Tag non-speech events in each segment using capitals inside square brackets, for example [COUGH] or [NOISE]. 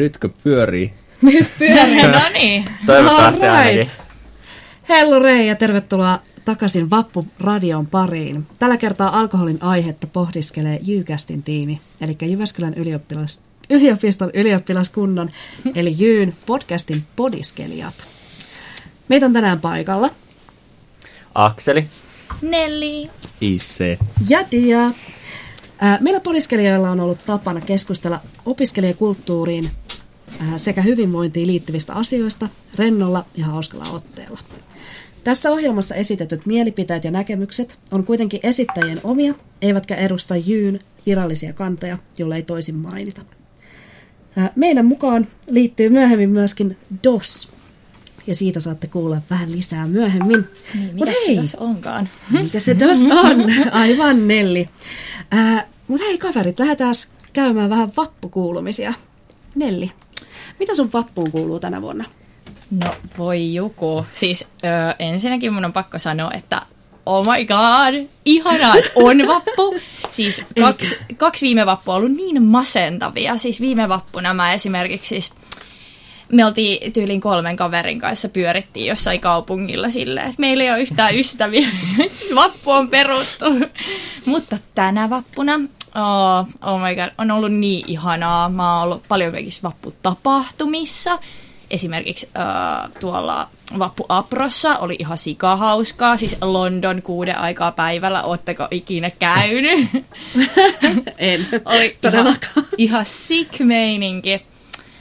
Nytkö pyörii? Nyt pyörii, [LAUGHS] no niin. Toivottavasti ainakin. Hello Rei ja tervetuloa takaisin Vappu Radion pariin. Tällä kertaa alkoholin aihetta pohdiskelee Jykästin tiimi, eli Jyväskylän ylioppilas, yliopiston ylioppilaskunnan, eli Jyyn podcastin podiskelijat. Meitä on tänään paikalla. Akseli. Nelli. Isse. Ja Dia. Meillä podiskelijoilla on ollut tapana keskustella opiskelijakulttuuriin sekä hyvinvointiin liittyvistä asioista rennolla ja hauskalla otteella. Tässä ohjelmassa esitetyt mielipiteet ja näkemykset on kuitenkin esittäjien omia, eivätkä edusta Jyyn virallisia kantoja, jolle ei toisin mainita. Meidän mukaan liittyy myöhemmin myöskin DOS, ja siitä saatte kuulla vähän lisää myöhemmin. Niin, mitä se tässä onkaan? mikä se DOS [LAUGHS] on? Aivan Nelli. Ää, Mutta hei kaverit, lähdetään käymään vähän vappukuulumisia. Nelli, mitä sun vappuun kuuluu tänä vuonna? No voi joku. Siis ö, ensinnäkin mun on pakko sanoa, että oh my god, ihanaa, että on [LAUGHS] vappu. Siis kaksi, kaksi viime vappua on ollut niin masentavia. Siis viime vappuna mä esimerkiksi siis, me oltiin tyylin kolmen kaverin kanssa pyörittiin jossain kaupungilla silleen, että meillä ei ole yhtään ystäviä. [LAUGHS] Vappu on peruttu. Mutta tänä vappuna, oh, oh my god, on ollut niin ihanaa. Mä oon ollut paljon kaikissa vapputapahtumissa. Esimerkiksi äh, tuolla Vappu Aprossa oli ihan sikahauskaa, siis London kuuden aikaa päivällä, ootteko ikinä käynyt? [LAUGHS] En oli ihan, ihan sick meininki.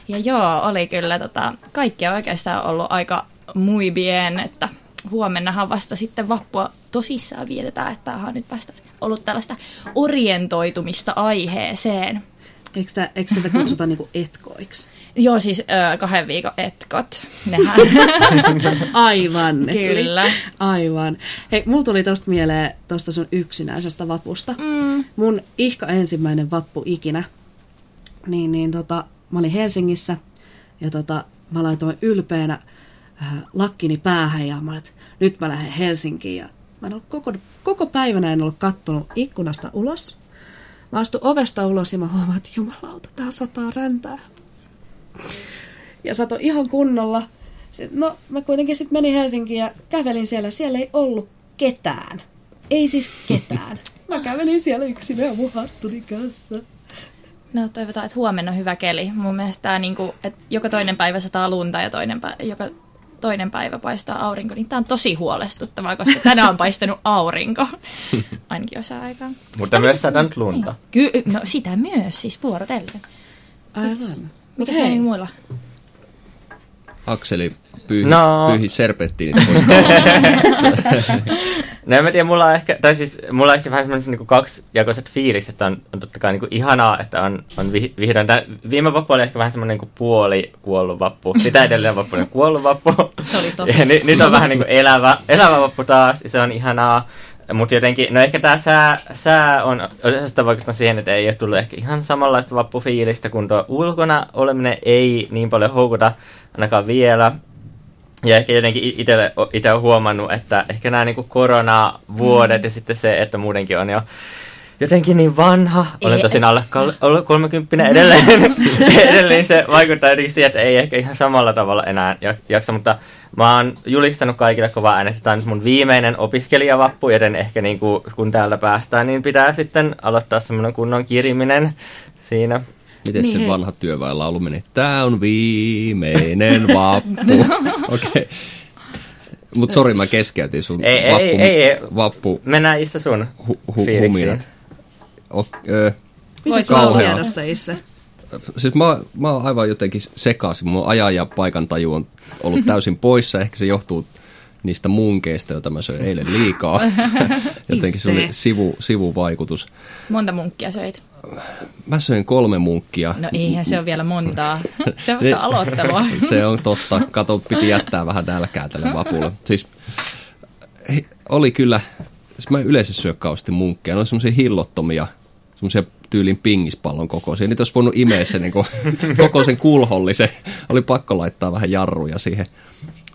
Ja joo, oli kyllä tota, kaikkia oikeastaan ollut aika muy bien, että huomennahan vasta sitten vappua tosissaan vietetään, että on nyt vasta ollut tällaista orientoitumista aiheeseen. Eikö, tä, eikö tätä kutsuta niinku etkoiksi? Joo, siis ö, kahden viikon etkot. Nehän, [LAUGHS] Aivan. Kyllä. Aivan. Hei, mulla tuli tosta mieleen tosta sun yksinäisestä vapusta. Mm. Mun ihka ensimmäinen vappu ikinä. Niin, niin tota, mä olin Helsingissä ja tota, mä laitoin ylpeänä äh, lakkini päähän ja mä olin, että nyt mä lähden Helsinkiin. Ja mä en ollut koko, koko päivänä en ollut kattonut ikkunasta ulos. Mä astun ovesta ulos ja mä huomaan, että jumalauta, tää sataa räntää. Ja sato ihan kunnolla. No, mä kuitenkin sitten menin Helsinkiin ja kävelin siellä. Siellä ei ollut ketään. Ei siis ketään. Mä kävelin siellä yksinään mun hattuni kanssa. No toivotaan, että huomenna on hyvä keli. Mun mielestä tää niinku, että joka toinen päivä sataa lunta ja toinen päivä, joka toinen päivä paistaa aurinko, niin tää on tosi huolestuttavaa, koska tänään on paistanut aurinko. [LAUGHS] Ainakin osa aikaa. Mutta myös sadanut lunta. Ky- no sitä myös, siis vuorotellen. Aivan. Mitäs Hei. meni muilla? Akseli pyyhi, No. pyyhi kaulasta. [LAUGHS] No en mä tiedä, mulla on ehkä, tai siis mulla on ehkä vähän semmoinen niin kaksijakoiset fiilikset, että on, on totta kai niin kuin ihanaa, että on, on vi, vihdoin. Tää, viime vappu oli ehkä vähän semmoinen niin kuin puoli kuollut vappu. [LAUGHS] Sitä edellinen vappu oli kuollut vappu. Se oli tosi. Ja nyt, nyt on vähän niin kuin elävä, elävä vappu taas, ja se on ihanaa. Mutta jotenkin, no ehkä tämä sää, sää on osasta vaikuttanut siihen, että ei ole tullut ehkä ihan samanlaista vappufiilistä, kun tuo ulkona oleminen ei niin paljon houkuta ainakaan vielä. Ja ehkä jotenkin itselle, itse olen huomannut, että ehkä nämä niinku koronavuodet mm. ja sitten se, että muutenkin on jo jotenkin niin vanha. Olen tosin alle, alle 30 edelleen. [LAUGHS] edelleen se vaikuttaa jotenkin siihen, että ei ehkä ihan samalla tavalla enää jak- jaksa, mutta mä oon julistanut kaikille kovaa äänestä, että tämä on nyt mun viimeinen opiskelijavappu, joten ehkä niin kuin, kun täältä päästään, niin pitää sitten aloittaa semmoinen kunnon kiriminen siinä. Miten Niin, se hei. vanha työväenlaulu meni? Tää on viimeinen [LAUGHS] vappu. Okei. Okay. Mut sori, mä keskeytin sun Ei, ei, vappu, ei, ei. vappu Mennään Issa sun hu, hu, fiiliksiin. huminat. O, ö, Mitä Voit sulla on kauheaa. tiedossa, Isse? siis mä, mä oon aivan jotenkin sekaisin. Mun ajan ja paikan taju on ollut täysin [LAUGHS] poissa. Ehkä se johtuu niistä munkeista, joita mä söin eilen liikaa. [LAUGHS] jotenkin se oli sivu, sivuvaikutus. Monta munkkia söit? Mä söin kolme munkkia. No eihän se ole vielä montaa. Se on Niin. vasta aloittelua. [LAUGHS] Se on totta. Kato, piti jättää vähän nälkää tälle vapulle. Siis oli kyllä, siis mä yleensä syö kauheasti munkkeja. Ne on semmoisia hillottomia, semmoisia tyylin pingispallon kokoisia. Niitä olisi voinut imeä se niin [LAUGHS] koko sen kulhollisen. Oli pakko laittaa vähän jarruja siihen.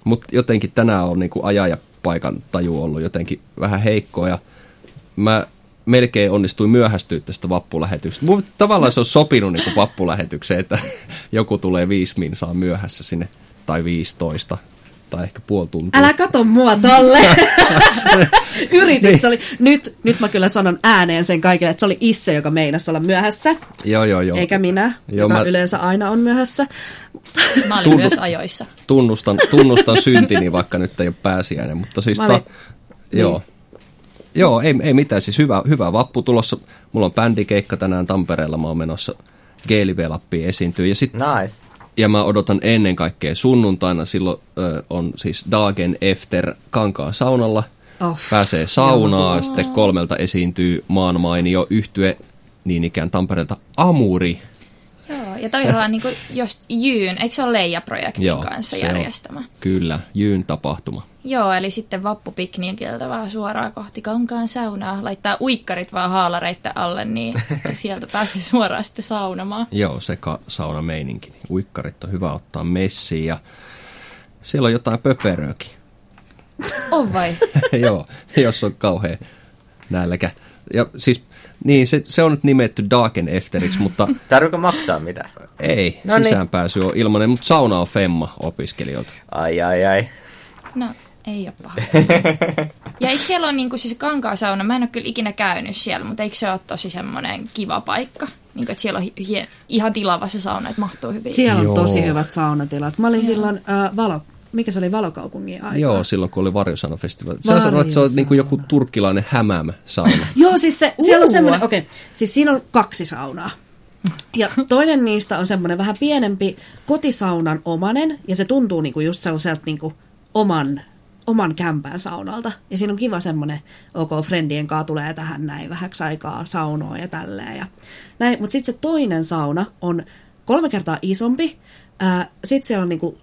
Mutta jotenkin tänään on niin ajan ja paikan taju ollut jotenkin vähän heikkoa. Ja mä melkein onnistui myöhästyä tästä vappulähetyksestä. Mun tavallaan se on sopinut niin kuin vappulähetykseen, että [LAUGHS] joku tulee viisi minsaa myöhässä sinne, tai 15, tai ehkä puoli tuntia. Älä kato mua tolle. [LAUGHS] Yritit, niin. se oli, nyt, nyt mä kyllä sanon ääneen sen kaikille, että se oli Isse, joka meinasi olla myöhässä. Joo, joo, joo. Eikä minä, joo, joka mä... yleensä aina on myöhässä. Mä olin Tunnu... myös ajoissa. Tunnustan, tunnustan syntini, vaikka nyt ei ole pääsiäinen, mutta siis... Olin... Ta... Niin. Joo. Joo, ei, ei mitään. Siis hyvä, hyvä vappu tulossa. Mulla on bändikeikka tänään Tampereella. Mä oon menossa Geelivelappiin esiintyy. Ja, sit, nice. ja mä odotan ennen kaikkea sunnuntaina. Silloin ö, on siis Dagen Efter Kankaan saunalla. Oh. Pääsee saunaa. Sitten kolmelta esiintyy maanmainio yhtye niin ikään Tampereelta Amuri. Joo, ja toihan niin kuin just Jyyn, eikö se ole Leija-projektin Joo, kanssa järjestämä? On, kyllä, Jyyn tapahtuma. Joo, eli sitten vappupikniikiltä vaan suoraan kohti kankaan saunaa, laittaa uikkarit vaan haalareitten alle, niin [LAUGHS] sieltä pääsee suoraan sitten saunamaan. Joo, seka sauna meininki. Uikkarit on hyvä ottaa messiin ja siellä on jotain pöperöäkin. [LAUGHS] On vai? [LAUGHS] Joo, jos on kauhean nälkä. Ja siis niin, se, se on nyt nimetty Darken Efteriksi, mutta... Tarviiko maksaa mitä? Ei, no niin. sisäänpääsy on ilmainen, mutta sauna on Femma opiskelijoilta. Ai ai ai. No, ei ole paha. [LAUGHS] ja eikö siellä ole niinku siis sauna? Mä en ole kyllä ikinä käynyt siellä, mutta eikö se ole tosi semmoinen kiva paikka? Niin kuin, että siellä on hie, ihan tilava se sauna, että mahtuu hyvin. Siellä on Joo. tosi hyvät saunatilat. Mä olin Joo. silloin äh, valo, mikä se oli Valokaupungin aika? Joo, silloin kun oli Varjosaunafestivaali. Sä sanoit, että se on niin kuin joku turkkilainen hämäm-sauna. [LAUGHS] Joo, siis se, siellä on semmoinen, okei, okay, siis siinä on kaksi saunaa. Ja toinen niistä on semmoinen vähän pienempi kotisaunan omanen, ja se tuntuu niinku just sellaiselta niinku oman, oman kämpään saunalta. Ja siinä on kiva semmoinen, ok, friendien kanssa tulee tähän näin vähäksi aikaa saunoa ja tälleen. Ja näin. Mutta sitten se toinen sauna on kolme kertaa isompi. Sitten siellä on niinku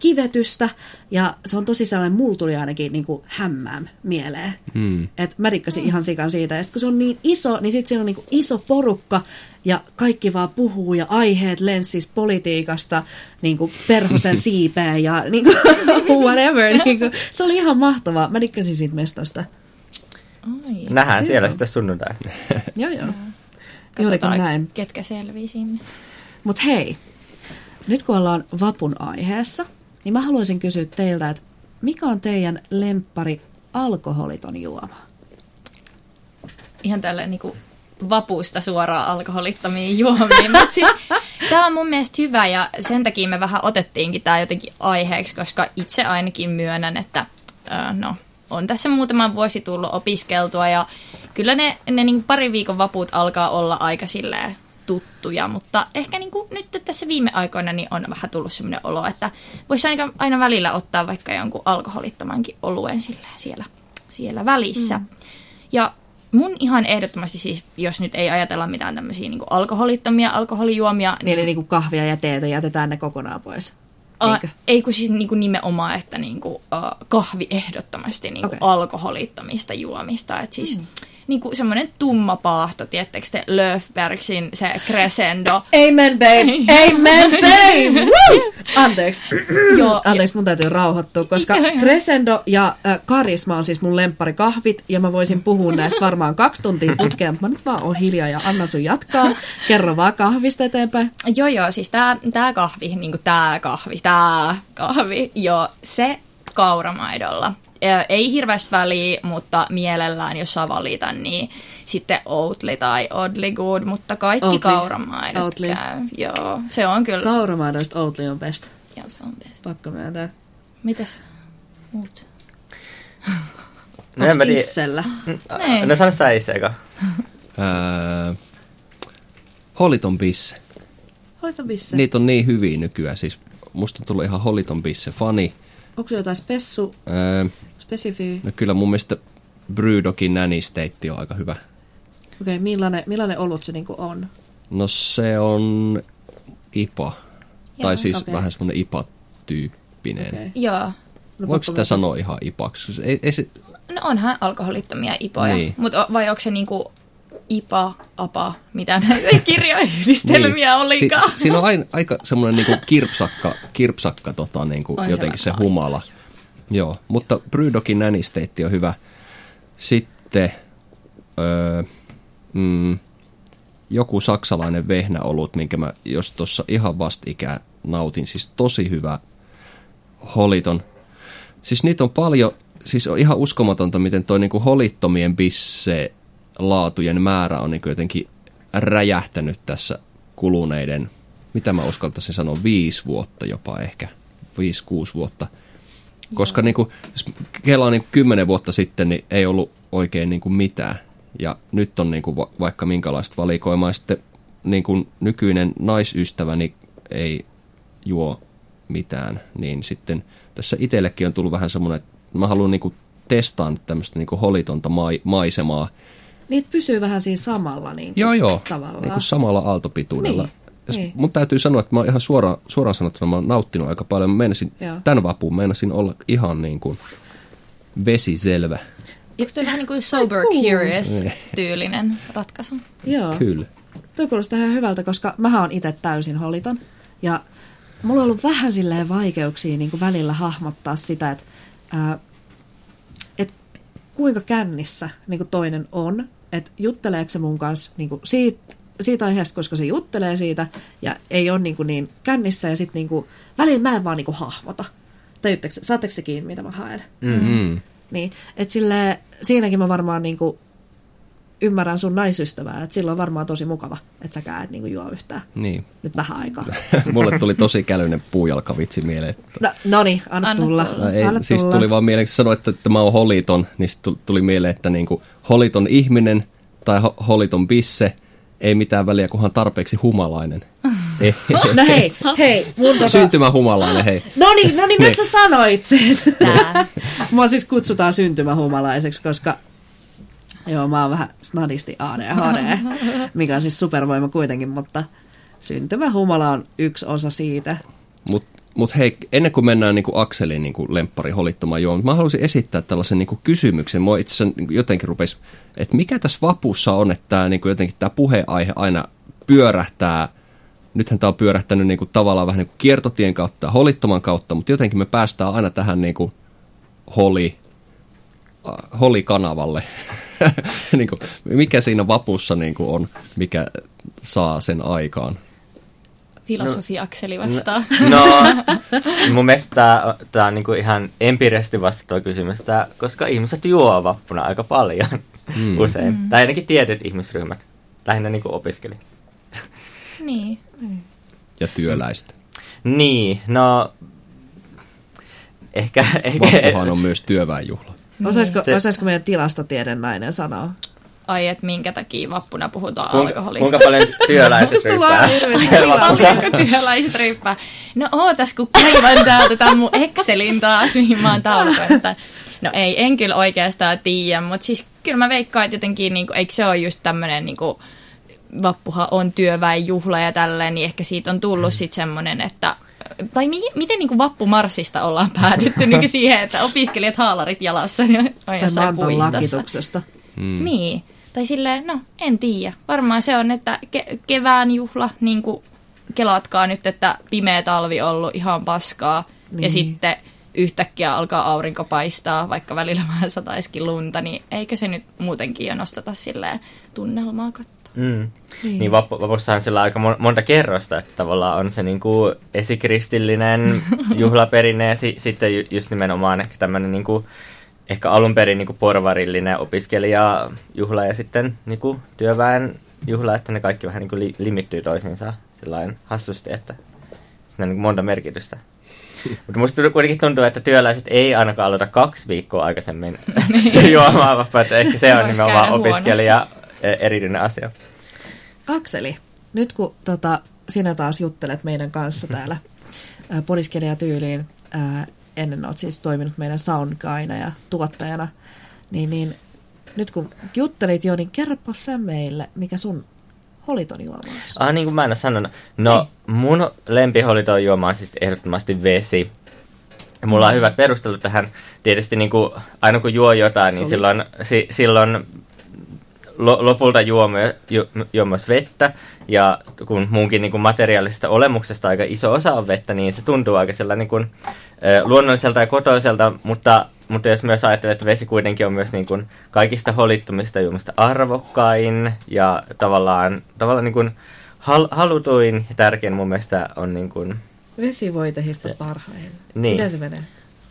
kivetystä ja se on tosi sellainen, mulla tuli ainakin niin kuin hämmään mieleen. Hmm. Et mä dikkasin mm. ihan sikan siitä. Ja kun se on niin iso, niin sitten siellä on niin kuin iso porukka ja kaikki vaan puhuu ja aiheet lensis politiikasta niin kuin perhosen [LAUGHS] siipeen ja niin kuin, [LAUGHS] whatever. Niin kuin, se oli ihan mahtavaa. Mä dikkasin siitä mestasta. Ai, Nähdään hyvä. siellä sitten sunnuntai. joo, joo. Juurikin näin. ketkä selvii sinne. Mutta hei, nyt kun ollaan vapun aiheessa, niin mä haluaisin kysyä teiltä, että mikä on teidän lemppari alkoholiton juoma? Ihan tälle niin vapuista suoraan alkoholittomiin juomiin. siis, tämä on mun mielestä hyvä ja sen takia me vähän otettiinkin tämä jotenkin aiheeksi, koska itse ainakin myönnän, että äh, no, on tässä muutaman vuosi tullut opiskeltua ja kyllä ne, ne niin pari viikon vaput alkaa olla aika silleen tuttuja, mutta ehkä niin kuin nyt tässä viime aikoina niin on vähän tullut sellainen olo, että voisi aina, aina välillä ottaa vaikka jonkun alkoholittomankin oluen siellä, siellä välissä. Mm. Ja mun ihan ehdottomasti siis, jos nyt ei ajatella mitään tämmöisiä niin alkoholittomia alkoholijuomia. Niin, niin, niin kuin kahvia ja teetä jätetään ne kokonaan pois. Uh, ei kun siis niin kuin nimenomaan, että niin kuin, uh, kahvi ehdottomasti niin kuin okay. alkoholittomista juomista. Et siis, mm niinku semmoinen tumma paahto, tiettekö te Löfbergsin se crescendo. [LAUGHS] Amen babe, [LAUGHS] amen babe! Anteeksi. [CLEARS THROAT] Joo, Anteeksi, mun täytyy rauhoittua, koska [LAUGHS] crescendo ja äh, karisma on siis mun kahvit ja mä voisin puhua näistä varmaan kaksi tuntia putkeen, mutta mä nyt vaan oon hiljaa ja anna sun jatkaa. Kerro vaan kahvista eteenpäin. Joo, joo, siis tää, tää kahvi, niinku tää kahvi, tää kahvi, joo, se kauramaidolla ei hirveästi väliä, mutta mielellään, jos saa valita, niin sitten Oatly tai Oddly Good, mutta kaikki Oatly. kauramaidot Oatly. käy. Joo, se on kyllä. Kauramaidoista Oatly on best. Joo, se on best. Pakko myöntää. Mitäs muut? [LAUGHS] No, Onks Issellä? Niin. No sano sä Isseeka. [LAUGHS] Holiton Bisse. Holiton Bisse. Niitä on niin hyviä nykyään. Siis musta on tullut ihan Holiton Bisse fani. Onko se jotain spessu? Öö, Spesifi. No kyllä mun mielestä Brewdogin Nanny State on aika hyvä. Okei, okay, millainen, millainen olut se niinku on? No se on IPA. Joo, tai siis okay. vähän semmoinen IPA-tyyppinen. Okay. Joo. No, Voiko sitä sanoa ihan IPAksi? Ei, ei se... No onhan alkoholittomia IPOja. Niin. Mutta vai onko se niinku IPA, APA, mitä näitä [LAUGHS] kirjoihdistelmiä niin. olikaan? Si, siinä on aina, aika semmoinen niinku kirpsakka, kirpsakka tota, niinku jotenkin se humala. Joo, mutta Nanny State on hyvä. Sitten öö, mm, joku saksalainen vehnäolut, minkä mä jos tuossa ihan vastikään nautin. Siis tosi hyvä holiton. Siis niitä on paljon, siis on ihan uskomatonta, miten toi niinku holittomien bisse laatujen määrä on niinku jotenkin räjähtänyt tässä kuluneiden, mitä mä uskaltaisin sanoa, viisi vuotta jopa ehkä, viisi, kuusi vuotta. Koska niin kuin, jos kelaa niin kymmenen vuotta sitten, niin ei ollut oikein niin kuin mitään. Ja nyt on niin kuin va- vaikka minkälaista valikoimaa. Sitten niin kuin nykyinen naisystäväni ei juo mitään, niin sitten tässä itsellekin on tullut vähän semmoinen, että mä haluan niin kuin testaa nyt tämmöistä niin kuin holitonta mai- maisemaa. Niitä pysyy vähän siinä samalla niin kuin, Joo, joo. tavallaan. Niin kuin samalla aaltopituudella. Niin, niin. Mun täytyy sanoa, että mä oon ihan suoraan, suoraan sanottuna mä oon nauttinut aika paljon. Mä meinasin, Joo. tämän vapuun meinasin olla ihan niin kuin vesiselvä. Eikö toi vähän niin kuin sober curious tyylinen ratkaisu? Joo. Kyllä. Toi kuulostaa ihan hyvältä, koska mä oon itse täysin holiton. Ja mulla on ollut vähän silleen vaikeuksia niin kuin välillä hahmottaa sitä, että, ää, että kuinka kännissä niin kuin toinen on. Että jutteleeko se mun kanssa niin kuin siitä, siitä aiheesta, koska se juttelee siitä ja ei ole niin, kuin niin kännissä. Ja sitten niin kuin, välillä mä en vaan niin kuin hahmota. Tajutteko, saatteko se kiinni, mitä mä haen? Mm. Niin, että sille, siinäkin mä varmaan niinku ymmärrän sun naisystävää, että silloin on varmaan tosi mukava, että säkään et niinku juo yhtään. Niin. Nyt vähän aikaa. [LAUGHS] Mulle tuli tosi kälyinen puujalkavitsi mieleen. Että, No, noni, anna, Anna tulla. tulla. No ei, anna siis tulla. tuli vaan mieleen, kun sanoit, että, että mä oon holiton, niin tuli- tuli mieleen, että niinku holiton ihminen tai ho- holiton bisse, ei mitään väliä, kunhan tarpeeksi humalainen. [LAUGHS] No hei, hei, mun tota... Syntymähumalainen, hei. No niin, no niin, nyt sä sanoit sen. Tää. [LAUGHS] Mua siis kutsutaan syntymähumalaiseksi, koska joo, mä oon vähän snadisti ADHD, [LAUGHS] mikä on siis supervoima kuitenkin, mutta syntymähumala on yksi osa siitä. Mutta mut hei, ennen kuin mennään niinku Akselin niinku lemppari holittomaan juomaan, mä haluaisin esittää tällaisen niinku kysymyksen. Mua itse asiassa niinku jotenkin rupesi, että mikä tässä vapussa on, että tää niinku jotenkin tämä puheaihe aina pyörähtää. Nythän tämä on pyörähtänyt niinku tavallaan vähän niinku kiertotien kautta ja holittoman kautta, mutta jotenkin me päästään aina tähän niinku holi, äh, holikanavalle. [LAUGHS] niinku, mikä siinä vapussa niinku on, mikä saa sen aikaan? Filosofi-akseli vastaa. No, [LAUGHS] mun mielestä tää on niinku ihan empiirisesti vastattu kysymys, tää, koska ihmiset juo vappuna aika paljon mm. usein. Mm. Tai ainakin tietyt ihmisryhmät, lähinnä niinku opiskelijat. niin. Ja työläistä. Niin, no... Ehkä... ehkä Vappuhan on myös työväenjuhla. Osaisiko, Se- osaisiko meidän tilastotiedennainen sanoa? Ai, että minkä takia vappuna puhutaan kuinka, alkoholista. kuinka paljon [LAUGHS] työläiset Sulla on ryppää? hirveästi Paljonko työläiset ryppää? No ootas, kun kaivan täältä tämän mun Excelin taas, mihin mä oon taulukoinut. tän. No ei, en kyllä oikeastaan tiedä, mutta siis kyllä mä veikkaan, että jotenkin, niin kuin, eikö se ole just tämmöinen, niin kuin, vappuhan on työväenjuhla ja tälleen, niin ehkä siitä on tullut sitten semmoinen, että tai mi- miten niin kuin vappumarssista ollaan päädytty niin siihen, että opiskelijat haalarit jalassa niin on jossain puistossa. lakituksesta. Mm. Niin. Tai silleen, no en tiedä. Varmaan se on, että ke- kevään juhla, niin kuin kelatkaa nyt, että pimeä talvi ollut ihan paskaa. Niin. Ja sitten yhtäkkiä alkaa aurinko paistaa, vaikka välillä [LAUGHS] vähän sataiskin lunta, niin eikö se nyt muutenkin jo nostata silleen tunnelmaa katsoa? Mm. Niin. Niin, niin vappu, vapussa on sillä aika mon- monta kerrosta, että tavallaan on se niinku esikristillinen [LAUGHS] juhlaperinne ja si- sitten ju- just nimenomaan ehkä tämmöinen niinku, ehkä alun perin niinku porvarillinen opiskelijajuhla ja sitten niinku työväen juhla, että ne kaikki vähän niinku li- limittyy toisiinsa sillain hassusti, että siinä on niinku monta merkitystä. [LAUGHS] Mutta musta kuitenkin tuntuu, että työläiset ei ainakaan aloita kaksi viikkoa aikaisemmin [LAUGHS] [LAUGHS] juomaan vappua, että ehkä se on nimenomaan opiskelija e- erityinen asia. Akseli, nyt kun tota, sinä taas juttelet meidän kanssa täällä ää, podiskelijatyyliin, ää, ennen olet siis toiminut meidän soundguina ja tuottajana, niin, niin nyt kun juttelit jo, niin kerropa sä meille, mikä sun holiton juoma on. Ah, niin kuin mä en sanonut. No, mun lempiholito juoma on siis ehdottomasti vesi. Mulla on hyvät perustelut tähän. Tietysti niin kuin, aina kun juo jotain, niin Soli. silloin, si, silloin lo, lopulta juo, myö, ju, juo myös vettä, ja kun munkin niin kuin materiaalisesta olemuksesta aika iso osa on vettä, niin se tuntuu aika sellainen niin kuin, luonnolliselta ja kotoiselta, mutta, mutta jos myös ajattelee, että vesi kuitenkin on myös niin kuin kaikista holittomista juomista arvokkain, ja tavallaan, tavallaan niin kuin hal, halutuin ja tärkein mun mielestä on niin kuin, Vesivoitehista parhain. Niin. Miten se menee?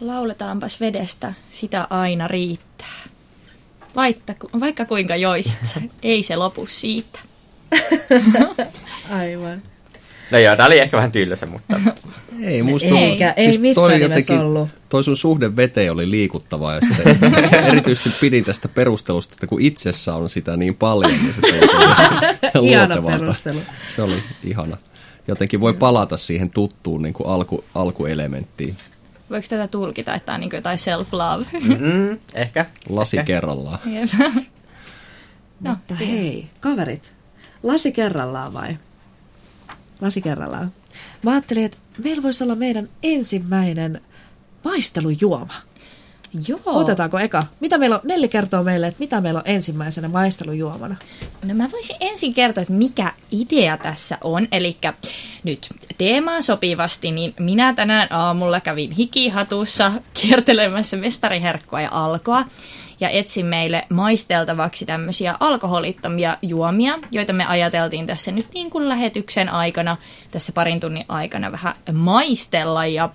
Lauletaanpas vedestä, sitä aina riittää. Vaikka, vaikka kuinka joisit [LAUGHS] ei se lopu siitä. [LAUGHS] Aivan. No joo, tää oli ehkä vähän tylsä, mutta [LAUGHS] Ei, musta Eikä, ei missään toi nimessä ollut. Toi sun suhde veteen oli liikuttavaa ja sitten erityisesti pidin tästä perustelusta, että kun itsessä on sitä niin paljon, niin se Ihana perustelu. Se oli ihana. Jotenkin voi palata siihen tuttuun niin kuin alku, alkuelementtiin Voiko tätä tulkita, että tämä on niin jotain self-love? mm, [LAUGHS] ehkä. lasi ehkä. kerrallaan. Jep. [LAUGHS] No, Mutta hei, kaverit, lasi kerrallaan vai? Lasi kerrallaan. Mä ajattelin, että meillä voisi olla meidän ensimmäinen maistelujuoma. Joo. Otetaanko eka? Mitä meillä on? Nelli kertoo meille, että mitä meillä on ensimmäisenä maistelujuomana. No mä voisin ensin kertoa, että mikä idea tässä on. Eli nyt teemaan sopivasti, niin minä tänään aamulla kävin hikihatussa kiertelemässä mestariherkkoa ja alkoa. Ja etsin meille maisteltavaksi tämmöisiä alkoholittomia juomia, joita me ajateltiin tässä nyt niin kuin lähetyksen aikana, tässä parin tunnin aikana vähän maistella ja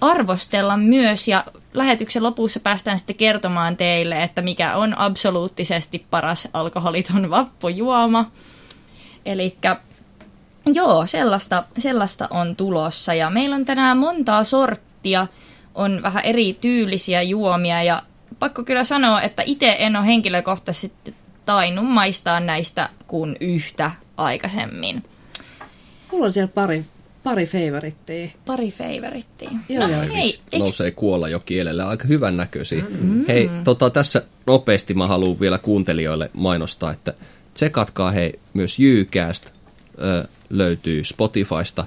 arvostella myös. Ja lähetyksen lopussa päästään sitten kertomaan teille, että mikä on absoluuttisesti paras alkoholiton vappujuoma. Eli joo, sellaista, sellaista on tulossa. Ja meillä on tänään montaa sorttia, on vähän eri tyylisiä juomia ja pakko kyllä sanoa, että itse en ole henkilökohtaisesti tainnut maistaa näistä kuin yhtä aikaisemmin. Mulla on siellä pari, pari favorittia. Pari favorittia. Joo, no joo. hei, eiks, Nousee kuolla jo kielelle. Aika hyvän näköisiä. Mm. Hei, tota, tässä nopeasti mä haluan vielä kuuntelijoille mainostaa, että tsekatkaa hei myös Jyycast ö, löytyy Spotifysta,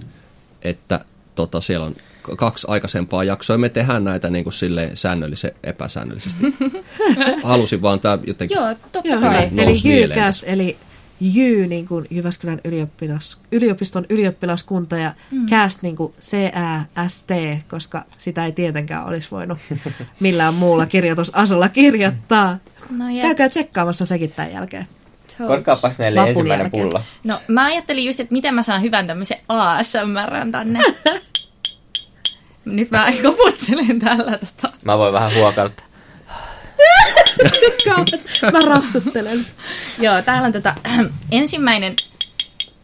että tota, siellä on kaksi aikaisempaa jaksoa. Me tehdään näitä niin kuin silleen säännöllisen epäsäännöllisesti. [LAUGHS] Halusin vaan tää jotenkin... joo, totta kai. eli, Jyycast, eli Jy niin kuin Jyväskylän ylioppilas, yliopiston ylioppilaskunta ja mm. Cast niin kuin C-A-S-T, koska sitä ei tietenkään olisi voinut [LAUGHS] millään muulla kirjoitusasolla kirjoittaa. No jep. Käykää tsekkaamassa sekin tämän jälkeen. Neille Vapun ensimmäinen jälkeen. pullo. No mä ajattelin just, että miten mä saan hyvän tämmöisen ASMRn tänne. [LAUGHS] Nyt mä koputtelen tällä tota. Mä voin vähän huokauttaa. [LAUGHS] Mä rapsuttelen. Joo, täällä on tota, ensimmäinen,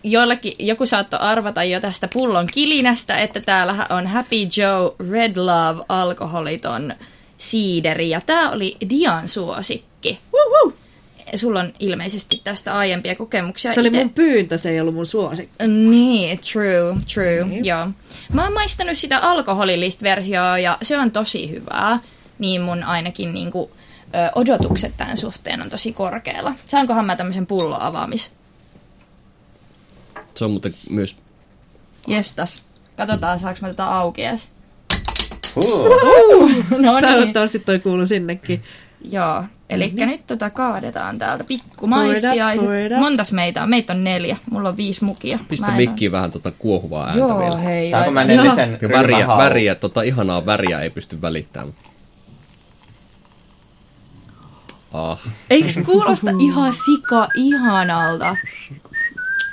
jollakin, joku saattoi arvata jo tästä pullon kilinästä, että täällä on Happy Joe Red Love alkoholiton siideri, ja tää oli Dian suosikki. Woohoo! Sulla on ilmeisesti tästä aiempia kokemuksia. Se oli ite. mun pyyntö, se ei ollut mun suosikki. Niin, true, true, Niin. joo. Mä oon maistanut sitä alkoholillista versioa ja se on tosi hyvää. Niin mun ainakin niinku, odotukset tämän suhteen on tosi korkealla. Saankohan mä tämmöisen pullon avaamis? Se on muuten myös... Jestas. Katsotaan, saaks mä tätä auki edes. Huu. No niin. Toivottavasti toi kuuluu sinnekin. Joo. Eli Niin. nyt tota kaadetaan täältä pikkumaistiaiset. Montas meitä on? Meitä on neljä. Mulla on viisi mukia. Pistä mikkiin vähän tota kuohuvaa ääntä oo- vielä. Joo, hei. Saanko mä nelisen Ja väriä, väriä, tota ihanaa väriä ei pysty välittämään. Ah, Eikö kuulosta ihan sika ihanalta?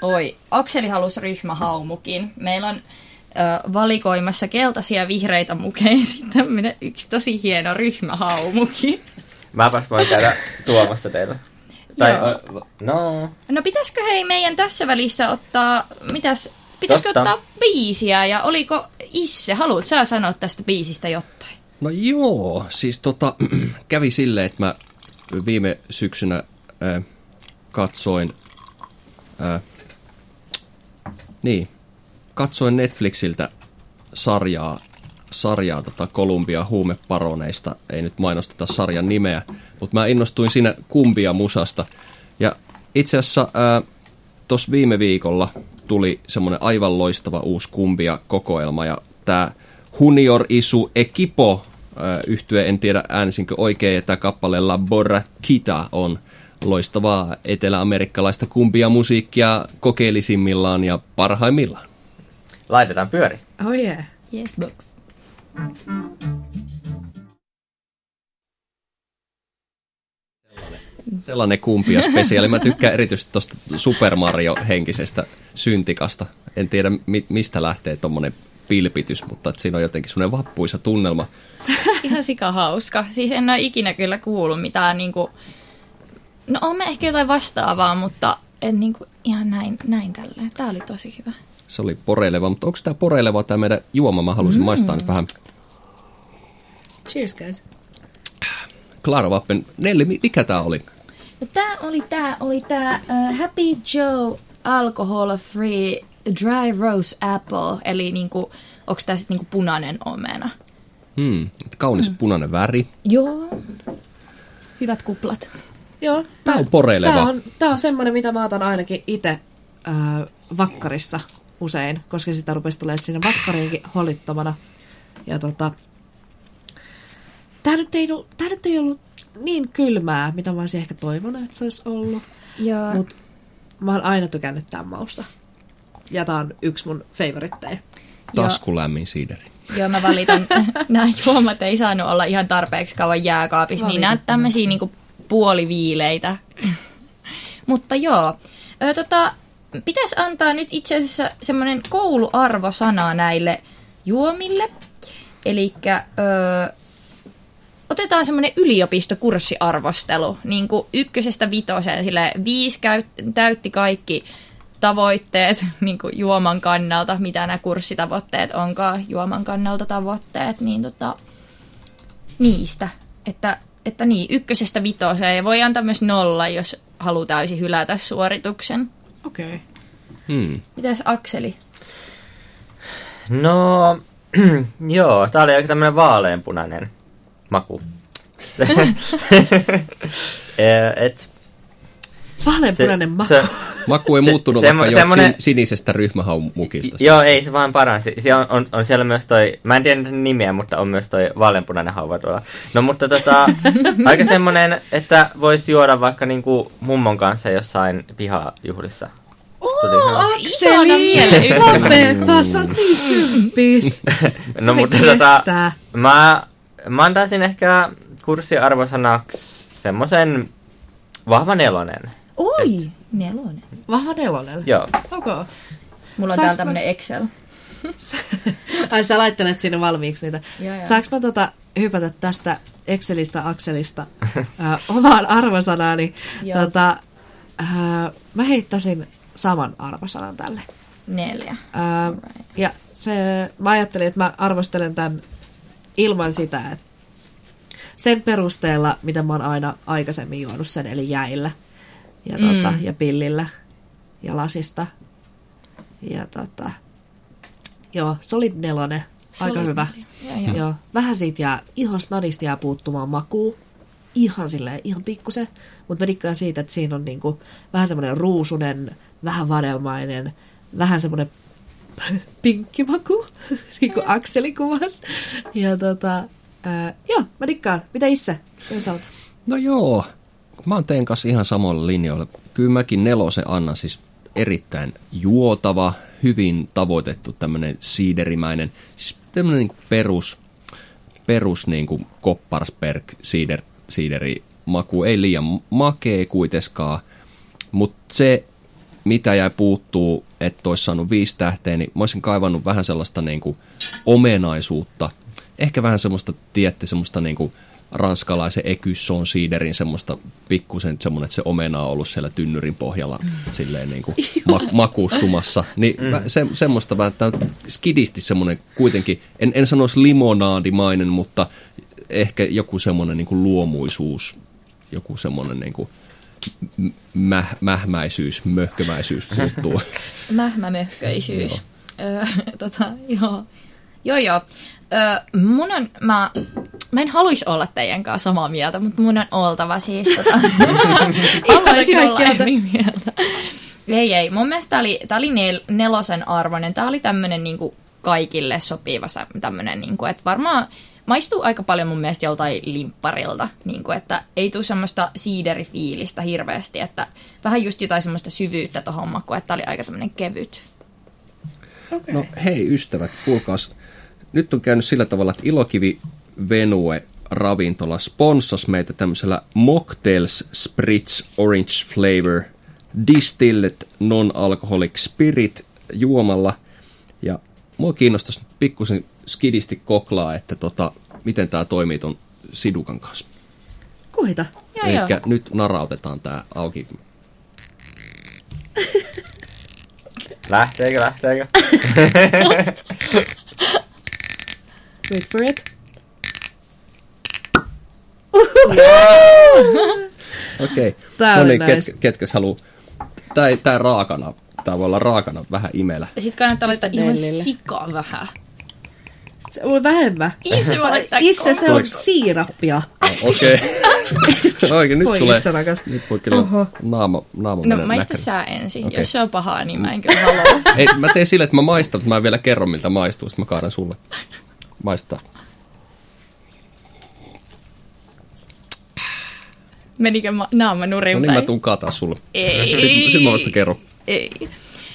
Oi, Akseli halusi ryhmähaumukin. Meillä on ö, valikoimassa keltaisia vihreitä mukeja [LAUGHS] ja sitten yksi tosi hieno ryhmähaumukin. Mäpäs voin käydä tuomassa teille. Tai, Joo. no, No pitäisikö hei meidän tässä välissä ottaa, mitäs, pitäisikö Totta. ottaa biisiä ja oliko Isse, haluat sä sanoa tästä biisistä jotain? No joo, siis tota, [CLEARS THROAT] kävi silleen, että mä viime syksynä äh, katsoin, äh, niin, katsoin Netflixiltä sarjaa, sarjaa tota Kolumbia huumeparoneista, ei nyt mainosteta sarjan nimeä, mutta mä innostuin siinä kumbia musasta. Ja itse asiassa äh, tuossa viime viikolla tuli semmoinen aivan loistava uusi kumbia kokoelma ja tämä Junior Isu Equipo yhtye, en tiedä äänsinkö oikein, että kappale La Borrakita on, loistavaa eteläamerikkalaista kumpia musiikkia kokeellisimmillaan ja parhaimmillaan. Laitetaan pyöri. Oh yeah. Yes, box. Sellainen kumpia spesiaali. Mä tykkään erityisesti tuosta Super Mario-henkisestä syntikasta. En tiedä, mi- mistä lähtee tuommoinen pilpitys, mutta että siinä on jotenkin semmoinen vappuisa tunnelma. [LAUGHS] Ihan sika hauska. Siis en ole ikinä kyllä kuullut mitään niinku... No on mä ehkä jotain vastaavaa, mutta en niinku ihan näin, näin tälleen. Tää oli tosi hyvä. Se oli poreileva, mutta onko tämä poreileva tämä meidän juoma? Mä halusin mm. maistaa nyt vähän. Cheers, guys. Clara Vappen, Nelli, mi- mikä tämä oli? No tää oli tää, oli tää uh, Happy Joe Alcohol Free Dry Rose Apple, eli niinku, onks tää sit niinku punainen omena? Hmm, kaunis mm. punainen väri. Joo. Hyvät kuplat. Joo. Tää on poreileva. Tää on, tää on semmoinen, mitä mä otan ainakin itse äh, vakkarissa usein, koska sitä rupesi tulee sinne vakkariinkin holittomana. Ja tota, tää nyt, ei, ollut- tää nyt ei ollut niin kylmää, mitä mä olisin ehkä toivonut, että se olisi ollut. Joo. Mutta mä oon aina tykännyt tämän mausta. Ja tää on yksi mun favoritteja. Taskulämmin siideri. Joo, mä valitan. [LAUGHS] nämä juomat ei saanut olla ihan tarpeeksi kauan jääkaapissa, niin nämä tämmöisiä niinku puoliviileitä. [LAUGHS] Mutta joo, ö, tota, pitäisi antaa nyt itse asiassa semmoinen kouluarvosana näille juomille. Eli otetaan semmoinen yliopistokurssiarvostelu, niin kuin ykkösestä vitoseen, sille viisi käyt- täytti kaikki tavoitteet [LAUGHS] niin kuin juoman kannalta, mitä nämä kurssitavoitteet onkaan, juoman kannalta tavoitteet, niin tota, niistä. Että, että niin, ykkösestä vitoseen, ja voi antaa myös nolla, jos haluaa täysin hylätä suorituksen. Okei. Okay. Hmm. Mitäs Akseli? No, [CLEARS THROAT] joo, tää oli aika tämmönen vaaleanpunainen maku. [LAUGHS] [LAUGHS] Eh, Et, Vaaleanpunainen maku. se, Maku ei Se- muuttunut semmo- vaikka jo semmonen- sin- sinisestä ryhmähaumukista. Joo, ei se vaan paransi. Siellä on, on, on siellä myös toi, mä en tiedä nimiä, mutta on myös toi vaaleanpunainen hauva tuolla. No mutta tota, [LAUGHS] aika semmonen, että voisi juoda vaikka niinku mummon kanssa jossain pihajuhlissa. Tuli se- Ihana mieleyhtymä. [LAUGHS] Lopeta, sä oot niin [LAUGHS] symppis. No mutta tota, mä, mä antaisin ehkä kurssiarvosanaksi semmosen vahva nelonen. Oi, nelonen. Vahva nelonen. Joo. Okay. Mulla on Saanko täällä mä- tämmönen Excel. [LAUGHS] Ai sä laittelet sinne valmiiksi niitä. Joo, joo. Saanko mä tota hypätä tästä Excelistä Akselista äh, [LAUGHS] omaan arvosanaani? Yes. Tota, äh, mä heittäisin saman arvosanan tälle. Neljä. Äh, ja se, mä ajattelin, että mä arvostelen tämän ilman sitä, että sen perusteella, mitä mä oon aina aikaisemmin juonut sen, eli jäillä ja, tota, Mm. ja pillillä ja lasista. Ja tota, joo, solid nelonen, aika Solid hyvä. neljä. Joo, joo. Joo, vähän siitä jää, ihan snadista jää puuttumaan makuu. Ihan silleen, ihan pikkusen. Mutta mä dikkaan siitä, että siinä on niinku vähän semmoinen ruusunen, vähän vadelmainen, vähän semmoinen [LAUGHS] pinkki maku, [LAUGHS] niin kuin Akseli kuvasi. Ja tota, ää, joo, mä dikkaan. Mitä itse? Mitä sä oot? No joo, mä oon teidän kanssa ihan samoilla linjoilla. Kyllä mäkin nelosen annan siis erittäin juotava, hyvin tavoitettu tämmöinen siiderimäinen, siis tämmöinen niin perus, perus niin kuin Kopparsberg siider, siideri maku, ei liian makee kuitenkaan, mutta se, mitä jäi puuttuu, että olisi saanut viisi tähteä, niin mä olisin kaivannut vähän sellaista niin kuin omenaisuutta, ehkä vähän semmoista, tiedätte, semmoista niin kuin ranskalaisen ekysson siiderin semmoista pikkusen semmoinen, että se omena on ollut siellä tynnyrin pohjalla silleen niin kuin ma- makustumassa. Niin mm. se, semmoista vähän, on skidisti semmoinen kuitenkin, en, en sanoisi limonaadimainen, mutta ehkä joku semmoinen niin kuin luomuisuus, joku semmoinen niin kuin mäh, mähmäisyys, möhkömäisyys puuttuu. [LAUGHS] Mähmämöhköisyys. Öö, [LAUGHS] tota, joo. Joo, joo. Öö, mun on, mä, mä en haluaisi olla teidän kanssa samaa mieltä, mutta mun on oltava siis tota, [LAUGHS] haluaisin olla eri mieltä. Ei, ei. Mun mielestä tää oli, tää oli nel, nelosen arvoinen. Tää oli tämmönen niinku kaikille sopiva tämmönen, niinku, että varmaan maistuu aika paljon mun mielestä joltain limpparilta, niin kuin, että ei tule semmoista siiderifiilistä hirveästi, että vähän just jotain semmoista syvyyttä tuohon makuun, että oli aika tämmöinen kevyt. Okay. No hei ystävät, kuulkaas. Nyt on käynyt sillä tavalla, että Ilokivi Venue ravintola sponsas meitä tämmöisellä Mocktails Spritz Orange Flavor Distilled Non-Alcoholic Spirit juomalla. Ja mua kiinnostaisi pikkusen skidisti koklaa, että tota, miten tämä toimii ton sidukan kanssa. Kuita. Joo, Eli nyt narautetaan tää auki. [LAUGHS] Lähteekö, lähteekö? [LAUGHS] Wait for it. [LAUGHS] Okei. Okay. Tää no niin, nice. ket, ketkäs haluu? Tää, tää raakana. Tää voi olla raakana vähän imelä. Ja sit kannattaa laittaa ihan sikaa vähän. Se on vähemmän. Itse Itse se on siirappia. Okei. [LAUGHS] Okay. Oikein, nyt Voi tulee. isä rakas. Nyt voi kyllä Oho. naama, naama No mennä maista sä ensin. Okei. Jos se on pahaa, niin mä en kyllä halua. Ei, mä teen sille, että mä maistan, mutta mä en vielä kerro, miltä maistuu, sitten mä kaadan sulle. Maistaa. Menikö ma- naama nurin No niin mä tuun kaataa sulle. Ei. Sitten, mä vasta kerron. Ei.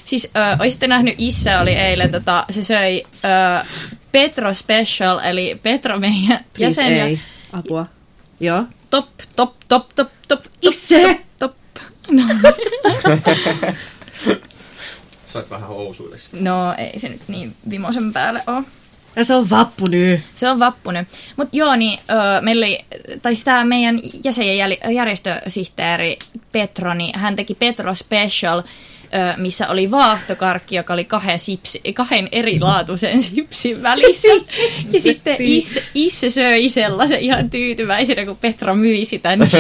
Siis ö, olisitte nähnyt, Issa oli eilen, tota, se söi ö, Petro Special, eli Petro meidän Please jäsen. ja ei. Apua. Joo. Top, top, top, top, top. Itse! Top. No, Sait vähän housuille no ei se nyt niin vimosen päälle ole. Ja se on vappu nyt. Se on vappunen. Mutta joo, niin öö, meillä oli, tai tämä meidän jäsen ja järjestösihteeri Petro, niin hän teki Petro Special, missä oli vaahtokarkki, joka oli kahden, sipsi, kahden erilaatuisen sipsin välissä. [LAUGHS] Ja sitten Isse, Isse söi sellaisen ihan tyytyväisenä, kun Petro myi sitä niin. [LAUGHS]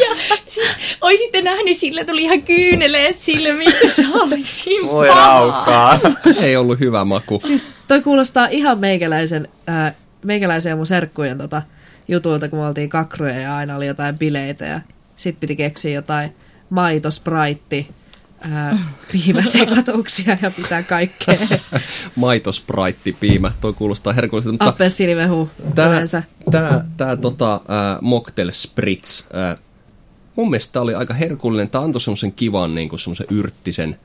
Ja siis, oisitte nähnyt, sille tuli ihan kyyneleet silmiin, kun se oli niin Voi raukkaa. Ei ollut hyvä maku. Siis toi kuulostaa ihan meikäläisen, ää, meikäläisen ja mun serkkujen tota, jutuilta, kun me oltiin kakruja ja aina oli jotain bileitä ja sit piti keksiä jotain maitospraitti, ää, piimäsekatuksia ja pitää kaikkea. [LAUGHS] Maitospraitti, piimä. Toi kuulostaa herkulliselta. Mutta Appelsiinimehu yleensä. tää, tää tota, äh, mocktail spritz. Äh, mun mielestä tää oli aika herkullinen. Tää antoi semmosen kivan niinku semmosen yrttisen.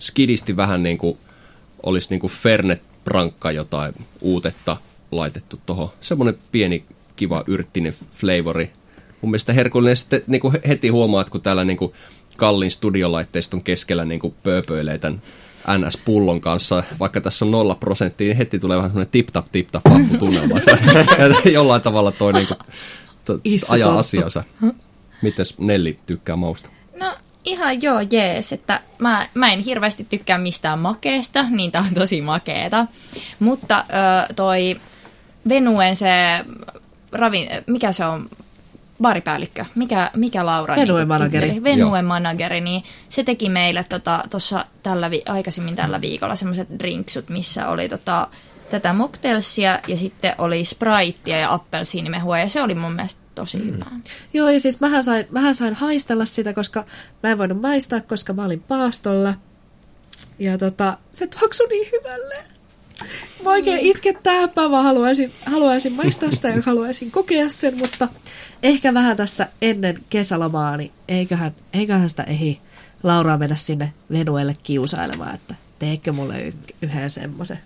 Skidisti vähän niinku olisi niinku Fernet Brankka jotain uutetta laitettu tohon. Semmonen pieni kiva yrttinen flavori. Mun mielestä herkullinen sitten niinku he- heti huomaat, kun täällä niinku kallin studiolaitteiston keskellä niinku pööpöilee tämän NS-pullon kanssa, vaikka tässä on nolla prosenttia, niin heti tulee vähän semmoinen tip-tap, tip-tap tunnelma. Ja [LAUGHS] Jollain tavalla toi niinku, to, Issu ajaa asiansa. Mites Nelli tykkää mausta? No ihan joo, jees, että mä, mä en hirveästi tykkää mistään makeesta, niin tää on tosi makeeta. Mutta ö, toi Venuen se ravin, mikä se on, baaripäällikkö, mikä, mikä Laura? Venuen niinku manageri. titteli? Venuen manageri, niin se teki meille tuossa tota, tällä vi- aikaisemmin tällä viikolla semmoiset drinksut, missä oli tota, tätä mocktailsia ja sitten oli spritea ja appelsiinimehua ja se oli mun mielestä tosi mm. hyvää. Joo, ja siis mähän sain, mähän sain haistella sitä, koska mä en voinut maistaa, koska mä olin paastolla. Ja tota, se tuoksui niin hyvälle. Mä oikein itkettää, mä vaan haluaisin, haluaisin maistaa sitä ja haluaisin kokea sen, mutta ehkä vähän tässä ennen kesälomaa, niin eiköhän, eiköhän sitä ehi Lauraa mennä sinne Venuelle kiusailemaan, että teekö mulle y- yhden semmoisen.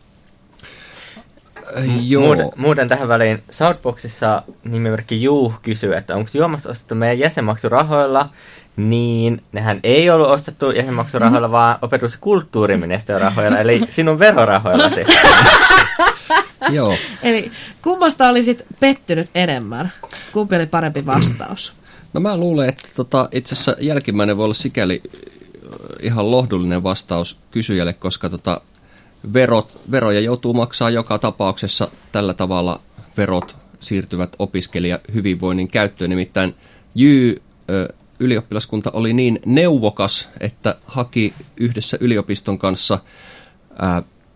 Joo. Muuten, muuten tähän väliin Southboxissa nimimerkki Juh kysyy, että onko juomasta ostettu meidän jäsenmaksurahoilla, niin nehän ei ollut ostettu jäsenmaksurahoilla, vaan opetus- ja rahoilla, eli sinun verorahoillasi. [LAUGHS] Joo. Eli kummasta olisit pettynyt enemmän? Kumpi oli parempi vastaus? No mä luulen, että tota, itse asiassa jälkimmäinen voi olla sikäli äh, ihan lohdullinen vastaus kysyjälle, koska tota, verot, veroja joutuu maksaa joka tapauksessa tällä tavalla verot siirtyvät opiskelija hyvinvoinnin käyttöön. Nimittäin Jy ylioppilaskunta oli niin neuvokas, että haki yhdessä yliopiston kanssa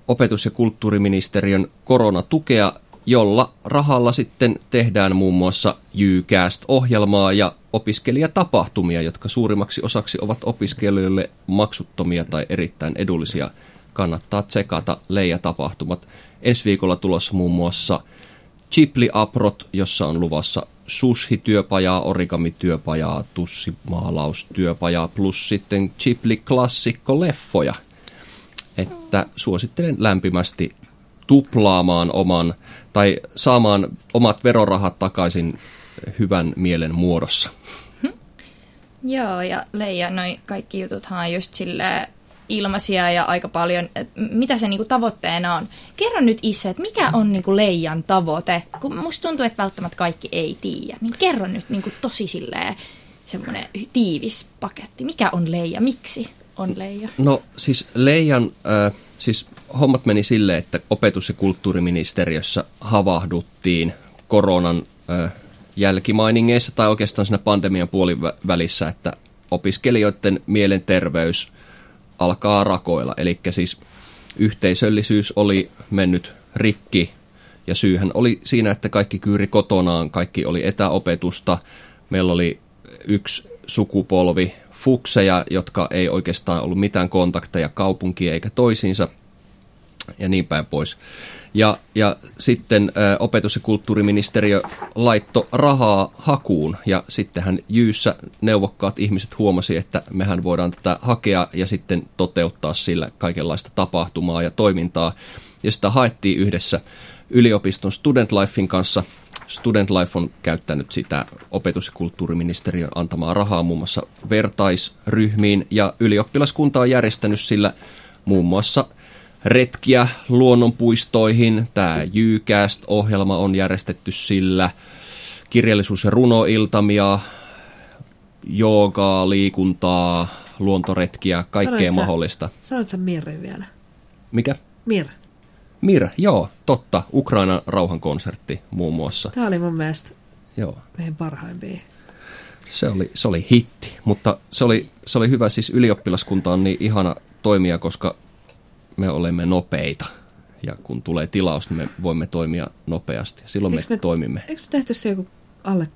opetus- ja kulttuuriministeriön koronatukea, jolla rahalla sitten tehdään muun muassa Jycast-ohjelmaa ja opiskelijatapahtumia, jotka suurimmaksi osaksi ovat opiskelijoille maksuttomia tai erittäin edullisia. Kannattaa tsekata Leija-tapahtumat. ensi viikolla tulossa muun muassa Chipli Aprot, jossa on luvassa sushi-työpajaa, origami-työpajaa, tussimaalaustyöpajaa plus sitten Chipli klassikko-leffoja. Että suosittelen lämpimästi tuplaamaan oman tai saamaan omat verorahat takaisin hyvän mielen muodossa. Joo, ja Leija, noi kaikki jututhan on just silleen ilmaisia ja aika paljon, mitä se niinku tavoitteena on. Kerro nyt Isse, että mikä on niinku Leijan tavoite? Kun musta tuntuu, että välttämättä kaikki ei tiedä, niin kerro nyt niinku tosi semmoinen tiivis paketti. Mikä on Leija? Miksi on Leija? No siis Leijan, äh, siis hommat meni silleen, että opetus- ja kulttuuriministeriössä havahduttiin koronan äh, jälkimainingeissa tai oikeastaan siinä pandemian puolivälissä, että opiskelijoiden mielenterveys alkaa rakoilla. Eli siis yhteisöllisyys oli mennyt rikki ja syyhän oli siinä, että kaikki kyyri kotonaan, kaikki oli etäopetusta. Meillä oli yksi sukupolvi fukseja, jotka ei oikeastaan ollut mitään kontakteja kaupunkiin eikä toisiinsa ja niin päin pois. Ja, ja sitten opetus- ja kulttuuriministeriö laitto rahaa hakuun ja sittenhän Jyyssä neuvokkaat ihmiset huomasi, että mehän voidaan tätä hakea ja sitten toteuttaa sillä kaikenlaista tapahtumaa ja toimintaa. Ja sitä haettiin yhdessä yliopiston Student Lifein kanssa. Student Life on käyttänyt sitä opetus- ja kulttuuriministeriön antamaa rahaa muun muassa vertaisryhmiin ja ylioppilaskunta on järjestänyt sillä muun muassa retkiä luonnonpuistoihin. Tämä Jycast-ohjelma on järjestetty sillä. Kirjallisuus- ja runoiltamia, joogaa, liikuntaa, luontoretkiä, kaikkea Sanoit sä- mahdollista. Sanoit sä Mirri vielä? Mikä? Mir. Mir, joo, totta. Ukrainan rauhankonsertti muun muassa. Tämä oli mun mielestä Joo, meidän parhaimpia. se oli, se oli hitti, mutta se oli, se oli hyvä. Siis ylioppilaskunta on niin ihana toimia, koska me olemme nopeita. Ja kun tulee tilaus, niin me voimme toimia nopeasti. Silloin me, me- toimimme. Eikö me tehty se joku alle,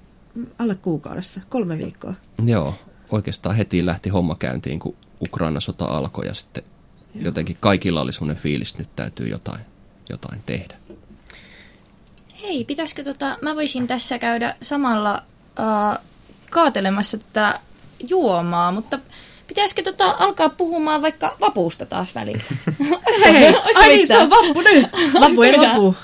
alle kuukaudessa? Kolme viikkoa. Joo, oikeastaan heti lähti homma käyntiin, kun Ukraina-sota alkoi ja sitten jotenkin kaikilla oli semmoinen fiilis, että nyt täytyy jotain, jotain tehdä. Hei, pitäisikö tota, mä voisin tässä käydä samalla uh, kaatelemassa tätä juomaa, mutta pitäisikö tota alkaa puhumaan vaikka vapuusta taas välillä? [LAUGHS] Olisiko- Hei, ai niin, se on vappu nyt. Vappu ei lopu.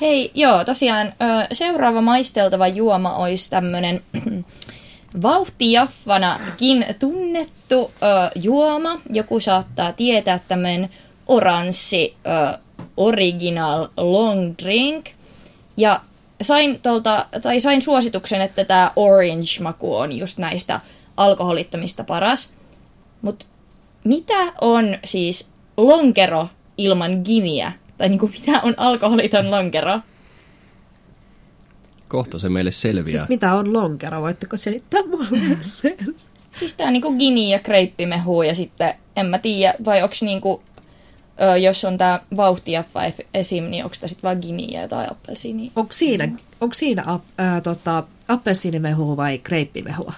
Hei, joo, tosiaan seuraava maisteltava juoma olisi tämmönen [CLEARS THROAT] vauhtijaffanakin tunnettu ö, juoma. Joku saattaa tietää tämmönen oranssi ö, original long drink. Ja sain, tolta, tai sain suosituksen, että tämä orange-maku on just näistä alkoholittomista paras. Mutta mitä on siis lonkero ilman giniä? Tai niinku, mitä on alkoholiton lonkero? Kohta se meille selviää. Siis mitä on lonkero? Voitteko selittää mulle sen? Siis tää on niinku gini ja kreippimehu ja sitten en mä tiedä, vai onks niinku, ö, jos on tää ef- esim, niin onks tää sit vaan gini ja jotain appelsiinia? Onko siinä, onko siinä ap, ää, tota, appelsiinimehua vai kreippimehua?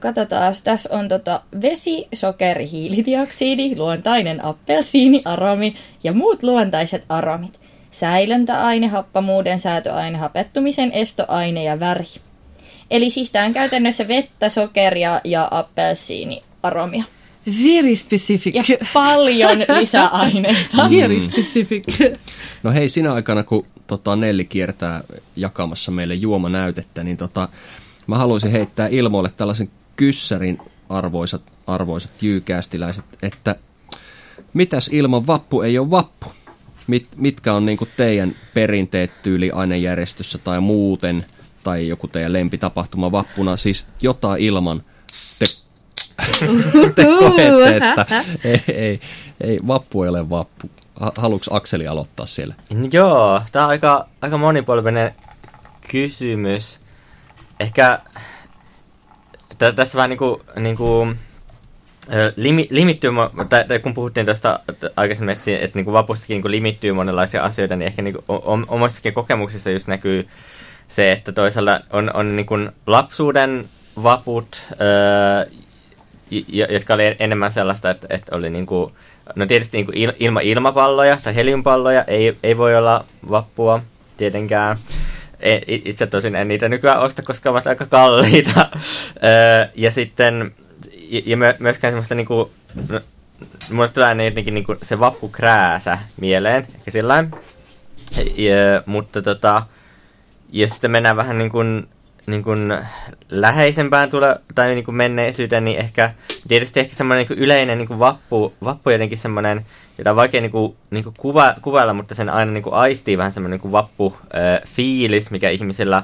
Katsotaan, tässä on tota vesi, sokeri, hiilidioksidi, luontainen appelsiini, aromi ja muut luontaiset aromit. Säilöntäaine, happamuuden säätöaine, hapettumisen estoaine ja väri. Eli siis tää on käytännössä vettä, sokeria ja appelsiini aromia. Very specific. Ja paljon lisäaineita. [LAUGHS] Very specific. No hei, sinä aikana kun tota, Nelli kiertää jakamassa meille juomanäytettä, niin tota, mä haluaisin heittää ilmoille tällaisen kyssärin arvoisat, arvoisat jyykästiläiset, että mitäs ilman vappu ei ole vappu? Mit, mitkä on niinku teidän perinteet tyyli ainejärjestössä tai muuten, tai joku teidän lempitapahtuma vappuna, siis jotain ilman te, [LAUGHS] te koette, [LAUGHS] että ei, ei, ei, vappu ei ole vappu. Ha- Haluatko Akseli aloittaa siellä? Joo, tämä on aika, aika monipolvinen kysymys. Ehkä tä- tässä vähän niinku, niinku limi, limittyy, tai, tai kun puhuttiin tuosta aikaisemmin, että, niinku vapustakin niinku limittyy monenlaisia asioita, niin ehkä niinku o- omassakin kokemuksissa just näkyy se, että toisaalta on, on niinku lapsuuden vaput, öö, jotka oli enemmän sellaista, että, että oli niinku, no tietysti niin kuin il, ilma ilmapalloja tai heliumpalloja ei, ei voi olla vappua tietenkään. E, itse tosin en niitä nykyään osta, koska ovat aika kalliita. [LAUGHS] ja sitten, ja myöskään semmoista niinku, no, mulle tulee jotenkin niinku se vappukrääsä mieleen, ehkä sillä mutta tota, ja sitten mennään vähän niin kuin, niin kuin läheisempään tule, tai niin kuin menneisyyteen, niin ehkä tietysti ehkä semmoinen niin yleinen niin kuin vappu, vappu jotenkin semmoinen, jota on vaikea niin kuin, niin kuin kuva, kuvailla, mutta sen aina niin kuin aistii vähän semmoinen niin kuin vappu äh, fiilis, mikä ihmisillä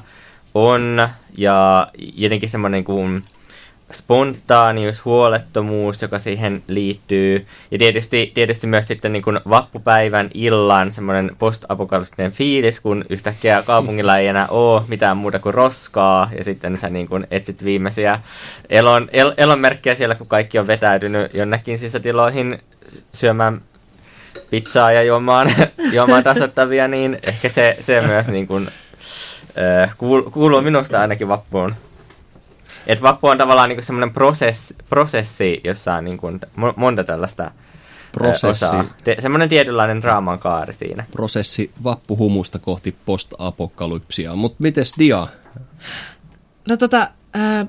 on, ja jotenkin semmoinen niin kuin, spontaanius, huolettomuus, joka siihen liittyy. Ja tietysti, tietysti myös sitten niin kuin vappupäivän illan semmoinen post-apokalyptinen fiilis, kun yhtäkkiä kaupungilla ei enää ole mitään muuta kuin roskaa, ja sitten sä niin kuin etsit viimeisiä elon, el, elonmerkkejä siellä, kun kaikki on vetäytynyt jonnekin sisätiloihin syömään pizzaa ja juomaan, [LAUGHS] juomaan tasoittavia, niin ehkä se, se myös niin kuin, kuuluu minusta ainakin vappuun. Että vappu on tavallaan niinku semmoinen prosess, prosessi, jossa on niinku monta tällaista prosessi. osaa. Te, semmoinen tietynlainen draaman kaari siinä. Prosessi vappuhumusta kohti post-apokalypsia. Mutta mites Dia? No tota, äh,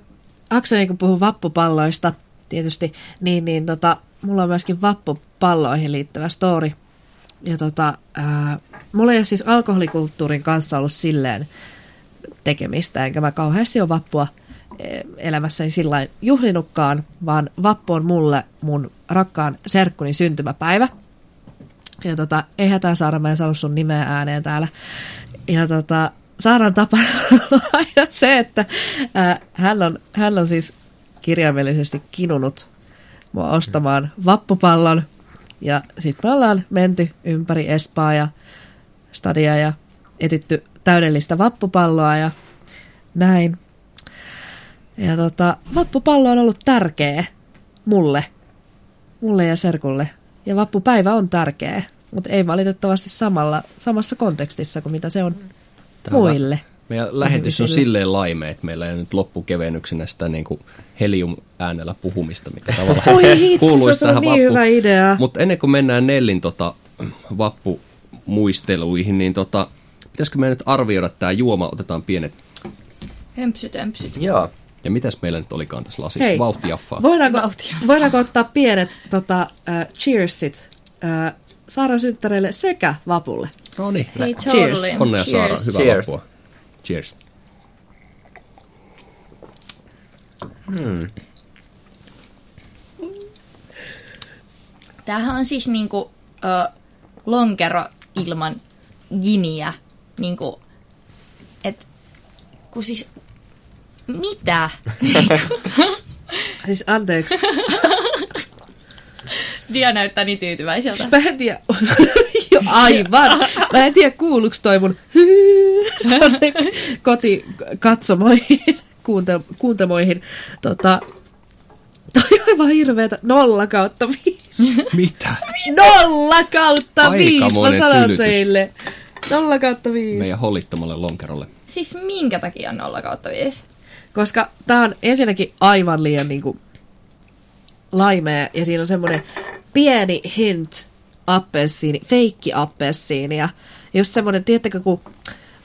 Akseli kun puhuu vappupalloista tietysti, niin, niin tota, mulla on myöskin vappupalloihin liittyvä story. Ja tota, äh, mulla ei ole siis alkoholikulttuurin kanssa ollut silleen tekemistä, enkä mä kauheasti ole vappua elämässäni sillä juhlinutkaan, vaan vappu on mulle mun rakkaan serkkuni syntymäpäivä. Ja tota, ei hätää Saara, mä en saanut sun nimeä ääneen täällä. Ja tota, Saaran tapa on [LAUGHS] aina se, että ää, hän, on, hän on siis kirjaimellisesti kinunut mua ostamaan vappupallon. Ja sitten me ollaan menty ympäri Espaa ja stadia ja etitty täydellistä vappupalloa ja näin. Ja tota, vappupallo on ollut tärkeä mulle, mulle ja Serkulle. Ja vappupäivä on tärkeä, mutta ei valitettavasti samalla, samassa kontekstissa kuin mitä se on Tämä muille. Meidän lähetys on silleen laime, että meillä ei nyt loppukevennyksenä sitä niin kuin helium-äänellä puhumista, mikä tavallaan Oi hitsi, kuuluisi se on niin vappu. hyvä idea. Mutta ennen kuin mennään Nellin tota, vappumuisteluihin, niin tota, pitäisikö me nyt arvioida tämä juoma? Otetaan pienet Hömpsyt, hömpsyt. Joo. Ja mitäs meillä nyt olikaan tässä lasissa? Hei, Vauhtiaffaa. Voidaanko, Vauhtiaffaa. voidaanko ottaa pienet tota, uh, cheersit uh, Saara synttäreille sekä Vapulle? No niin. Hei, Cheers. Onnea Cheers. Saara, hyvää Cheers. vapua. Cheers. Hmm. Tämähän on siis niinku uh, lonkero ilman giniä. Niinku, et, kun siis mitä? [LAUGHS] siis anteeksi. [LAUGHS] Dia näyttää niin tyytyväiseltä. Siis mä en tiedä. [LAUGHS] jo, aivan. Mä en tiedä kuuluuko toi mun kotikatsomoihin, kuunte, kuuntemoihin. Tota, toi on aivan hirveetä. Nolla kautta viisi. Mitä? Nolla kautta viisi, mä sanon teille. Nolla kautta viisi. Meidän hollittomalle lonkerolle. Siis minkä takia nolla kautta viisi? Koska tää on ensinnäkin aivan liian niinku laimea ja siinä on semmoinen pieni hint appelsiini, feikki appelsiini ja just semmoinen, tiedättekö kun,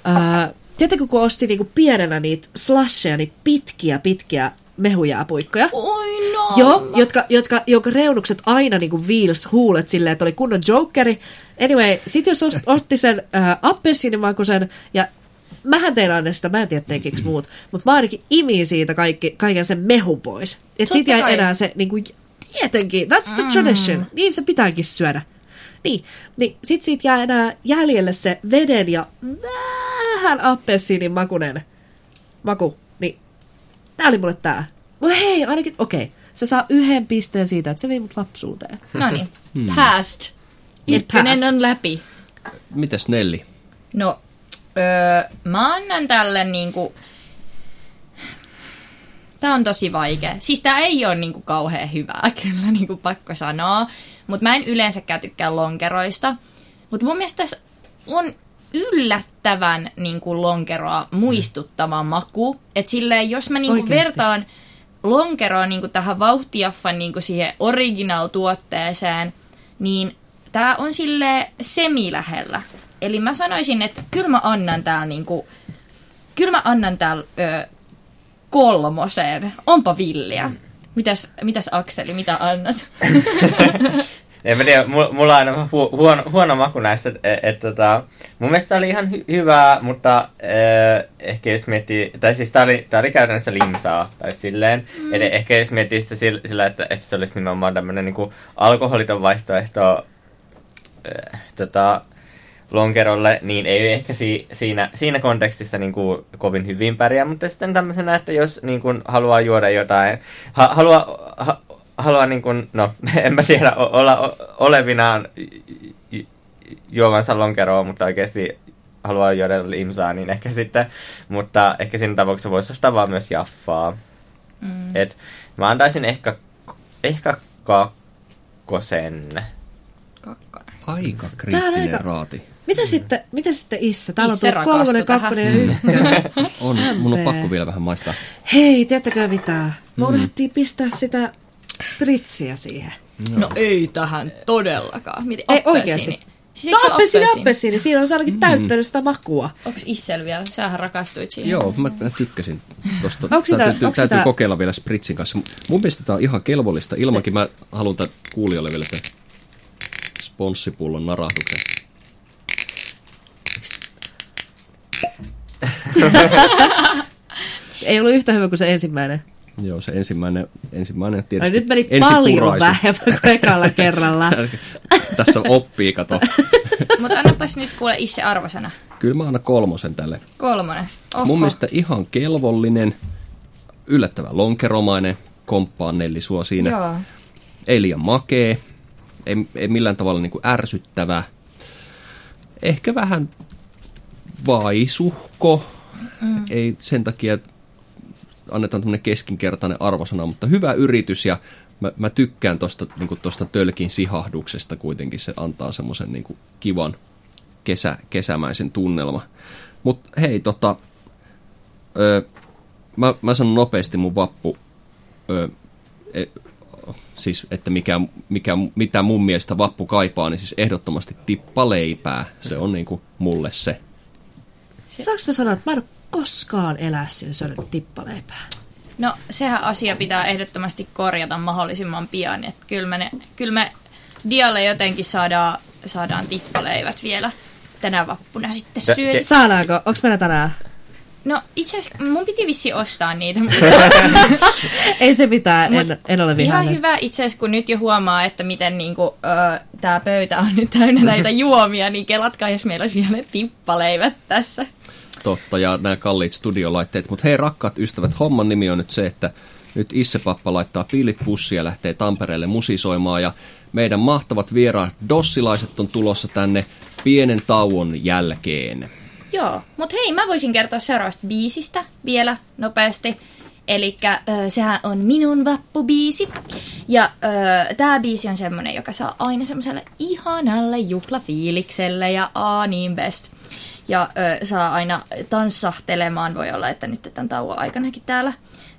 ää, tiedättekö kun osti niinku pienenä niitä slasheja, niitä pitkiä pitkiä mehujääpuikkoja. Oi no! Joo, jotka, jotka, jonka reunukset aina niinku viils huulet silleen, että oli kunnon jokeri. Anyway, sit jos otti sen äh, appelsiinimakuisen ja mähän tein aina sitä, mä en tiedä tekikö [CLEARS THROAT] muut, mutta mä ainakin imiin siitä kaikki, kaiken sen mehu pois. Että sit jäi kai. enää se, niin kuin, tietenkin, that's the mm. tradition, niin se pitääkin syödä. Niin, niin sit siitä jää enää jäljelle se veden ja vähän appelsiinin makunen maku. Niin, tää oli mulle tää. Mutta hei, ainakin, okei, okay, se saa yhden pisteen siitä, että se vei mut lapsuuteen. [LAUGHS] No niin, hmm. past. Ykkönen on läpi. Mitäs Nelli? No, Öö, mä annan tälle niinku... Tää on tosi vaikea. Siis tää ei ole niinku kauhean hyvää, [LAUGHS] kyllä niinku pakko sanoa. Mutta mä en yleensäkään tykkää lonkeroista. Mutta mun mielestä tässä on yllättävän niinku lonkeroa muistuttava mm. maku. Että silleen, jos mä niinku vertaan lonkeroa niinku tähän vauhtiaffan niinku siihen original-tuotteeseen, niin tämä on sille semilähellä. Eli mä sanoisin, että kyllä mä annan täällä niinku, kyllä mä annan täällä ö, kolmosen. Onpa villiä. Mitäs, mitäs Akseli, mitä annat? [LAUGHS] En mä tiedä, mulla on aina hu- huono, huono maku näissä, että et, tota, mun mielestä oli ihan hy- hyvää, mutta äh, ehkä jos miettii, tai siis tää oli, tää oli käytännössä limsaa, tai silleen, mm. eli ehkä jos miettii sitä sillä, sillä että, että se olisi nimenomaan tämmönen niinku alkoholiton vaihtoehto äh, tota, lonkerolle, niin ei ehkä si- siinä, siinä kontekstissa niin kuin kovin hyvin pärjää, mutta sitten tämmöisenä, että jos niin kuin haluaa juoda jotain, ha- haluaa, ha- haluaa niin kuin, no [LAUGHS] en mä tiedä, olla olevinaan juovansa lonkeroa, mutta oikeasti haluaa juoda limsaa, niin ehkä sitten, mutta ehkä siinä tapauksessa voisi ostaa vaan myös jaffaa. Mm. Et mä antaisin ehkä, ehkä kakkosen. Kakkonen. Aika kriittinen aika- raati. Mitä sitten, mitä sitten Issa? Täällä Isse on tullut kolmonen, kakkonen ja ykkönen. [LAUGHS] On, mun on pakko vielä vähän maistaa. Hei, tiedättekö mitä? Me unohdettiin pistää sitä spritsiä siihen. No ei tähän todellakaan. Miten, Ei oikeasti. Siis No appelsiini, appelsiini? Siinä on ainakin täyttänyt sitä makua. Onks Issel vielä? Sähän rakastuit siihen. Joo, mä, mä tykkäsin tosta. Onko sitä- täytyy, onko täytyy sitä- kokeilla vielä Spritzin kanssa. Mun mielestä tää on ihan kelvollista. Ilmankin mä haluan tämän kuulijoille vielä sen sponssipullon narahduksen. [LAUGHS] Ei ollut yhtä hyvä kuin se ensimmäinen. Joo, se ensimmäinen, ensimmäinen Ai, tietysti nyt meni paljon puraisu. vähemmän kuin ekalla [LAUGHS] kerralla. Tässä oppii, kato. [LAUGHS] Mutta annapas nyt kuule Isse arvosana. Kyllä mä annan kolmosen tälle. Kolmonen. Oho. Mun mielestä ihan kelvollinen, yllättävän lonkeromainen, komppaan Nelli sua siinä. Joo. Ei liian makee, ei, ei millään tavalla niin kuin ärsyttävä. Ehkä vähän vaisuhko. Mm. Ei sen takia annetaan tämmöinen keskinkertainen arvosana, mutta hyvä yritys ja mä, mä tykkään tosta, niin tosta tölkin sihahduksesta kuitenkin. Se antaa semmoisen niin kivan kesä, kesämäisen tunnelma. Mutta hei, tota, ö, mä, mä sanon nopeasti mun vappu, ö, e, siis että mikä, mikä, mitä mun mielestä vappu kaipaa, niin siis ehdottomasti tippaleipää. Se on niinku mulle se. Saanko mä sanoa, että mä en ole koskaan elää sillä syönyt tippaleipää? No sehän asia pitää ehdottomasti korjata mahdollisimman pian. Että kyllä me, ne, kyllä me Dialle jotenkin saadaan, saadaan tippaleivät vielä tänä vappuna sitten syödä. Saadaanko? Onks meillä tänään? No itse asiassa mun piti vissi ostaa niitä, mutta [LAUGHS] Ei se mitään, Mut en, en ole ihan vihainen. hyvä itse asiassa, kun nyt jo huomaa, että miten niinku, tämä pöytä on nyt täynnä näitä juomia, niin kelatkaa, jos meillä olisi vielä ne tippaleivät tässä. Totta, ja nämä kalliit studiolaitteet. Mutta hei rakkaat ystävät, homman nimi on nyt se, että nyt Issepappa laittaa piilit pussiin ja lähtee Tampereelle musisoimaan. Ja meidän mahtavat vieraat dossilaiset on tulossa tänne pienen tauon jälkeen. Joo, mutta hei, mä voisin kertoa seuraavasta biisistä vielä nopeasti. Eli sehän on minun vappubiisi. Ja tämä biisi on semmonen, joka saa aina semmoiselle ihanalle juhlafiilikselle ja a niin best. Ja ö, saa aina tanssahtelemaan. Voi olla, että nyt tämän tauon aikanakin täällä,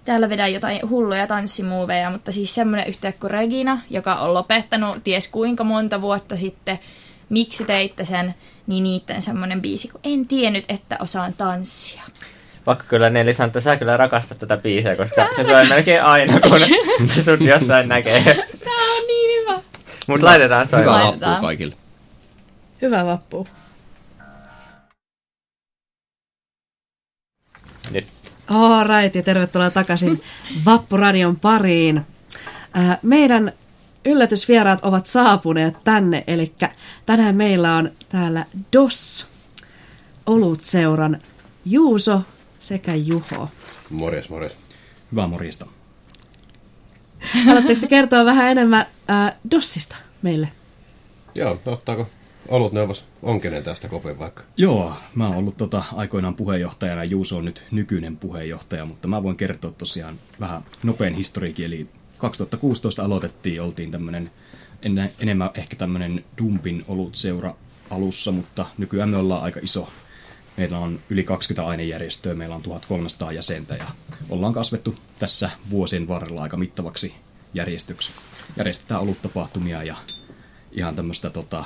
täällä vedän jotain hulluja tanssimuoveja, mutta siis semmoinen yhtiö kuin Regina, joka on lopettanut ties kuinka monta vuotta sitten. Miksi teitte sen? Niin niitten semmoinen biisi, kun en tiennyt, että osaan tanssia. Pakko kyllä Nelli sanoa, että sä kyllä rakastat tätä biisiä, koska se soi melkein aina, kun [LAUGHS] sut jossain näkee. Tää on niin hyvä. Mut laitetaan Hyvää soimaan. Laitetaan. vappua kaikille. Hyvä vappu. Nyt. All right, ja tervetuloa takaisin [LAUGHS] Vappuradion pariin. Äh, meidän yllätysvieraat ovat saapuneet tänne, eli tänään meillä on täällä DOS, Olutseuran Juuso sekä Juho. Morjes, morjes. Hyvää morjesta. Haluatteko te kertoa vähän enemmän äh, DOSista meille? Joo, no ottaako olut neuvos Onkenen tästä kopin vaikka? Joo, mä oon ollut tota, aikoinaan puheenjohtajana, Juuso on nyt nykyinen puheenjohtaja, mutta mä voin kertoa tosiaan vähän nopein historiikin, eli 2016 aloitettiin, oltiin tämmönen enne, enemmän ehkä tämmönen Dumpin olut seura alussa, mutta nykyään me ollaan aika iso. Meillä on yli 20 ainejärjestöä, meillä on 1300 jäsentä ja ollaan kasvettu tässä vuosien varrella aika mittavaksi järjestöksi. Järjestetään oluttapahtumia ja ihan tämmöistä tota,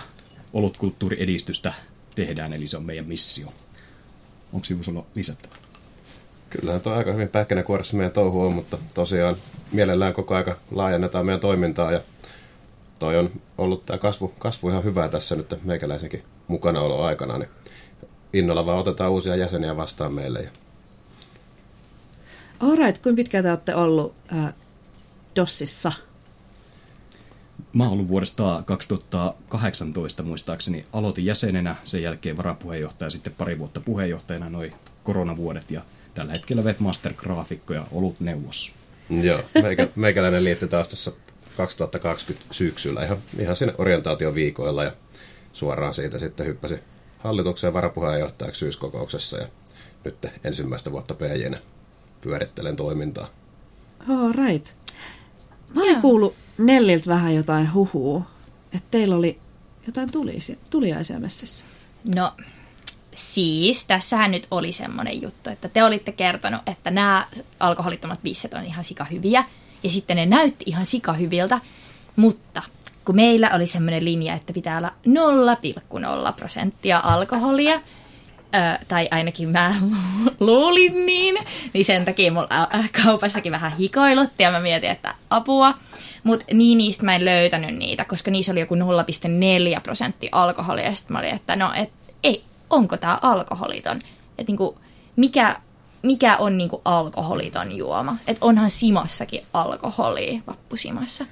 olutkulttuuriedistystä tehdään, eli se on meidän missio. Onko sulla lisättävä? Kyllähän tuo aika hyvin pähkinäkuoressa meidän touhu on, mutta tosiaan mielellään koko aika laajennetaan meidän toimintaa ja toi on ollut tämä kasvu, kasvu ihan hyvää tässä nyt meikäläisenkin mukanaolo aikana, niin innolla vaan otetaan uusia jäseniä vastaan meille. Ja... Alright, kuinka pitkään te olette ollut äh, DOSissa? Mä oon ollut vuodesta 2018 muistaakseni. Aloitin jäsenenä, sen jälkeen varapuheenjohtaja, sitten pari vuotta puheenjohtajana noin koronavuodet ja tällä hetkellä webmaster-graafikko ja ollut neuvos. Joo, meikä, meikäläinen liittyi taas tuossa 2020 syksyllä ihan, ihan sinne orientaatioviikoilla ja suoraan siitä sitten hyppäsi hallituksen varapuheenjohtajaksi syyskokouksessa ja nyt ensimmäistä vuotta PJnä pyörittelen toimintaa. All right. Mä olen kuullut Nelliltä vähän jotain huhuu, että teillä oli jotain tuliaisia messissä. No, siis tässähän nyt oli semmoinen juttu, että te olitte kertonut, että nämä alkoholittomat bisset on ihan sikahyviä. Ja sitten ne näytti ihan sikahyviltä, mutta kun meillä oli semmoinen linja, että pitää olla 0,0 prosenttia alkoholia, ö, tai ainakin mä [LAUGHS] luulin niin, niin sen takia mulla kaupassakin vähän hikoilutti ja mä mietin, että apua. Mutta niin niistä mä en löytänyt niitä, koska niissä oli joku 0,4 prosenttia alkoholia. Ja sitten mä olin, että no, et, ei, onko tämä alkoholiton? Että niinku, mikä, mikä on niinku alkoholiton juoma? Että onhan Simassakin alkoholia vappusimassa.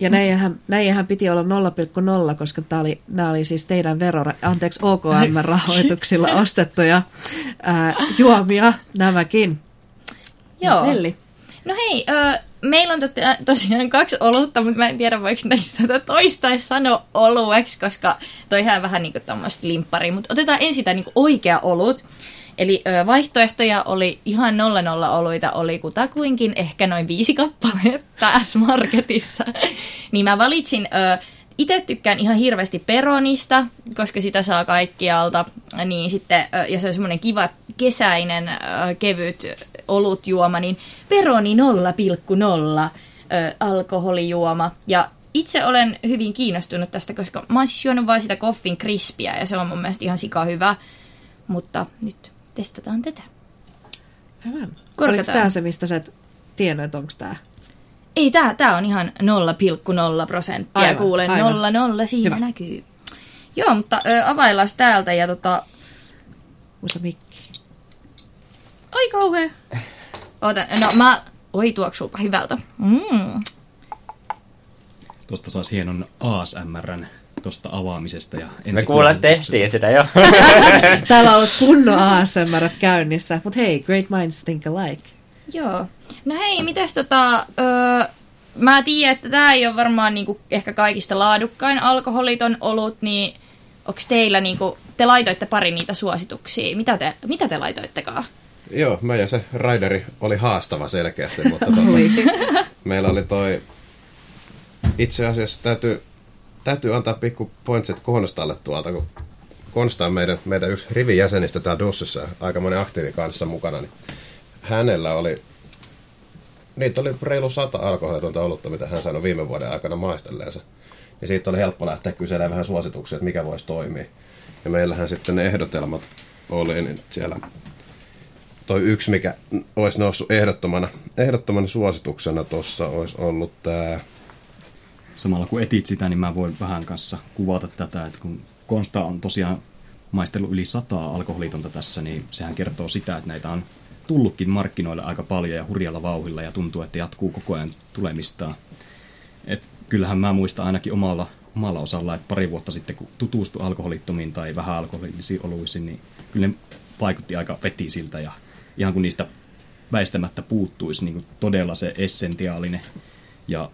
Ja näinhän, näinhän piti olla 0,0, koska tämä oli, nämä oli siis teidän vero, anteeksi OKM-rahoituksilla [LAUGHS] ostettuja ää, juomia nämäkin. Joo. Nelli. No hei, ö, meillä on tosiaan kaksi olutta, mutta mä en tiedä voiko tätä toista sanoa olueksi, koska toihan vähän niin tämmöistä limppari. Mutta otetaan ensin tämä niin oikea olut. Eli vaihtoehtoja oli ihan nolla nolla oluita, oli kutakuinkin ehkä noin viisi kappaletta [LAUGHS] S-Marketissa. niin mä valitsin, itse tykkään ihan hirveästi peronista, koska sitä saa kaikkialta. Niin sitten, ja se on semmoinen kiva kesäinen kevyt olutjuoma, niin peroni 0,0 ö, alkoholijuoma. Ja itse olen hyvin kiinnostunut tästä, koska mä oon siis juonut vain sitä koffin krispiä ja se on mun mielestä ihan sika hyvä. Mutta nyt testataan tätä. Aivan. Korkataan. Oliko tämä se, mistä sä et tiennyt, että onko tämä? Ei, tää, tää on ihan 0,0 prosenttia. Aivan, Kuulen aivan. nolla nolla, siinä Hyvä. näkyy. Joo, mutta ö, availlaan täältä ja tota... Muista mikki. Ai kauhea. Oota, no mä... Oi, tuoksuupa hyvältä. Mm. Tuosta saisi hienon ASMRn tuosta avaamisesta. Ja Me ensi kuulla kuulen- tehtiin sitä jo. [LAUGHS] Täällä on ollut kunnon ASMR käynnissä, mutta hei, great minds think alike. Joo. No hei, mitäs tota... Öö, mä tiedän, että tää ei ole varmaan niinku ehkä kaikista laadukkain alkoholiton olut, niin onks teillä niinku... Te laitoitte pari niitä suosituksia. Mitä te, mitä te laitoittekaan? Joo, mä ja se raideri oli haastava selkeästi, mutta [LAUGHS] tota, meillä oli toi... Itse asiassa täytyy, täytyy antaa pikku pointsit Konstalle tuolta, kun Konsta on meidän, meidän yksi rivijäsenistä täällä Dussissa, aikamoinen aktiivi kanssa mukana, niin hänellä oli, niitä oli reilu sata alkoholitonta olutta, mitä hän sanoi viime vuoden aikana maistelleensa. Ja siitä oli helppo lähteä kyselemään vähän suosituksia, että mikä voisi toimia. Ja meillähän sitten ne ehdotelmat oli, niin siellä toi yksi, mikä olisi noussut ehdottomana, ehdottomana suosituksena tuossa olisi ollut tämä... Samalla kun etit sitä, niin mä voin vähän kanssa kuvata tätä, että kun Konsta on tosiaan maistellut yli sataa alkoholitonta tässä, niin sehän kertoo sitä, että näitä on tullutkin markkinoille aika paljon ja hurjalla vauhilla ja tuntuu, että jatkuu koko ajan tulemistaan. Et kyllähän mä muistan ainakin omalla, omalla osalla, että pari vuotta sitten kun tutustui alkoholittomiin tai vähän alkoholillisiin oluisiin, niin kyllä ne vaikutti aika vetisiltä ja ihan kun niistä väistämättä puuttuisi niin kuin todella se essentiaalinen ja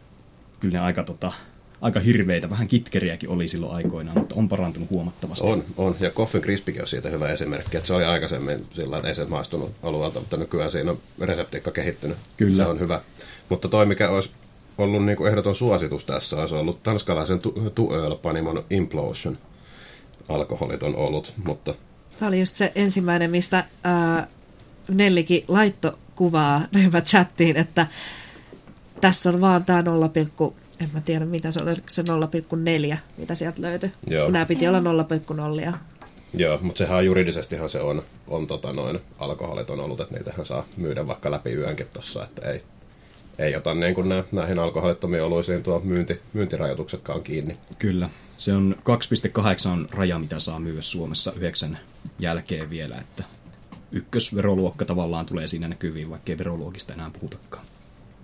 kyllä ne aika, tota, aika hirveitä, vähän kitkeriäkin oli silloin aikoinaan, mutta on parantunut huomattavasti. On, on. Ja Coffin Crispikin on siitä hyvä esimerkki, että se oli aikaisemmin sillä ei se maistunut alueelta, mutta nykyään siinä on reseptiikka kehittynyt. Kyllä. Se on hyvä. Mutta toi, mikä olisi ollut niin kuin ehdoton suositus tässä, olisi ollut tanskalaisen tu- Tuöl-panimon Implosion alkoholiton ollut, mutta Tämä oli just se ensimmäinen, mistä ää, Nellikin laitto kuvaa ryhmä chattiin, että tässä on vaan tämä en mä tiedä mitä se oli, oliko se 0,4, mitä sieltä löytyi. Joo. Kun nämä piti olla 0,0. Joo, mutta sehän on juridisestihan se on, on tota noin alkoholiton ollut, että niitähän saa myydä vaikka läpi yönkin tossa, että ei, ei ota niin kuin nä, näihin alkoholittomiin oluisiin tuo myynti, myyntirajoituksetkaan kiinni. Kyllä. Se on 2,8 on raja, mitä saa myyä Suomessa yhdeksän jälkeen vielä, että ykkösveroluokka tavallaan tulee siinä näkyviin, vaikka ei veroluokista enää puhutakaan.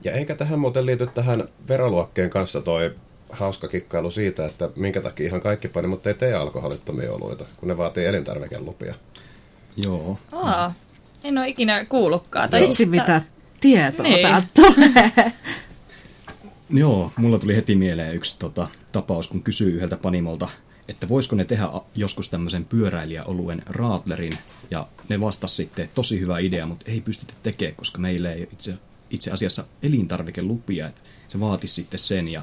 Ja eikä tähän muuten liity tähän veroluokkeen kanssa toi hauska kikkailu siitä, että minkä takia ihan kaikki pani, mutta ei tee alkoholittomia oluita, kun ne vaatii elintarvikelupia. Joo. Aa, en ole ikinä kuullutkaan. Tai siis mitä tietoa Niin. täältä tulee. Joo, mulla tuli heti mieleen yksi tota, tapaus, kun kysyi yhdeltä panimolta, että voisiko ne tehdä joskus tämmöisen pyöräilijäoluen raatlerin, ja ne vastasi sitten, että tosi hyvä idea, mutta ei pystytä tekemään, koska meillä ei ole itse, itse asiassa elintarvikelupia, että se vaatisi sitten sen, ja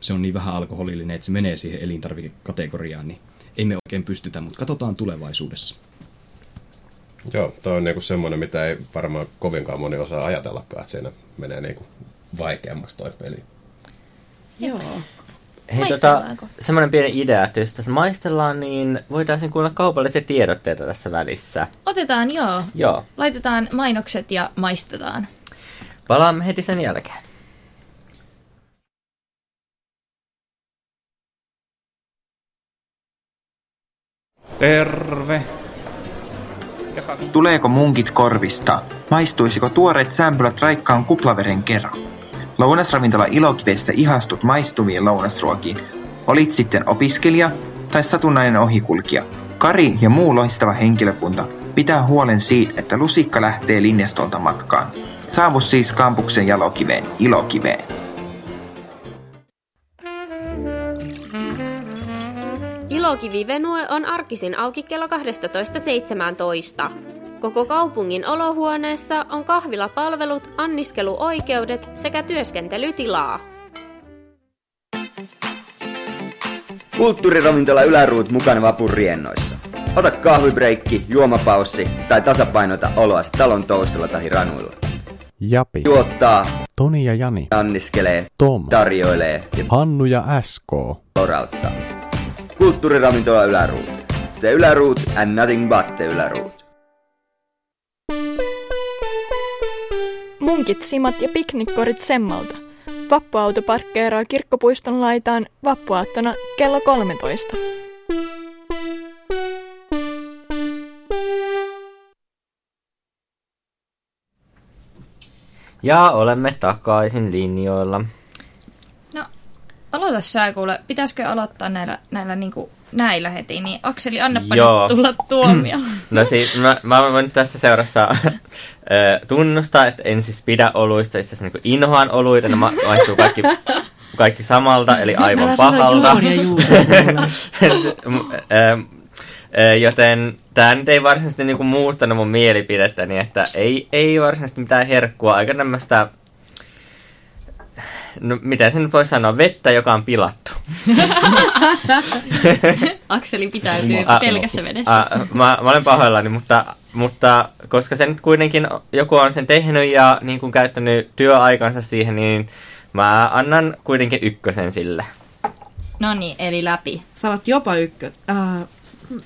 se on niin vähän alkoholillinen, että se menee siihen elintarvikekategoriaan, niin ei me oikein pystytä, mutta katsotaan tulevaisuudessa. Joo, toi on niinku semmoinen, mitä ei varmaan kovinkaan moni osaa ajatellakaan, että siinä menee niinku vaikeammaksi toi peli. Joo. Hei, tota, semmoinen pieni idea, että jos tässä maistellaan, niin voitaisiin kuulla kaupallisia tiedotteita tässä välissä. Otetaan, joo. Joo, Laitetaan mainokset ja maistetaan. palaamme heti sen jälkeen. Terve. Tuleeko munkit korvista? Maistuisiko tuoreet sämpylät raikkaan kuplaveren kerran? Lounasravintola Ilokivessä ihastut maistuviin lounasruokiin. Olit sitten opiskelija tai satunnainen ohikulkija. Kari ja muu loistava henkilökunta pitää huolen siitä, että lusikka lähtee linjastolta matkaan. Saavu siis kampuksen jalokiveen Ilokiveen. Ilokivi Venue on arkisin auki kello 12.17. Koko kaupungin olohuoneessa on kahvilapalvelut, anniskeluoikeudet sekä työskentelytilaa. Kulttuuriravintola Yläruut mukana vapun riennoissa. Ota kahvibreikki, juomapaussi tai tasapainota oloasi talon toustella tai ranuilla. Japi. Juottaa, Toni ja Jani. anniskelee, Tom. tarjoilee ja Hannu ja SK. lorauttaa. Kulttuuriravintola Yläruut. The Yläruut and nothing but the Yläruut. Munkit, simat ja piknikkorit semmalta. Vappuauto parkkeeraa kirkkopuiston laitaan vappuaattona kello 13. Ja olemme takaisin linjoilla. No, aloita sä kuule. Pitäisikö aloittaa näillä, näillä, niinku, näillä heti? Niin Akseli, annapa Joo. nyt tulla tuomio. No siis mä, mä voin tässä seurassa [LAUGHS] tunnustaa, että en siis pidä oluista, itse asiassa niin inhoan oluita, ne ma- maistuu kaikki, kaikki samalta, eli aivan Älä pahalta. [LAUGHS] Joten tämä nyt ei varsinaisesti niinku muuttanut mun mielipidettäni, että ei, ei varsinaisesti mitään herkkua, aika tämmöistä, no mitä sen voi sanoa, vettä, joka on pilattu. [LAUGHS] Akseli pitäytyy Ah, pelkässä vedessä. Ah, mä, mä olen pahoillani, mutta, mutta koska sen kuitenkin joku on sen tehnyt ja niin kuin käyttänyt työaikansa siihen, niin mä annan kuitenkin ykkösen sille. No niin, eli läpi. Sanot jopa ykkö. Uh,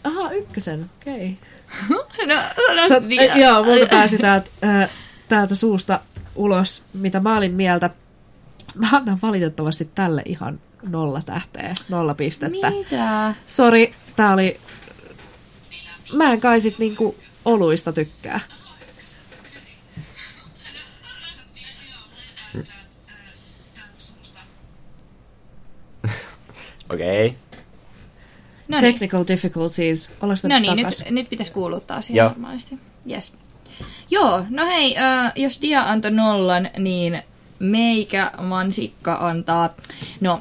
aha, ykkösen, okei. [LAUGHS] No, no, Tot, niin, äh, joo, multa pääsi täältä, äh, täältä suusta ulos, mitä mä olin mieltä. [LAUGHS] Mä annan valitettavasti tälle ihan nolla tähteä, nolla pistettä. Mitä? Sori, tää oli... Mä en kai sit niinku oluista tykkää. [LAUGHS] Okei. Okay. No niin, Technical difficulties. Ollaanko me no niin takas? nyt, nyt pitäisi kuuluttaa siihen Joo. normaalisti. Yes. Joo, no hei, äh, jos Dia antoi nollan, niin meikä mansikka antaa... No,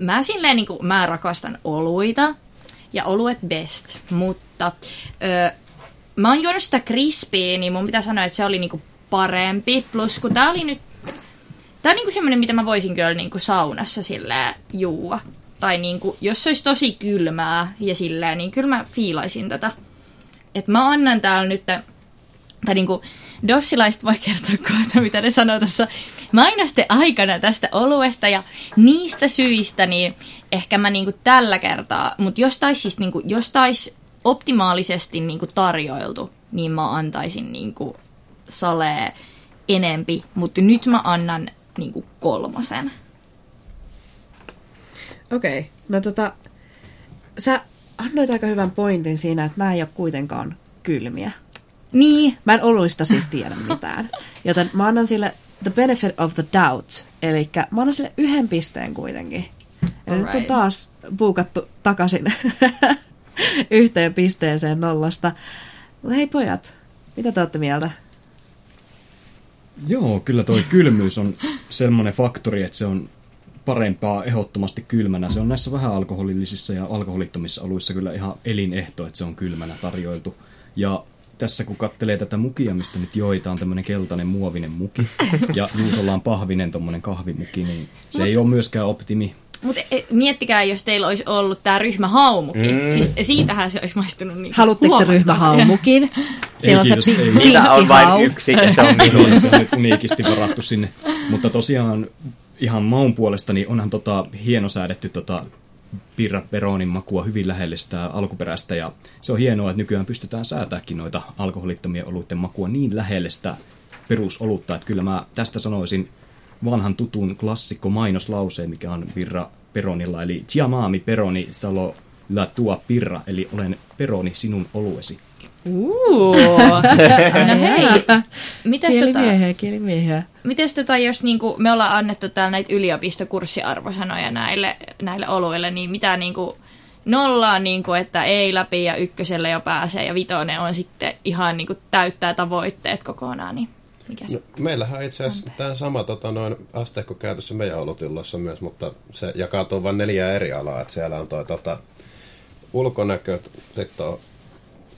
mä silleen niinku, mä rakastan oluita ja oluet best, mutta ö, mä oon juonut sitä crispyä, niin mun pitää sanoa, että se oli niinku parempi. Plus kun tää oli nyt... Tää on niinku semmonen, mitä mä voisin kyllä niinku saunassa silleen juua. Tai niinku, jos se olisi tosi kylmää ja silleen, niin kyllä mä fiilaisin tätä. Et mä annan täällä nyt, tai niinku, Dossilaiset voi kertoa kohta, mitä ne sanoo tuossa mainosten aikana tästä oluesta ja niistä syistä, niin ehkä mä niinku tällä kertaa, mutta jos tais siis niinku, jos tais optimaalisesti niinku tarjoiltu, niin mä antaisin niinku salee enempi, mutta nyt mä annan niinku kolmosen. Okei, okay. no tota, sä annoit aika hyvän pointin siinä, että nämä ei ole kuitenkaan kylmiä. Niin. Mä en oluista siis tiedä mitään. [LAUGHS] Joten mä annan sille the benefit of the doubt. Eli mä annan sille yhden pisteen kuitenkin. Ja nyt on taas buukattu takaisin [LAUGHS] yhteen pisteeseen nollasta. Mutta hei pojat, mitä te olette mieltä? Joo, kyllä toi kylmyys on semmoinen faktori, että se on parempaa ehdottomasti kylmänä. Se on näissä vähän alkoholillisissa ja alkoholittomissa oluissa kyllä ihan elinehto, että se on kylmänä tarjoiltu. Ja tässä kun kattelee tätä mukia, mistä nyt joitaan tämmöinen keltainen muovinen muki, ja Juusolla on pahvinen tommonen kahvimuki, niin se ei ole myöskään optimi. Mutta miettikää, jos teillä olisi ollut tämä ryhmä haumukin. Mm. Siis siitähän se olisi maistunut niin Haluatteko te ryhmähaumukin? [LAUGHS] Siellä on se kiitos, pi- ei. Niitä on vain yksi ja se on minun. se on nyt uniikisti varattu sinne. Mutta tosiaan ihan maun puolesta, niin onhan tota hieno säädetty tota Pirra Peronin makua hyvin lähelle sitä alkuperäistä. Ja se on hienoa, että nykyään pystytään säätämäänkin noita alkoholittomien oluiden makua niin lähelle sitä perusolutta, että kyllä mä tästä sanoisin vanhan tutun klassikko mainoslauseen, mikä on Pirra Peronilla, eli Chiamami Peroni Salo la tua pirra, eli olen Peroni sinun oluesi. Uuu. No hei, mitäs tota, Kielimiehiä, mitäs tota, jos niinku, me ollaan annettu täällä näitä yliopistokurssiarvosanoja näille, näille oluille, niin mitä niinku, nollaa, niinku, että ei läpi ja ykköselle jo pääsee ja vitonen on sitten ihan niinku, täyttää tavoitteet kokonaan, niin mikä se? No, meillähän on itse asiassa tämä sama tota, noin asteikko käytössä meidän olutilloissa myös, mutta se jakautuu vain neljä eri alaa. Että siellä on toi tota, ulkonäkö, sitten on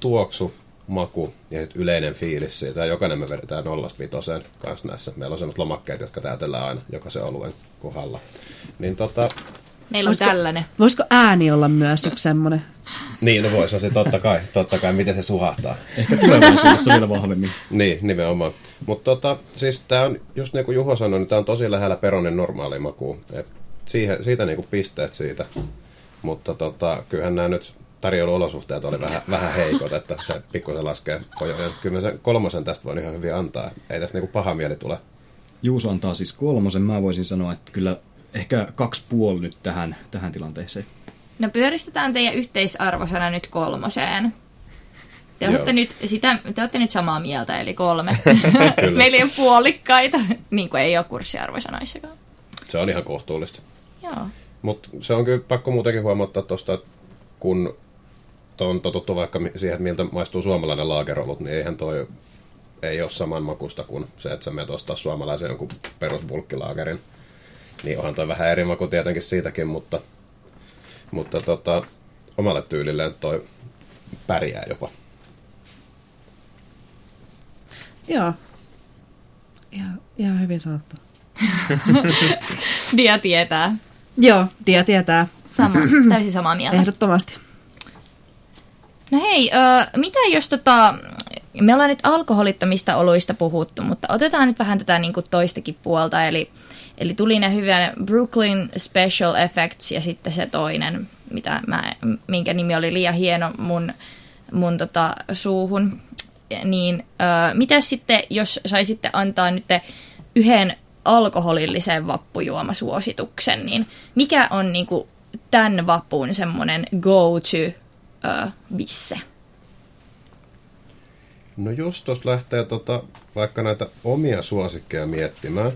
tuoksu, maku ja sit yleinen fiilis siitä. Ja jokainen me vedetään nollasta vitoseen kanssa näissä. Meillä on sellaiset lomakkeet, jotka täytellään aina jokaisen oluen kohdalla. Niin tota, Meillä on Voisiko- tällainen. Voisiko ääni olla myös yksi semmoinen? niin no voisi se totta kai, totta kai, miten se suhahtaa. Ehkä tulevaisuudessa vielä vahvemmin. Niin, nimenomaan. Mutta tota, siis tämä on, just niin kuin Juho sanoi, niin tämä on tosi lähellä peronin normaali maku. Et siihen, siitä niin kuin pisteet siitä. Mutta tota, kyllähän nämä nyt tarjoiluolosuhteet oli vähän, vähän heikot, että se pikkusen laskee. Kyllä mä sen kolmosen tästä voin ihan hyvin antaa. Ei tästä niinku paha mieli tule. Juuso antaa siis kolmosen. Mä voisin sanoa, että kyllä ehkä kaksi puoli nyt tähän, tähän tilanteeseen. No pyöristetään teidän yhteisarvosana nyt kolmoseen. Te Joo. olette, nyt sitä, te olette nyt samaa mieltä, eli kolme. Meillä ei ole puolikkaita, niin kuin ei ole kurssiarvosanoissakaan. Se on ihan kohtuullista. Joo. Mutta se on kyllä pakko muutenkin huomauttaa tuosta, että kun on totuttu vaikka siihen, että miltä maistuu suomalainen laakerolut, niin eihän toi ei ole saman makusta kuin se, että sä menet ostaa suomalaisen jonkun perusbulkkilaakerin. Niin onhan toi vähän eri maku tietenkin siitäkin, mutta, mutta tota, omalle tyylilleen toi pärjää jopa. Joo. Ihan, ihan hyvin sanottu. [LAUGHS] Dia tietää. Joo, Dia tietää. Sama, täysin samaa mieltä. Ehdottomasti. No hei, ö, mitä jos tota, me ollaan nyt alkoholittomista oluista puhuttu, mutta otetaan nyt vähän tätä niin kuin toistakin puolta, eli, eli tuli ne hyvän Brooklyn Special Effects ja sitten se toinen, mitä mä, minkä nimi oli liian hieno mun, mun tota, suuhun. Niin ö, mitä sitten, jos saisitte antaa nyt yhden alkoholillisen vappujuomasuosituksen, niin mikä on niinku tämän vapun semmoinen go-to visse? No just tuossa lähtee tota, vaikka näitä omia suosikkeja miettimään,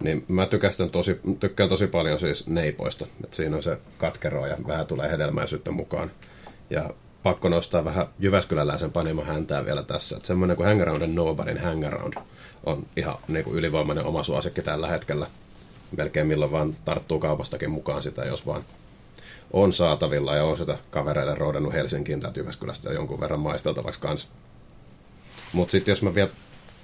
niin mä tykästän tosi, tykkään tosi paljon siis neipoista. Et siinä on se katkero ja vähän tulee hedelmäisyyttä mukaan. Ja pakko nostaa vähän Jyväskyläläisen panimo häntää vielä tässä. Että semmoinen kuin Hangaround and Nobody'n Hangaround on ihan niin kuin ylivoimainen oma suosikki tällä hetkellä. Melkein milloin vaan tarttuu kaupastakin mukaan sitä, jos vaan on saatavilla ja on sitä kavereille roudannut Helsinkiin tai Jyväskylästä jonkun verran maisteltavaksi kanssa. Mutta sitten jos mä vielä,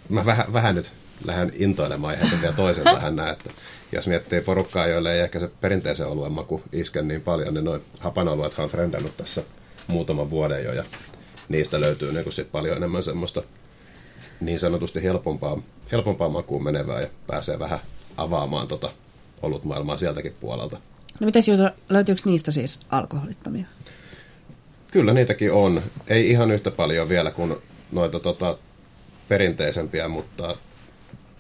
mä vähän, vähän nyt lähden intoilemaan heitän vielä toisen tähän näin, että jos miettii porukkaa, joille ei ehkä se perinteisen oluen maku iske niin paljon, niin noin hapanoluethan on trendannut tässä muutaman vuoden jo ja niistä löytyy niin sit paljon enemmän semmoista niin sanotusti helpompaa, helpompaa makuun menevää ja pääsee vähän avaamaan tota olutmaailmaa sieltäkin puolelta. No mitäs Juuso, löytyykö niistä siis alkoholittomia? Kyllä niitäkin on. Ei ihan yhtä paljon vielä kuin noita tota, perinteisempiä, mutta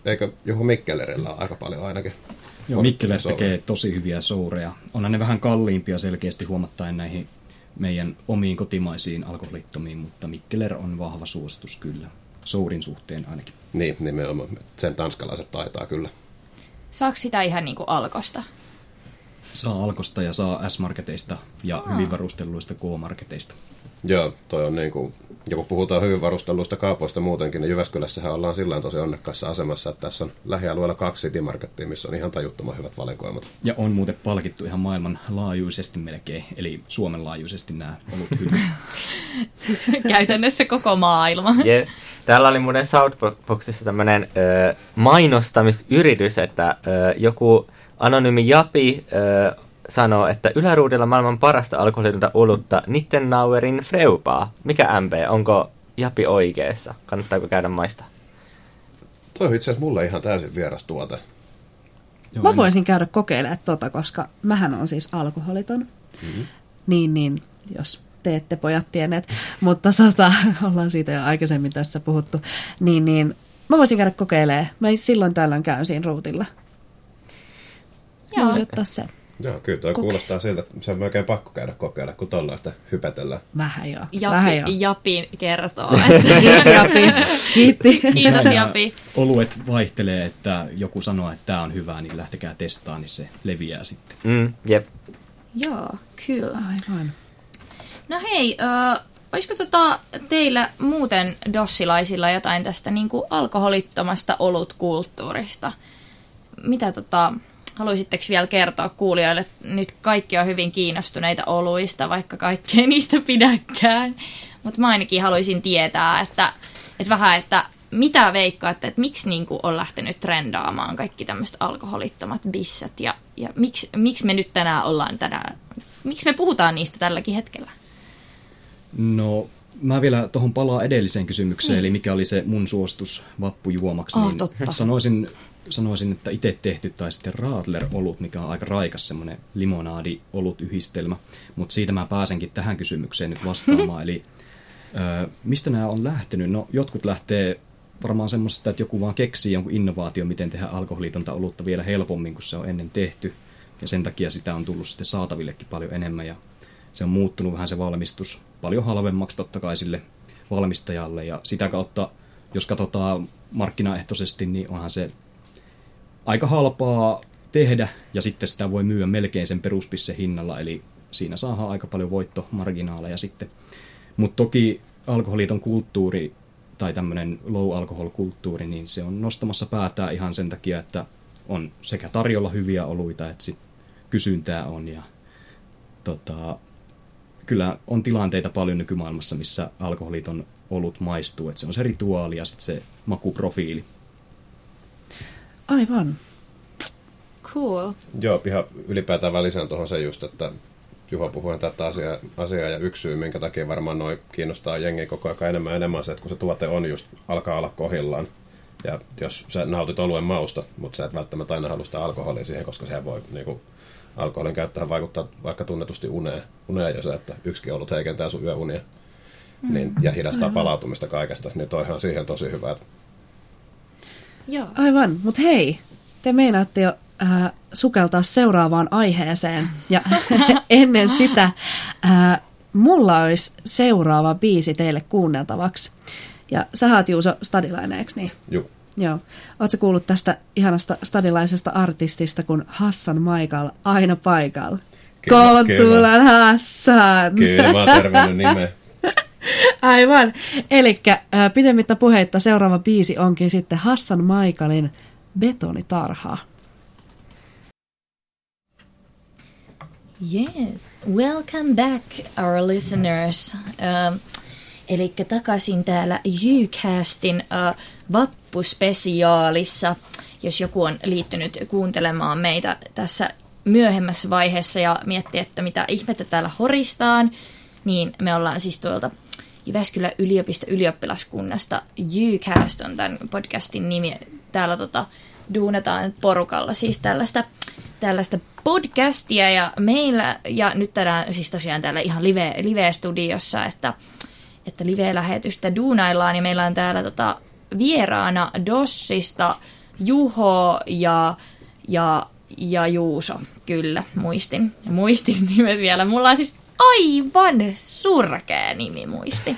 eikö Juho Mikkelerillä ole aika paljon ainakin? Joo, On- Mikkeler tekee tosi hyviä soureja. Onhan ne vähän kalliimpia selkeästi huomattaen näihin meidän omiin kotimaisiin alkoholittomiin, mutta Mikkeler on vahva suositus kyllä. Sourin suhteen ainakin. Niin, nimenomaan. Sen tanskalaiset taitaa kyllä. Saako sitä ihan niin kuin alkosta? Saa Alkosta ja saa S-marketeista ja hyvin varustelluista K-marketeista. Joo, toi on niin kuin, ja kun puhutaan hyvin varustelluista kaupoista muutenkin, niin Jyväskylässähän ollaan sillä tosi onnekkaassa asemassa, että tässä on lähialueella kaksi City missä on ihan tajuttoman hyvät valikoimat. Ja on muuten palkittu ihan maailman laajuisesti melkein, eli Suomen laajuisesti nämä olut hyvin. [LAUGHS] Siis käytännössä koko maailma. Je, täällä oli muuten Southboxissa tämmöinen ö, mainostamisyritys, että ö, joku anonyymi Japi ö, sanoo, että yläruudella maailman parasta alkoholitonta olutta Nittenauerin Freupaa. Mikä MP? Onko Japi oikeassa? Kannattaako käydä maista? Toi on itse asiassa mulle ihan täysin vieras tuote. Joo, Mä voisin käydä kokeilemaan tota, koska mähän on siis alkoholiton. Mm-hmm. Niin, niin, jos te ette pojat tienneet. Mutta tota, [LAUGHS] ollaan siitä jo aikaisemmin tässä puhuttu. Niin, niin, mä voisin käydä kokeilemaan. Mä silloin tällöin käyn siinä ruutilla. Joo. voisin ottaa sen. Joo, kyllä toi kuulostaa siltä, että se on melkein pakko käydä kokeilla, kun tollaista hypetellään. Vähän joo. Vähän joo. Japi, Japi kertoo, että Japi. Kiitti. kiitos Japi. Oluet vaihtelee, että joku sanoo, että tämä on hyvää, niin lähtekää testaamaan, niin se leviää sitten. Mm, jep. Joo, kyllä. Aivan. No hei, ö, olisiko tota teillä muuten dossilaisilla jotain tästä niin kuin alkoholittomasta olutkulttuurista? Mitä tota, haluaisitteko vielä kertoa kuulijoille? Nyt kaikki on hyvin kiinnostuneita oluista, vaikka kaikki ei niistä pidäkään. Mutta mä ainakin haluaisin tietää, että, että vähän, että mitä veikkaatte, että miksi niin kuin on lähtenyt trendaamaan kaikki tämmöiset alkoholittomat bissat ja, ja miksi, miksi me nyt tänään ollaan tänään, miksi me puhutaan niistä tälläkin hetkellä? No, mä vielä tuohon palaan edelliseen kysymykseen, eli mikä oli se mun suostus vappujuomaksi. Ah, niin totta. Sanoisin, sanoisin, että itse tehty tai sitten Radler-olut, mikä on aika raikas semmoinen limonaadi-olut-yhdistelmä. Mutta siitä mä pääsenkin tähän kysymykseen nyt vastaamaan. [LAUGHS] eli ö, mistä nämä on lähtenyt? No, jotkut lähtee varmaan semmoisesta, että joku vaan keksii jonkun innovaatio, miten tehdä alkoholitonta olutta vielä helpommin kuin se on ennen tehty. Ja sen takia sitä on tullut sitten saatavillekin paljon enemmän. Ja se on muuttunut vähän se valmistus paljon halvemmaksi totta kai sille valmistajalle. Ja sitä kautta, jos katsotaan markkinaehtoisesti, niin onhan se aika halpaa tehdä ja sitten sitä voi myyä melkein sen peruspisse hinnalla, eli siinä saadaan aika paljon voittomarginaaleja sitten. Mutta toki alkoholiton kulttuuri tai tämmöinen low alcohol kulttuuri, niin se on nostamassa päätään ihan sen takia, että on sekä tarjolla hyviä oluita, että sit kysyntää on ja tota, kyllä on tilanteita paljon nykymaailmassa, missä alkoholiton olut maistuu, että se on se rituaali ja sitten se makuprofiili. Aivan. Cool. Joo, ihan ylipäätään välisään tuohon se just, että Juha puhui tätä asiaa, asiaa ja yksi syy, minkä takia varmaan noin kiinnostaa jengiä koko ajan enemmän ja enemmän se, että kun se tuote on just, alkaa olla kohillaan. Ja jos sä nautit oluen mausta, mutta sä et välttämättä aina halua sitä alkoholia siihen, koska sehän voi niinku, alkoholin käyttöhän vaikuttaa vaikka tunnetusti uneen, uneen ja se, että yksikin ollut heikentää sun yöunia niin, ja hidastaa palautumista kaikesta, niin toihan siihen tosi hyvä. Että Joo. Aivan, mutta hei, te meinaatte jo äh, sukeltaa seuraavaan aiheeseen. Ja [LAUGHS] ennen sitä äh, mulla olisi seuraava biisi teille kuunneltavaksi. Ja sä oot Juuso stadilainen, eikö niin? juu. Joo. Ootko kuullut tästä ihanasta stadilaisesta artistista kuin Hassan Maikal aina paikalla? Kyllä, Kontulan Hassan! Kyllä, mä oon tervennyt nimeä. [LAUGHS] [LAUGHS] Aivan. Eli pitemmittä puheitta seuraava biisi onkin sitten Hassan Maikalin Betonitarha. Yes, welcome back our listeners. Uh, Eli takaisin täällä Jycastin uh, vappuspesiaalissa, jos joku on liittynyt kuuntelemaan meitä tässä myöhemmässä vaiheessa ja miettii, että mitä ihmettä täällä horistaan, niin me ollaan siis tuolta Jyväskylän yliopisto ylioppilaskunnasta. UCAST on tämän podcastin nimi. Täällä tota, duunataan porukalla siis tällaista, tällaista podcastia ja meillä, ja nyt tänään siis tosiaan täällä ihan live, live-studiossa, että, että live-lähetystä duunaillaan, ja meillä on täällä tota, vieraana Dossista Juho ja, ja, ja Juuso, kyllä, muistin. Muistin [LAUGHS] nimet vielä. Mulla on siis aivan surkea nimi muisti.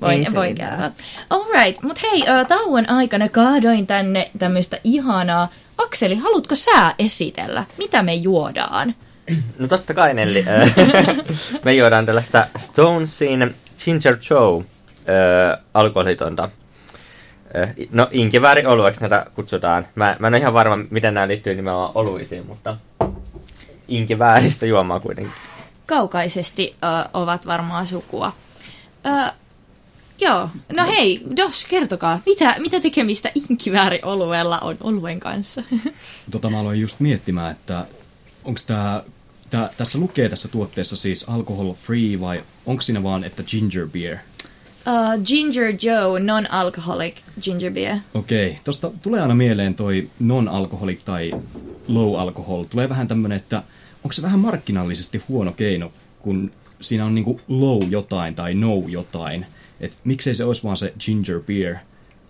Voin, mitään. kertoa. Alright, mutta hei, ö, tauon aikana kaadoin tänne tämmöistä ihanaa. Akseli, haluatko sä esitellä, mitä me juodaan? No totta kai Nelli. [LAUGHS] Me juodaan tällaista Stonesin Ginger Joe ö, alkoholitonta. Ö, No inkivääri olueksi näitä kutsutaan. Mä, mä en ole ihan varma, miten nämä liittyy nimenomaan oluisiin, mutta inkivääristä juomaa kuitenkin. Kaukaisesti ö, ovat varmaan sukua. Ö, joo, no hei, Dos, kertokaa, mitä, mitä tekemistä inkivääriolueella on oluen kanssa? [LAUGHS] Tota mä aloin just miettimään, että onko tää, tää, tässä lukee tässä tuotteessa siis alcohol free vai onko siinä vaan, että ginger beer? Uh, Ginger Joe, non-alcoholic ginger beer. Okei, tosta tulee aina mieleen toi non-alkoholik tai low alcohol. Tulee vähän tämmönen, että onko se vähän markkinallisesti huono keino, kun siinä on niinku low jotain tai no jotain. Et miksei se olisi vaan se ginger beer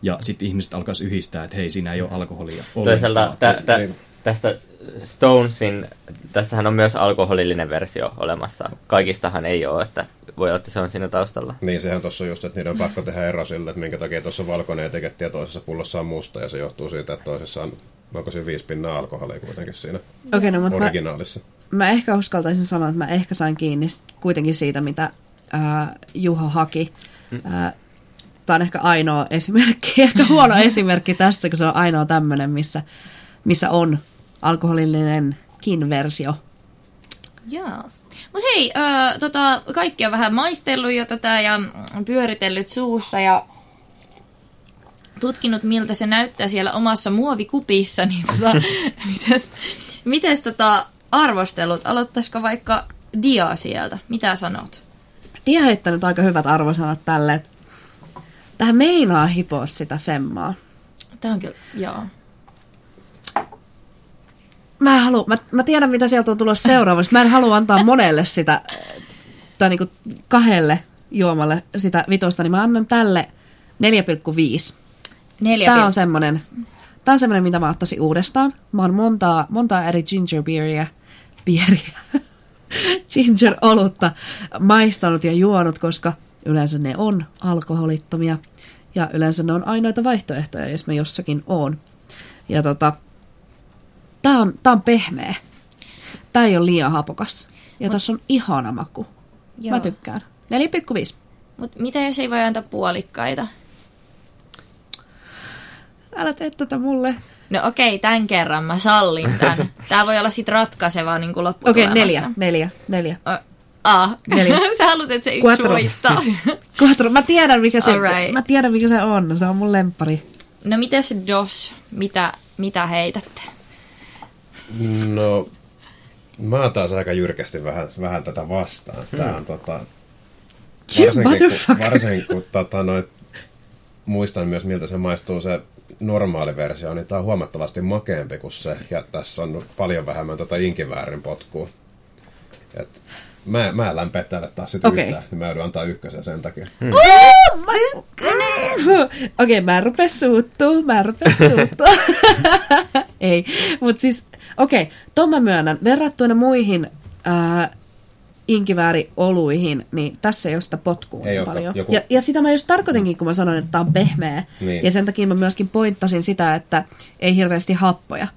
ja sitten ihmiset alkaisi yhdistää, että hei, siinä ei ole alkoholia Toisaalta tä, tä, tästä Stonesin, tässähän on myös alkoholillinen versio olemassa. Kaikistahan ei ole, että voi olla, että se on siinä taustalla. Niin, sehän tuossa just, että niiden on pakko tehdä ero sille, että minkä takia tuossa on valkoinen etiketti ja toisessa pullossa on musta, ja se johtuu siitä, että toisessa on, onko se viisi pinnaa alkoholia kuitenkin siinä Okei, no, mutta mä, originaalissa. Mä ehkä uskaltaisin sanoa, että mä ehkä sain kiinni kuitenkin siitä, mitä ää, Juha haki. Ää, Tämä on ehkä ainoa esimerkki, [LAUGHS] ehkä huono esimerkki tässä, kun se on ainoa tämmöinen, missä, missä on alkoholillinenkin versio. Yes. Mutta hei, ö, tota, kaikki on vähän maistellut jo tätä ja pyöritellyt suussa ja tutkinut, miltä se näyttää siellä omassa muovikupissa, niin tota, [LAUGHS] mites, mites tota, arvostelut? Aloittaisiko vaikka Dia sieltä? Mitä sanot? Dia heittänyt aika hyvät arvosanat tälle, että tähän meinaa hipoa sitä femmaa. Tämä on kyllä, joo. Mä, en halua, mä, mä tiedän, mitä sieltä on tulossa seuraavaksi. Mä en halua antaa monelle sitä, tai niinku kahdelle juomalle sitä vitosta, niin mä annan tälle 4,5. Neljä Tämä on semmonen, tää on semmonen, mitä mä ottaisin uudestaan. Mä oon montaa, montaa eri ginger beeria, beeria, [LAUGHS] ginger olutta maistanut ja juonut, koska yleensä ne on alkoholittomia. Ja yleensä ne on ainoita vaihtoehtoja, jos mä jossakin oon. Ja tota, tää on, tää on pehmeä. Tää ei ole liian hapokas. Ja Mut, tässä on ihana maku. Joo. Mä tykkään. 4,5. Mut mitä jos ei voi antaa puolikkaita? Älä tee tätä mulle. No okei, tämän kerran mä sallin tämän. [LAUGHS] Tää voi olla sit ratkaiseva niin kuin Okei, lopputulemassa. neljä, neljä, neljä. A. Neljä. [LAUGHS] Sä haluat, että se yksi Quattro. voittaa. [LAUGHS] Quattro. Mä tiedän, mikä se, Alright. mä tiedän, mikä se on. Se on mun lemppari. No mites Dos? Mitä, mitä heitätte? No, mä oon taas aika jyrkästi vähän, vähän tätä vastaan. Tää on tota... You Varsinkin kun, varsinkin kun tota, noit, muistan myös miltä se maistuu se normaali versio, niin tää on huomattavasti makeampi kuin se, ja tässä on paljon vähemmän tota inkiväärin potkua. Et mä, mä en lämpeä tälle taas sit Okei. yhtään, niin mä joudun antaa ykkösen sen takia. Mm. Okei, okay, mä en rupea suuttuu, mä en rupea suuttuu. [LAUGHS] Ei, mutta siis, okei, okay, ton mä myönnän. Verrattuna muihin ää, inkiväärioluihin, niin tässä ei ole sitä potkua Ei niin paljon. Joku- Ja, ja sitä mä just tarkoitinkin, kun mä sanoin, että tää on pehmeä. Niin. Ja sen takia mä myöskin pointtasin sitä, että ei hirveästi happoja.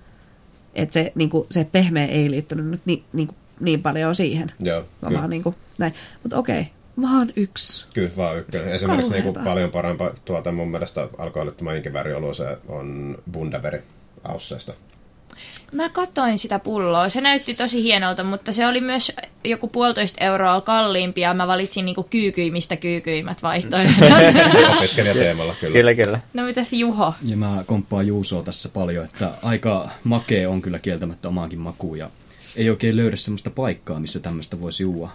Että se, niinku, se pehmeä ei liittynyt nyt niin, niinku, niin paljon siihen. Joo, kyllä. vaan niinku, näin. Mutta okei, okay, vaan yksi. Kyllä, vaan ykkönen. Esimerkiksi Kauheeta. niinku paljon parempa tuota mun mielestä alkoholittoman inkivääriolu se on Bundaveri Ausseista. Mä katsoin sitä pulloa. Se näytti tosi hienolta, mutta se oli myös joku puolitoista euroa kalliimpi ja mä valitsin niinku kyykyimmistä kyykyimmät vaihtoehdot. [LAUGHS] Opiskelijateemalla kyllä. Kyllä, kyllä. no mitäs Juho? Ja mä komppaan Juusoa tässä paljon, että aika makea on kyllä kieltämättä omaankin makuun ja ei oikein löydä semmoista paikkaa, missä tämmöistä voisi juua.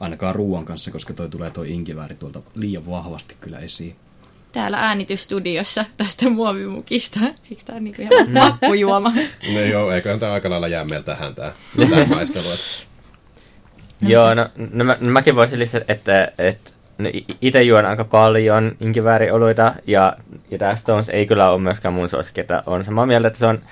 ainakaan ruoan kanssa, koska toi tulee toi inkivääri tuolta liian vahvasti kyllä esiin. Täällä äänitysstudiossa tästä muovimukista. Eikö tää niinku ihan vappujuoma? No joo, eiköhän tämä aika lailla jää meiltä tähän tämä, [LAUGHS] tämä maistelu. että- Joo, no, no, mä, no mäkin voisin lisätä, että, että no, itse juon aika paljon inkiväärioluita, ja, ja tämä Stones ei kyllä ole myöskään mun suosikki, että on samaa mieltä, että se on,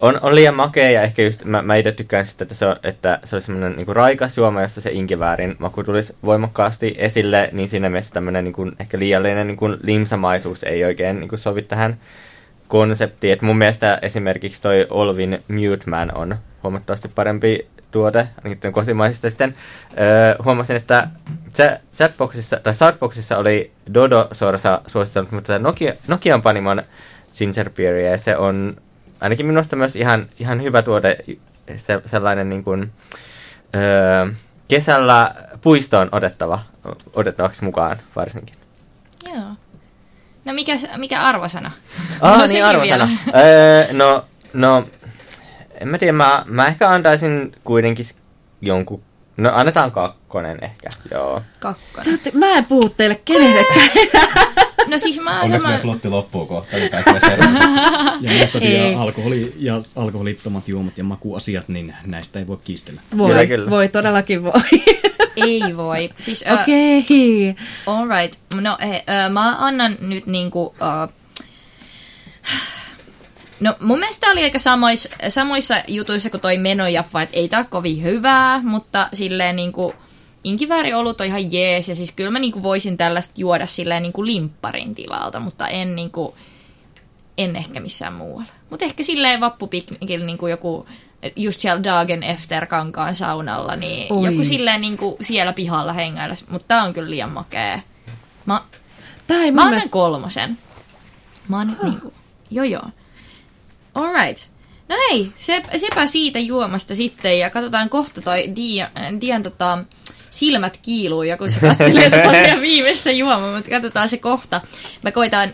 on, on liian makea, ja ehkä just mä, mä itse tykkään sitä, että se on, että se on semmoinen niin raikas juoma, jossa se inkiväärin maku tulisi voimakkaasti esille, niin siinä mielessä tämmöinen niin kuin, ehkä liiallinen niin kuin limsamaisuus ei oikein niin kuin sovi tähän konseptiin. Et mun mielestä esimerkiksi toi Olvin Mute Man on huomattavasti parempi tuote, ainakin kotimaisista. Sitten öö, huomasin, että chat- chatboxissa, tai Shoutboxissa oli Dodo Sorsa suositellut, mutta Nokia, Nokian Panimon Ginger Beeria, ja se on ainakin minusta myös ihan, ihan hyvä tuote, se, sellainen niin kuin, öö, kesällä puistoon otettava, otettavaksi mukaan varsinkin. Joo. No mikä, mikä arvosana? Ah, [LAUGHS] No niin arvosana. öö, no, no, en mä tiedä, mä, mä ehkä antaisin kuitenkin jonkun, no annetaan kakkonen ehkä, joo. Kakkonen. Te Mä en puhu teille kenellekään. [LAUGHS] [LAUGHS] No siis mä oon Onneksi sama... meidän slotti loppuu kohta, niin seuraavaan. [LAUGHS] Ja näistä vielä alkoholi ja alkoholittomat juomat ja makuasiat, niin näistä ei voi kiistellä. Voi, Kyllä, kyllä. voi, todellakin voi. [LAUGHS] Ei voi. Siis, ö, Okei. Okay. Alright. No hei, ö, mä annan nyt niinku... Uh, no mun mielestä oli aika samois, samoissa jutuissa kuin toi menojaffa, että ei tää ole kovin hyvää, mutta silleen niinku... Inkivääri-olut on ihan jees, ja siis kyllä mä niinku voisin tällaista juoda silleen niinku limpparin tilalta, mutta en niinku... En ehkä missään muualla. Mutta ehkä silleen vappupiknikillä niinku joku just siellä Dagen Efter kankaan saunalla, niin Oi. joku silleen niinku siellä pihalla hengailla. Mutta tää on kyllä liian makea. Mä, Tää ei mä mun annan mielestä... kolmosen. Mä annan huh. niinku, joo joo. Alright. No hei, se, sepä siitä juomasta sitten ja katsotaan kohta toi Dian, Dian tota, silmät kiiluu ja kun se katselee tota [LAUGHS] meidän viimeistä juomaa, mutta katsotaan se kohta. Mä koitan,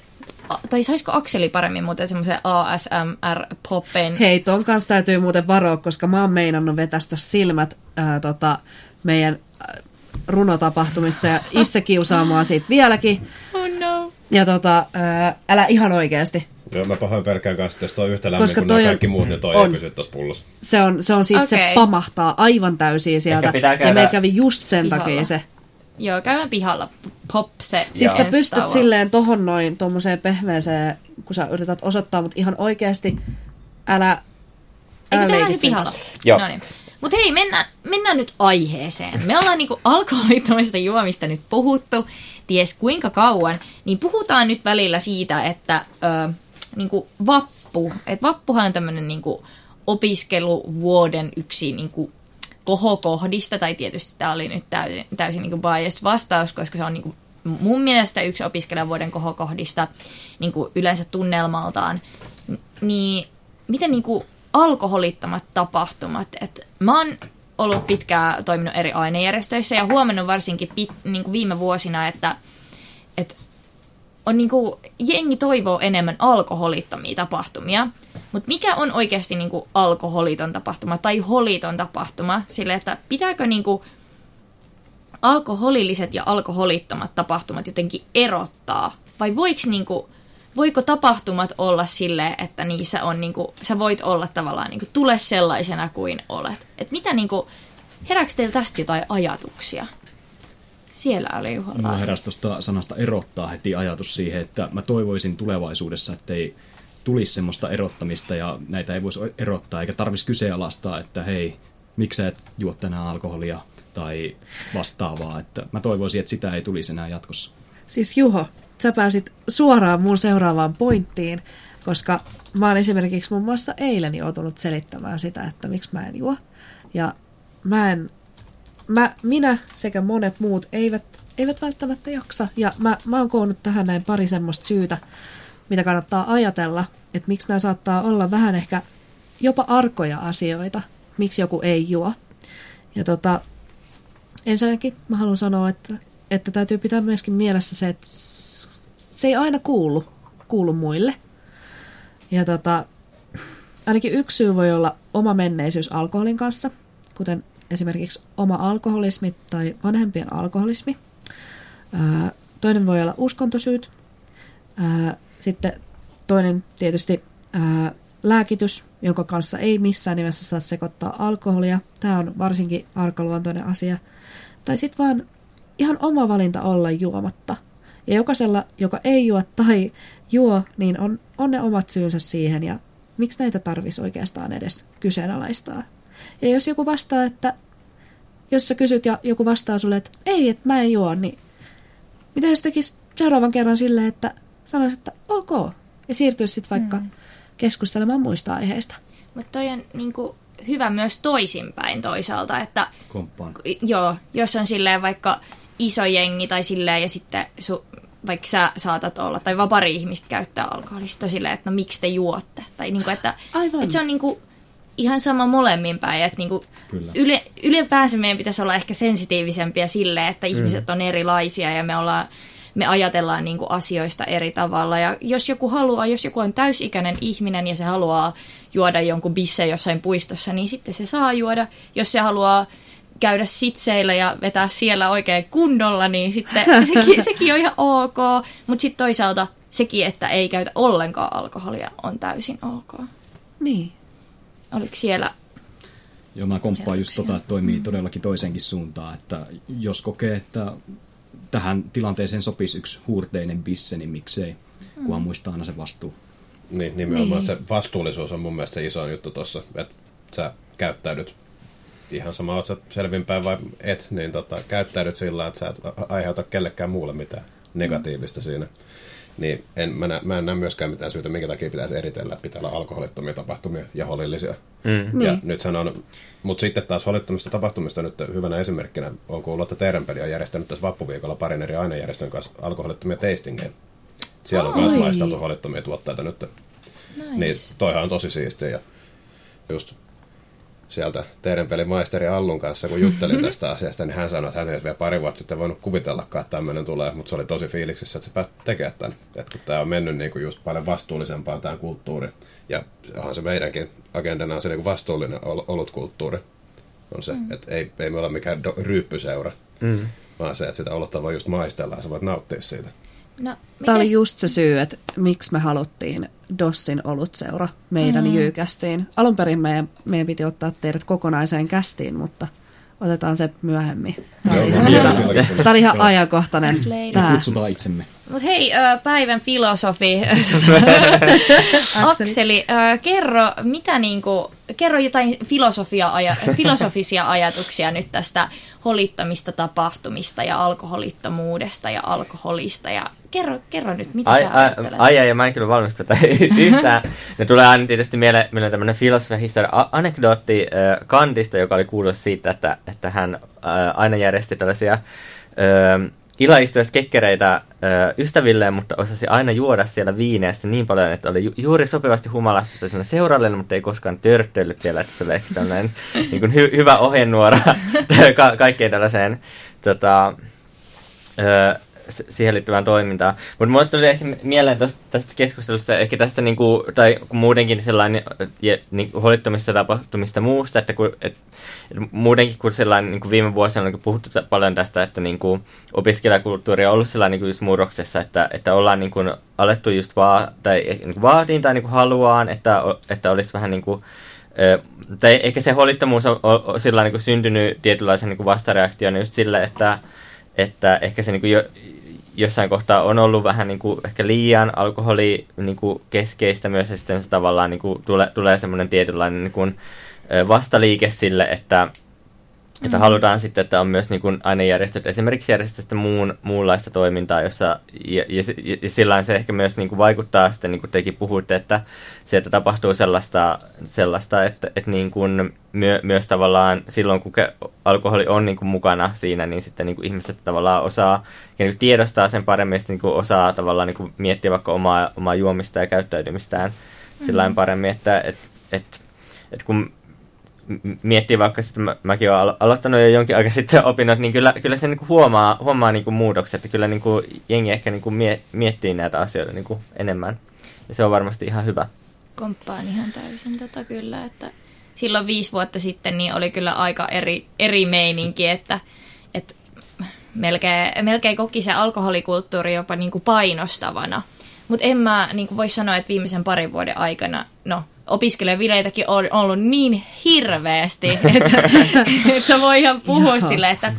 tai saisiko Akseli paremmin muuten semmoisen ASMR-poppen? Hei, ton kanssa täytyy muuten varoa, koska mä oon meinannut vetästä silmät ää, tota, meidän ää, runotapahtumissa ja Isse kiusaa mua siitä vieläkin. Oh no. Ja tota, ää, älä ihan oikeasti. Joo, mä pahoin pelkään kanssa, että jos toi on yhtä lämmin Koska kuin toi nämä on- kaikki muut, niin toi on. ei pysy tuossa pullossa. Se on, se on siis, okay. se pamahtaa aivan täysin sieltä. Ja meillä kävi just sen pihalla. takia se. Joo, käydään pihalla. Pop se. Siis sä pystyt tauolla. silleen tohon noin tuommoiseen pehmeeseen, kun sä yrität osoittaa, mutta ihan oikeasti älä, Eikö älä tehdä leiki pihalla? Joo. No niin. Mutta hei, mennään, mennään nyt aiheeseen. Me ollaan niinku alkoholittomista juomista nyt puhuttu, ties kuinka kauan, niin puhutaan nyt välillä siitä, että ö, niinku vappu, että vappuhan on tämmöinen niinku opiskeluvuoden yksi niinku kohokohdista, tai tietysti tämä oli nyt täysin, täysin niinku biased vastaus, koska se on niinku mun mielestä yksi opiskelijavuoden kohokohdista niinku yleensä tunnelmaltaan. Niin miten niinku alkoholittomat tapahtumat, että mä oon ollut pitkään toiminut eri ainejärjestöissä ja huomannut varsinkin pit, niinku viime vuosina, että, että on niinku, jengi toivoo enemmän alkoholittomia tapahtumia, mutta mikä on oikeasti niinku alkoholiton tapahtuma tai holiton tapahtuma, sille että pitääkö niinku alkoholilliset ja alkoholittomat tapahtumat jotenkin erottaa, vai voiko niinku, voiko tapahtumat olla sille, että niissä on niinku, sä voit olla tavallaan niinku, tule sellaisena kuin olet. Et mitä niinku, herääkö teillä tästä jotain ajatuksia? Siellä oli Juhalla. Mulla heräsi tuosta sanasta erottaa heti ajatus siihen, että mä toivoisin tulevaisuudessa, että ei tulisi semmoista erottamista ja näitä ei voisi erottaa eikä tarvitsisi kyseenalaistaa, että hei, miksi sä et juo tänään alkoholia tai vastaavaa. Että mä toivoisin, että sitä ei tulisi enää jatkossa. Siis Juho, sä pääsit suoraan mun seuraavaan pointtiin, koska mä oon esimerkiksi muun muassa eilen joutunut selittämään sitä, että miksi mä en juo. Ja mä en, mä, minä sekä monet muut eivät, eivät välttämättä jaksa. Ja mä, mä oon koonnut tähän näin pari semmoista syytä, mitä kannattaa ajatella, että miksi nämä saattaa olla vähän ehkä jopa arkoja asioita, miksi joku ei juo. Ja tota, ensinnäkin mä haluan sanoa, että, että täytyy pitää myöskin mielessä se, että se ei aina kuulu, kuulu muille. Ja tota, ainakin yksi syy voi olla oma menneisyys alkoholin kanssa, kuten esimerkiksi oma alkoholismi tai vanhempien alkoholismi. Toinen voi olla uskontosyyt. Sitten toinen tietysti ää, lääkitys, jonka kanssa ei missään nimessä saa sekoittaa alkoholia. Tämä on varsinkin arkaluontoinen asia. Tai sitten vaan ihan oma valinta olla juomatta. Ja jokaisella, joka ei juo tai juo, niin on, on ne omat syynsä siihen ja miksi näitä tarvisi oikeastaan edes kyseenalaistaa. Ja jos joku vastaa, että jos sä kysyt ja joku vastaa sulle, että ei, että mä en juo, niin mitä jos tekisi seuraavan kerran silleen, että sanoisi, että ok, ja siirtyisi sitten vaikka mm. keskustelemaan muista aiheista. Mutta toi on niinku hyvä myös toisinpäin toisaalta, että Komppaan. joo, jos on silleen vaikka iso jengi tai silleen ja sitten su, vaikka sä saatat olla, tai vaan pari ihmistä käyttää alkoholista silleen, että no miksi te juotte? Tai niinku, että, Aivan. että se on niinku ihan sama molemmin päin, että niinku yle, ylipäänsä meidän pitäisi olla ehkä sensitiivisempiä silleen, että ihmiset on erilaisia ja me ollaan me ajatellaan niinku asioista eri tavalla. Ja jos joku haluaa, jos joku on täysikäinen ihminen ja se haluaa juoda jonkun bisse jossain puistossa, niin sitten se saa juoda. Jos se haluaa käydä sitseillä ja vetää siellä oikein kunnolla, niin sitten [LAUGHS] sekin, sekin on ihan ok. Mutta sitten toisaalta sekin, että ei käytä ollenkaan alkoholia, on täysin ok. Niin. Oliko siellä... Joo, mä komppaan just tota, että Mm. toimii todellakin toisenkin suuntaan, että jos kokee, että tähän tilanteeseen sopisi yksi huurteinen bisse, niin miksei, kunhan muistaa aina se vastuu. Niin, nimenomaan Niin. se vastuullisuus on mun mielestä se iso juttu tuossa, että sä käyttäydyt ihan sama, oot sä selvinpäin vai et, niin tota, käyttäydyt sillä, että sä et aiheuta kellekään muulle mitään negatiivista siinä. Niin en, mä, nä, mä en näe myöskään mitään syytä, minkä takia pitäisi eritellä, että pitää olla alkoholittomia tapahtumia ja holillisia. Mm. Ja Niin. nythän on, mutta sitten taas holittomista tapahtumista nyt hyvänä esimerkkinä on kuullut, että Teerenpeli on järjestänyt tässä vappuviikolla parin eri ainejärjestön kanssa alkoholittomia tastingeja. Siellä on myös maisteltu holittomia tuotteita nyt. Nice. Niin toihan on tosi siistiä. Ja just sieltä Teerenpelin maisteri Allun kanssa, kun juttelin [LAUGHS] tästä asiasta, niin hän sanoi, että hän ei vielä pari vuotta sitten voinut kuvitellakaan, että tämmöinen tulee, mutta se oli tosi fiiliksissä, että se pääsi tekemään tämän. Että kun tämä on mennyt niin kuin just paljon vastuullisempaan tämä kulttuuri, ja onhan se meidänkin agendana on se niin kuin vastuullinen ol- olutkulttuuri, on se, mm. että ei, ei me olla mikään do- ryyppysseura, Mm. vaan se, että sitä olutta voi just maistella ja sä voit nauttia siitä. No, Tämä oli just se syy, että miksi me haluttiin Dossin olutseura meidän mm. jyykästiin. Alun perin meidän, meidän piti ottaa teidät kokonaiseen kästiin, mutta otetaan se myöhemmin. Tämä oli, ihan, tämä oli ihan ajankohtainen. Tämä. Kutsutaan itsemme. Mut hei, päivän filosofi [LAUGHS] Akseli. Kerro, mitä niinku, kerro jotain filosofia filosofisia [LAUGHS] ajatuksia nyt tästä holittamista tapahtumista ja alkoholittomuudesta ja alkoholista. Ja kerro, kerro nyt, mitä Ai, sä ai, ajattelet. ai, ai, mä en kyllä valmistu tätä [LAUGHS] yhtään. Ne tulee aina tietysti mieleen, mieleen tämmöinen filosofia historia anekdootti äh, Kantista, joka oli kuullut siitä, että, että hän äh, aina järjesti tällaisia äh, ilaistujaskekkereitä äh, ystävilleen, mutta osasi aina juoda siellä viineä sitten niin paljon, että oli ju- juuri sopivasti humalassa siinä seurallinen, mutta ei koskaan törttöillyt siellä, että se oli ehkä tämmöinen [LAUGHS] niin kuin hy- hyvä ohjenuora [LAUGHS] ka- kaikkeen tällaiseen tota, s- siihen liittyvään toimintaan. Mutta mulle tuli ehkä mieleen tästä, tästä keskustelusta, ehkä tästä niinku, tai muutenkin sellainen ja, niinku, holittomista tapahtumista muusta, että kun, et, et muutenkin kuin sellainen niinku viime vuosina on puhuttu tä- paljon tästä, että niinku, opiskelijakulttuuri on ollut sellainen niinku just murroksessa, että, että ollaan niinku, alettu just vaan, tai niinku, vaatiin tai niinku, haluaan, että, että olisi vähän niinku, Ö, tai ehkä se holittomuus on, on, on sillä niin syntynyt tietynlaisen niin vastareaktiona just sille, että, että ehkä se niin kuin jo, jossain kohtaa on ollut vähän niin kuin ehkä liian alkoholi niin kuin keskeistä myös, ja sitten se tavallaan niin kuin tule, tulee semmoinen tietynlainen niin kuin, vastaliike sille, että, että halutaan sitten, että on myös niin kuin ainejärjestöt esimerkiksi järjestää sitten muun, muunlaista toimintaa, jossa, ja, ja, ja, ja sillä se ehkä myös niin kuin vaikuttaa sitten, niin kuin tekin puhuitte, että sieltä tapahtuu sellaista, sellaista että, että niin kuin myö, myös tavallaan silloin, kun alkoholi on niin kuin mukana siinä, niin sitten niin kuin ihmiset tavallaan osaa ja niin kuin tiedostaa sen paremmin, että niin kuin osaa tavallaan niin kuin miettiä vaikka omaa, omaa juomista ja käyttäytymistään mm-hmm. sillä paremmin, että et, et, et kun miettii vaikka, että mä, mäkin olen alo- aloittanut jo jonkin aika [LAUGHS] sitten opinnot, niin kyllä, kyllä se niinku huomaa, huomaa niinku muutokset, että kyllä niinku jengi ehkä niinku mie, miettii näitä asioita niinku enemmän. Ja se on varmasti ihan hyvä. Komppaan ihan täysin tota kyllä, että silloin viisi vuotta sitten niin oli kyllä aika eri, eri meininki, että, että melkein, melkein koki se alkoholikulttuuri jopa niin kuin painostavana. Mutta en mä niin kuin voi sanoa, että viimeisen parin vuoden aikana, no opiskelijavileitäkin on ollut niin hirveästi, [LAUGHS] että, että voi ihan puhua sille, että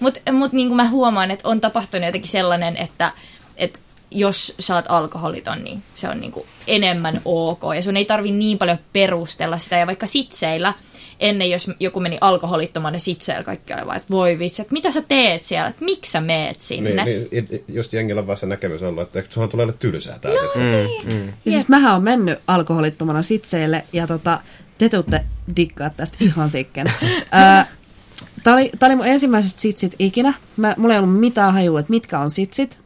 mutta mut niin kuin mä huomaan, että on tapahtunut jotenkin sellainen, että, että jos sä oot alkoholiton, niin se on niin kuin enemmän ok. Ja sun ei tarvi niin paljon perustella sitä. Ja vaikka sitseillä, ennen jos joku meni alkoholittoman ja sitseillä kaikki oli vaan, että voi vitsi, että mitä sä teet siellä, että miksi sä meet sinne. Niin, niin, just jengillä on vaan se näkemys ollut, että suhan tulee tylsää tää no, Mm, mm. Ja siis mähän on mennyt alkoholittomana sitseille ja tota, te tuutte dikkaa tästä ihan sikken. [LAUGHS] Tämä oli, tää oli mun ensimmäiset sitsit ikinä. Mä, mulla ei ollut mitään hajua, että mitkä on sitsit.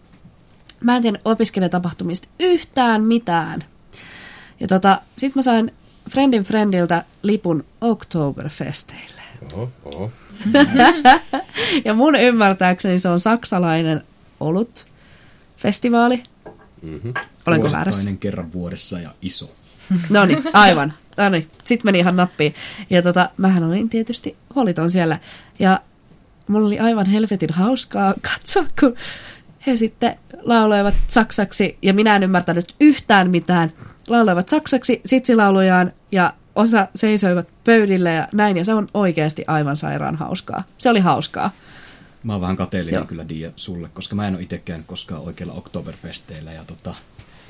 Mä en tiedä opiskelijatapahtumista yhtään mitään. Ja tota, sit mä sain Friendin Friendiltä lipun Oktoberfesteille. Oho, oho. [LAUGHS] ja mun ymmärtääkseni se on saksalainen olut festivaali. Mm-hmm. Olenko väärässä? Kerran vuodessa ja iso. No niin, aivan. No niin, sitten meni ihan nappiin. Ja tota, mähän olin tietysti holiton siellä. Ja mulla oli aivan helvetin hauskaa katsoa, kun he sitten lauloivat saksaksi, ja minä en ymmärtänyt yhtään mitään. Lauloivat saksaksi sitsilaulujaan, ja osa seisoivat pöydille ja näin, ja se on oikeasti aivan sairaan hauskaa. Se oli hauskaa. Mä oon vähän kateellinen Joo. kyllä Dia sulle, koska mä en ole itse käynyt koskaan oikealla Oktoberfesteillä ja tota,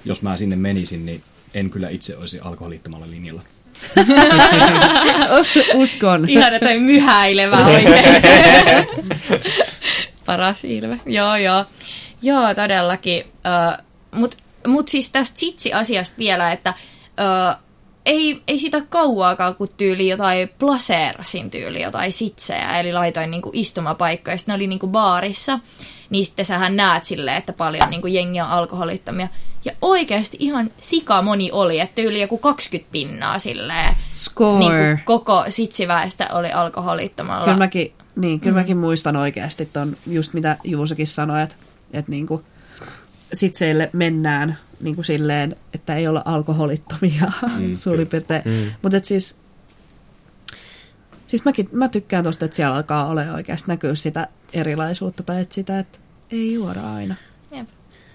jos mä sinne menisin, niin en kyllä itse olisi alkoholittomalla linjalla. [LAUGHS] Uskon. Ihan toi myhäilevä [LAUGHS] oikein. Paras ilme. Joo, joo. Joo, todellakin. Uh, Mutta mut siis tästä sitsi-asiasta vielä, että uh, ei, ei sitä kauaakaan, kun tyyli jotain plaseerasin tyyli jotain sitsejä, eli laitoin niinku istumapaikkoja, sitten ne oli niinku baarissa, niin sitten sähän näet silleen, että paljon niinku jengiä on alkoholittomia. Ja oikeasti ihan sika moni oli, että tyyli joku 20 pinnaa silleen. Score. Niinku koko sitsiväestä oli alkoholittomalla. Kyllä mäkin, niin, kyllä Mm. mäkin muistan oikeasti ton, just mitä Juusokin sanoi, että, että niinku, sitseille mennään niinku silleen, että ei olla alkoholittomia Mm, [LAUGHS] suurin piirtein. Mm. Mutta siis, siis mäkin, mä tykkään tosta, että siellä alkaa olla oikeasti näkyä sitä erilaisuutta tai että sitä, että ei juoda aina. Jep.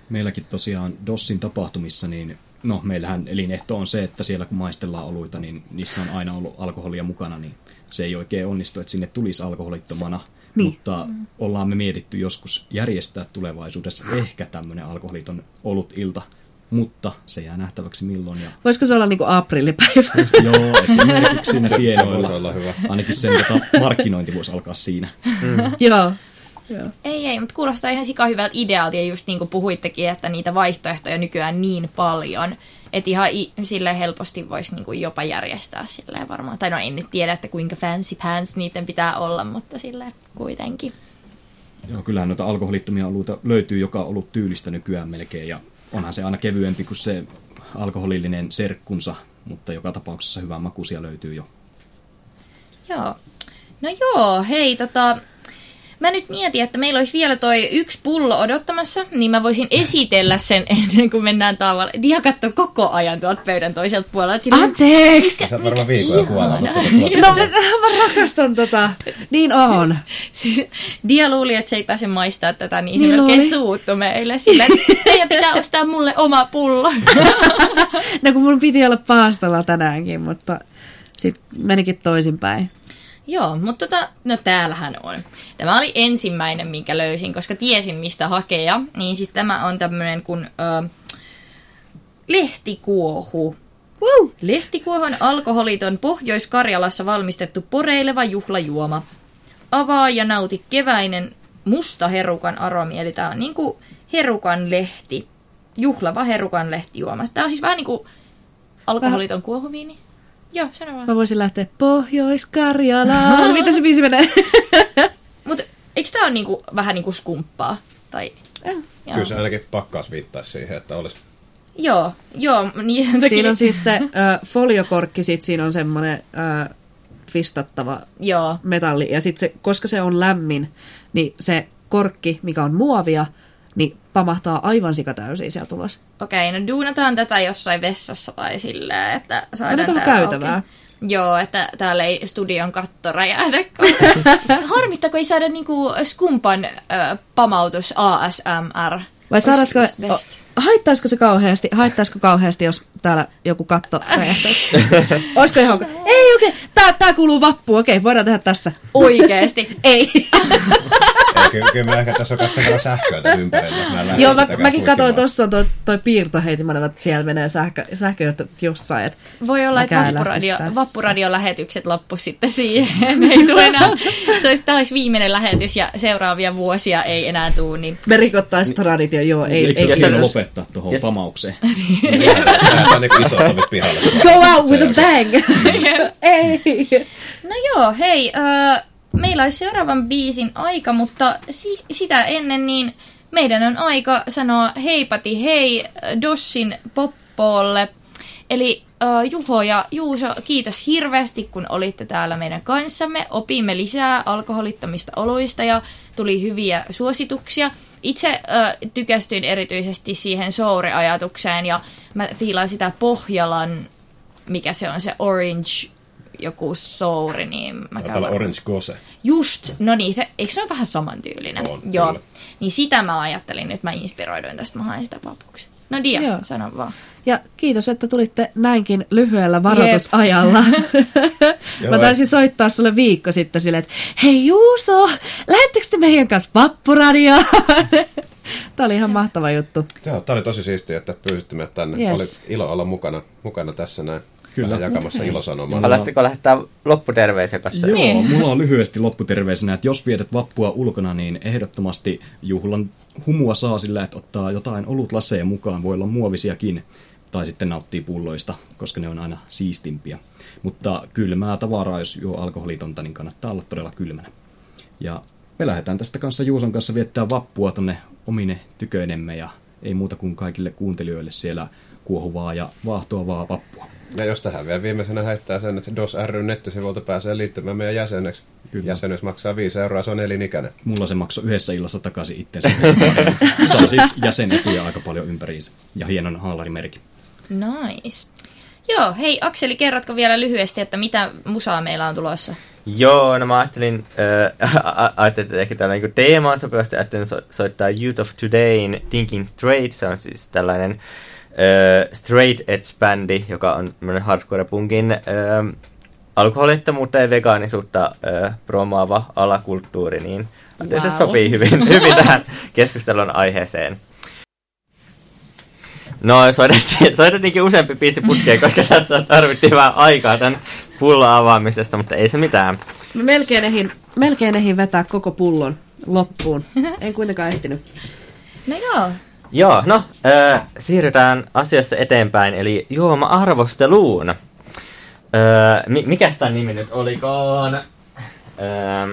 Meilläkin tosiaan Dossin tapahtumissa, niin no meillähän elinehto on se, että siellä kun maistellaan oluita, niin niissä on aina ollut alkoholia mukana, niin se ei oikein onnistu, että sinne tulisi alkoholittomana. Niin. Mutta ollaan me mietitty joskus järjestää tulevaisuudessa ehkä tämmöinen alkoholiton olut-ilta, mutta se jää nähtäväksi milloin. Ja Voisiko se olla niinku aprillipäivä? [LAUGHS] Joo, esimerkiksi siinä [LAUGHS] Se- se tienoilla. voisi olla hyvä. Ainakin sen tota, markkinointi voisi alkaa siinä. Joo. Joo. Ei, ei, mutta kuulostaa ihan sika hyvältä idealta, ja just niin kuin puhuittekin, että niitä vaihtoehtoja nykyään niin paljon, että ihan i- silleen helposti voisi niin kuin jopa järjestää silleen varmaan. Tai no en nyt tiedä, että kuinka fancy pants niiden pitää olla, mutta silleen kuitenkin. Joo, kyllähän noita alkoholittomia oluita löytyy joka ollut tyylistä nykyään melkein, ja onhan se aina kevyempi kuin se alkoholillinen serkkunsa, mutta joka tapauksessa hyvää makuisia löytyy jo. Joo. No joo, hei tota... Mä nyt mietin, että meillä olisi vielä toi yksi pullo odottamassa, niin mä voisin esitellä sen [LAUGHS] ennen kuin mennään tauolle. Dia katsoo koko ajan tuolta pöydän toiselta puolelta. Silleen, Anteeksi! Sä oot varmaan viikoja kuolla, mutta [LAUGHS] No mä, [LAUGHS] mä rakastan tota. Niin on. Siis Dia luuli, että se ei pääse maistaa tätä, niin, Niin se melkein suuttu meille. Että teidän pitää ostaa mulle oma pullo. No kun mun piti olla paastolla tänäänkin, mutta sitten menikin toisinpäin. Joo, mutta tota, no täällähän on. Tämä oli ensimmäinen, minkä löysin, koska tiesin mistä hakea. Niin siis tämä on tämmöinen kuin ö, lehtikuohu. Woo! Lehtikuohu on alkoholiton Pohjois-Karjalassa valmistettu poreileva juhlajuoma. Avaa ja nauti keväinen musta herukan aromi, eli tämä on niinku herukan lehti. Juhlava herukan lehtijuoma. Tämä on siis vähän niinku alkoholiton kuohuviini. Joo, sano vaan. Mä voisin lähteä Pohjois-Karjalaan. [LAUGHS] Miten se biisi menee? [LAUGHS] Mutta eikö tämä ole niinku, vähän niinku skumppaa? Tai, joo. Kyllä se ainakin pakkaus viittaisi siihen, että olisi Joo, joo. Niin Siinä on siis se äh, [LAUGHS] foliokorkki, sit siinä on semmoinen äh, twistattava Joo, metalli. Ja sitten se, koska se on lämmin, niin se korkki, mikä on muovia, niin pamahtaa aivan sikatäysiä sieltä ulos. okei, no duunataan tätä jossain vessassa tai silleen, että saadaan tää käytävää. auki. Joo, että täällä ei studion katto räjähdä. [LAUGHS] Harmitta, kun ei saada niinku skumpan äh, pamautus ASMR. Vai saadaanko, haittaisiko se kauheasti, haittaisiko kauheasti, jos täällä joku katto räjähtäisi? [LAUGHS] Olisiko ihan, ei okei, okay. tää, tää kuuluu vappuun, okei, okay, voidaan tehdä tässä. Oikeesti. ei. [LAUGHS] Kyllä, kyllä mä ehkä tässä on kanssa sen verran sähköä tässä ympärillä. Mä Joo, mä, mäkin katsoin, tuossa on toi, toi piirtoheitimana, että siellä menee sähkö, sähköjohto jossain. Et Voi olla, että vappuradio, lähtis tässä. vappuradion lähetykset loppu sitten siihen. [LAUGHS] ei tule enää. Se olisi, tämä olisi viimeinen lähetys ja seuraavia vuosia ei enää tule. Niin... Me rikottaisiin traditio, joo, ei, Eikö ei se lopettaa tuohon Yes. pamaukseen? [LAUGHS] On niinku iso. Go out with a bang! [LAUGHS] ei! No joo, hei. Äh, meillä olisi seuraavan biisin aika, mutta si- sitä ennen niin meidän on aika sanoa heipati hei äh, Dossin poppoolle. Eli äh, Juho ja Juuso, kiitos hirveästi, kun olitte täällä meidän kanssamme. Opimme lisää alkoholittomista oluista ja tuli hyviä suosituksia. Itse äh, tykästyin erityisesti siihen souri-ajatukseen ja mä fiilaan sitä Pohjalan, mikä se on se orange joku souri, niin mä käyn Täällä Orange Gose. Just, no niin, se, eikö se ole vähän samantyylinen? On, Joo. kyllä. Niin sitä mä ajattelin, että mä inspiroiduin tästä, mä haen sitä papuksi. No Dia, Joo. sano vaan. Ja kiitos, että tulitte näinkin lyhyellä varoitusajalla. [LAUGHS] Mä taisin soittaa sulle viikko sitten silleen, että hei Juuso, lähettekö te meidän kanssa vappuradioon? [LAUGHS] Tämä oli ihan mahtava juttu. Joo, tää oli tosi siistiä, että pyysitte meidät tänne. Yes. Oli ilo olla mukana, mukana tässä näin. Kyllä. Vähän jakamassa ilosanomaa. Haluatteko lähettää lopputerveisiä katsoa? Joo, Niin. mulla on lyhyesti lopputerveisenä, että jos vietät vappua ulkona, niin ehdottomasti juhlan humua saa sillä, että ottaa jotain olutlaseja mukaan, voi olla muovisiakin, tai sitten nauttii pulloista, koska ne on aina siistimpiä. Mutta kylmää tavaraa, jos juo alkoholitonta, niin kannattaa olla todella kylmänä. Ja me lähdetään tästä kanssa Juuson kanssa viettää vappua tonne omine tyköinemme, ja ei muuta kuin kaikille kuuntelijoille siellä kuohuvaa ja vaahtoavaa vappua. Ja jos tähän vielä viimeisenä heittää sen, että DOS ry nettisivuilta pääsee liittymään meidän jäseneksi. Kyllä. Jäsenyys maksaa 5 euroa, se on elinikäinen. Mulla se maksoi yhdessä illassa takaisin itsensä. [LAUGHS] Saa siis jäsenetuja aika paljon ympäriinsä. Ja hienon haalarimerkki. Nice. Joo, hei Akseli, kerrotko vielä lyhyesti, että mitä musaa meillä on tulossa? Joo, no mä ajattelin, äh, ajattelin että ehkä tällä niin teemaan sopivasti, ajattelin so- soittaa Youth of Todayn Thinking Straight, se on siis tällainen äh, straight edge-bändi, joka on tämmöinen hardcore-punkin äh, alkoholittomuutta ja vegaanisuutta äh, promoava alakulttuuri, niin että se Wow. sopii hyvin, [LAUGHS] hyvin tähän keskustelun aiheeseen. No, soitettiin, [LAUGHS] soitettiinkin useampi biisi putkeen, koska tässä tarvittiin vähän aikaa tämän pullon avaamisesta, mutta ei se mitään. Mä melkein ehin, melkein ehin vetää koko pullon loppuun. En kuitenkaan ehtinyt. No joo. Joo, no, äh, siirrytään asiassa eteenpäin, eli juoma-arvosteluun. Äh, mi- mikäs tämän nimi nyt olikaan? Ähm,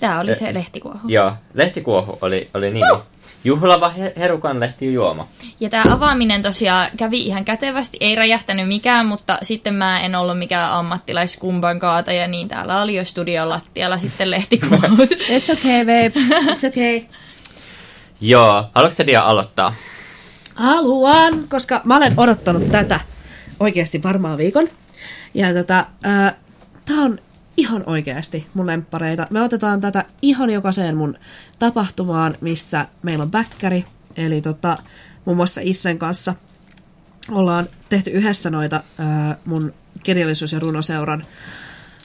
Tää oli Eh, se lehtikuohu. joo, lehtikuohu oli, oli nimi. Juhlava he- herukan lehti juoma. Ja tämä avaaminen tosiaan kävi ihan kätevästi, ei räjähtänyt mikään, mutta sitten mä en ollut mikään ammattilaiskumpan kaataja, niin täällä oli jo studion lattialla sitten [LAUGHS] lehtikuohut. It's okay, babe. It's okay. Joo, haluatko Dia aloittaa? Haluan, koska mä olen odottanut tätä oikeasti varmaan viikon. Ja tota, äh, tää on ihan oikeasti mun lemppareita. Me otetaan tätä ihan jokaiseen mun tapahtumaan, missä meillä on bäkkäri. Eli tota, muun muassa Issen kanssa ollaan tehty yhdessä noita äh, mun kirjallisuus- ja runoseuran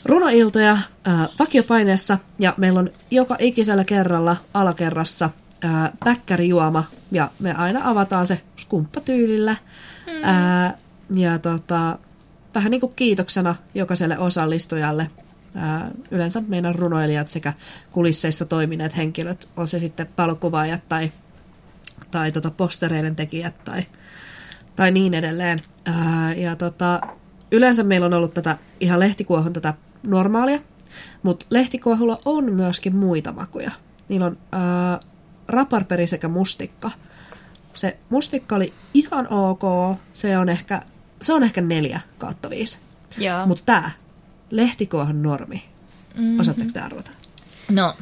runoiltoja äh, vakiopaineessa. Ja meillä on joka ikisellä kerralla alakerrassa äh, päkkärijuoma. Ja me aina avataan se skumppatyylillä. Mm. Äh, ja tota, vähän niin kuin kiitoksena jokaiselle osallistujalle. Ää, yleensä meidän runoilijat sekä kulisseissa toimineet henkilöt, on se sitten palokuvaajat tai, tai tota postereiden tekijät tai, tai niin edelleen. Ää, ja tota, yleensä meillä on ollut tätä ihan lehtikuohon tätä normaalia, mutta lehtikuohulla on myöskin muita makuja. Niillä on ää, raparperi sekä mustikka. Se mustikka oli ihan ok, se on ehkä, se on ehkä neljä kautta viisi. Mutta tämä, lehtikuohon normi, Mhm. osaatteko te arvata? No,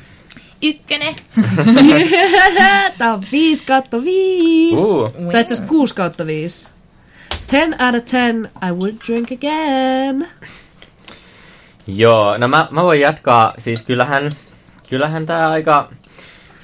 ykkönen. [LAUGHS] Tämä on 5 kautta 5. Uh. Tai itse asiassa 6 kautta 5. 10 out of 10, I would drink again. Joo, no mä, mä voin jatkaa. Siis kyllähän, kyllähän tää aika...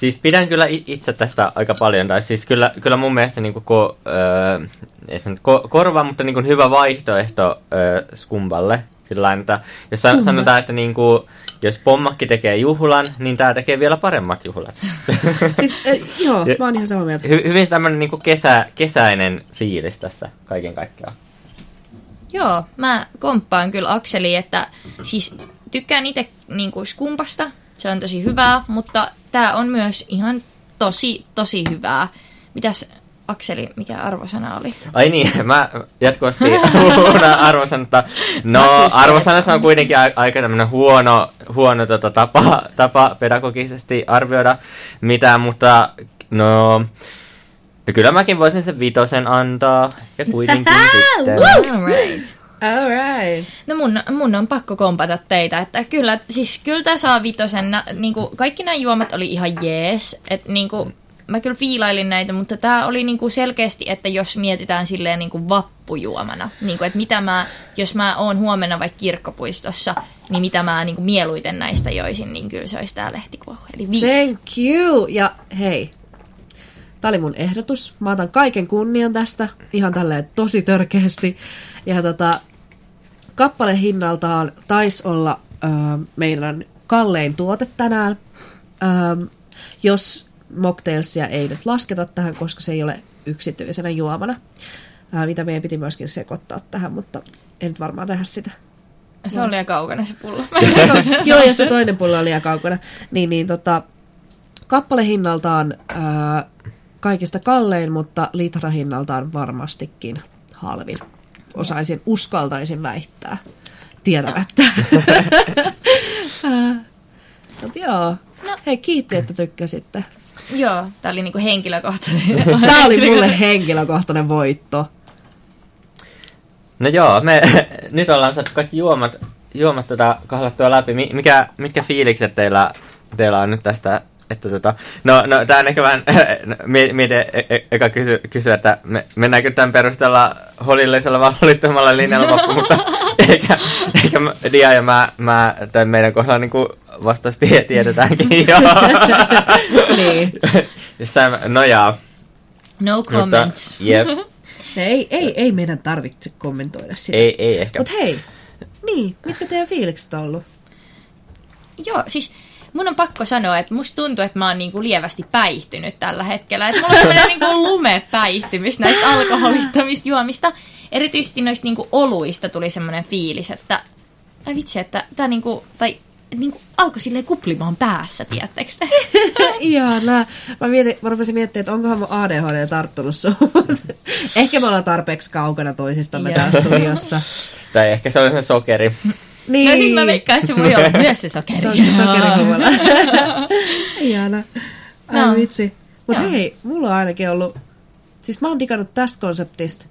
Siis pidän kyllä itse tästä aika paljon. Tai siis kyllä, kyllä mun mielestä niinku ko, öö, ei se nyt ko, korva, mutta niinku hyvä vaihtoehto öö, skumballe. Sillain, että jos san, Skumba. sanotaan, että niinku, jos pommakki tekee juhlan, niin tää tekee vielä paremmat juhlat. [LAUGHS] Siis, äh, joo, Ja- mä oon ihan samaa mieltä. Hy, hyvin tämmönen niinku kesä, kesäinen fiilis tässä kaiken kaikkiaan. Joo, mä komppaan kyllä Akseli, että siis tykkään itse niinku skumpasta, se on tosi hyvää, mutta tää on myös ihan tosi, tosi hyvää. Mitäs Akseli, mikä arvosana oli? Ai niin, [LAUGHS] mä jatkuvasti [LAUGHS] huudan arvosanata. No, arvosanat on kuitenkin aika tämmönen huono, huono tota, tapa, tapa pedagogisesti arvioida mitään, mutta no, no kyllä mäkin voisin sen vitosen antaa. Ja kuitenkin [LAUGHS] sitten. Alright. Alright. No mun, mun on pakko kompata teitä, että kyllä, siis kyllä saa vitosen, nä- niinku, kaikki nämä juomat oli ihan jees, että niinku, mä kyllä fiilailin näitä, mutta tää oli niinku selkeästi, että jos mietitään silleen niinku vappujuomana, niinku, että mitä mä, jos mä oon huomenna vaikka kirkkopuistossa, niin mitä mä niinku mieluiten näistä joisin, niin kyllä se olisi tää lehtikuohu, eli viisi. Thank you. Ja hei, tää oli mun ehdotus. Mä otan kaiken kunnian tästä, ihan tälleen tosi törkeästi. Ja tota, kappale hinnaltaan taisi olla ö, meidän kallein tuote tänään. Ö, jos mocktailsia ei nyt lasketa tähän, koska se ei ole yksityisenä juomana. Ää, mitä meidän piti myöskin sekoittaa tähän, mutta en nyt varmaan tehdä sitä. Se on liian kaukana se pullo. [LAUGHS] Joo, ja se toinen pullo on liian kaukana. Niin, niin tota, kappale hinnaltaan ää, kaikista kallein, mutta litra hinnaltaan varmastikin halvin. Osaisin, uskaltaisin väittää tietämättä. [LAUGHS] Mutta joo. No. Hei, kiitti, että tykkäsitte. Joo, tää oli niinku henkilökohtainen. [LAUGHS] Tämä oli mulle henkilökohtainen voitto. No joo, me [LAUGHS] nyt ollaan saatu kaikki juomat, juomat tota, kahlattua läpi. Mi- Mikä, mitkä fiilikset teillä, teillä on nyt tästä? Että tota, no, no tää on ehkä vähän, [LAUGHS] mi- mietin e- eka kysy, kysyä, että me, mennäänkö tämän perusteella holillisella vai holittomalla linjalla vappu, mutta [LAUGHS] eikä, eikä mä- Dia ja mä, mä tämän meidän kohdalla [LAUGHS] niin vastaus tie- tiedetäänkin jo. Niin. Sam nojaa. No Mutta, comments. jep, Ei, ei, ei meidän tarvitse kommentoida sitä. ei, ei ehkä. Mutta hei, niin, mitkä teidän fiilikset on ollut? Joo, siis mun on pakko sanoa, että musta tuntuu, että mä oon niinku lievästi päihtynyt tällä hetkellä. Että mulla on semmoinen niinku lumepäihtymys näistä alkoholittomista juomista. Erityisesti noista niinku oluista tuli semmoinen fiilis, että ai vitsi, että tää niinku, tai niinku alkoi silleen kuplimaan päässä, tiedättekö te? [LAUGHS] Ihanaa. Mä, mietin, mä rupesin miettimään, että onkohan mun ADHD tarttunut sun. [LAUGHS] Ehkä me ollaan tarpeeksi kaukana toisistamme täällä studiossa. Tai ehkä se oli se sokeri. Niin. No siis mä veikkaan, että se voi olla myös se sokeri. Se on sokerihumala. [LAUGHS] Ihana. Ai No. vitsi. Mutta hei, mulla on ainakin ollut... Siis mä oon digannut tästä konseptista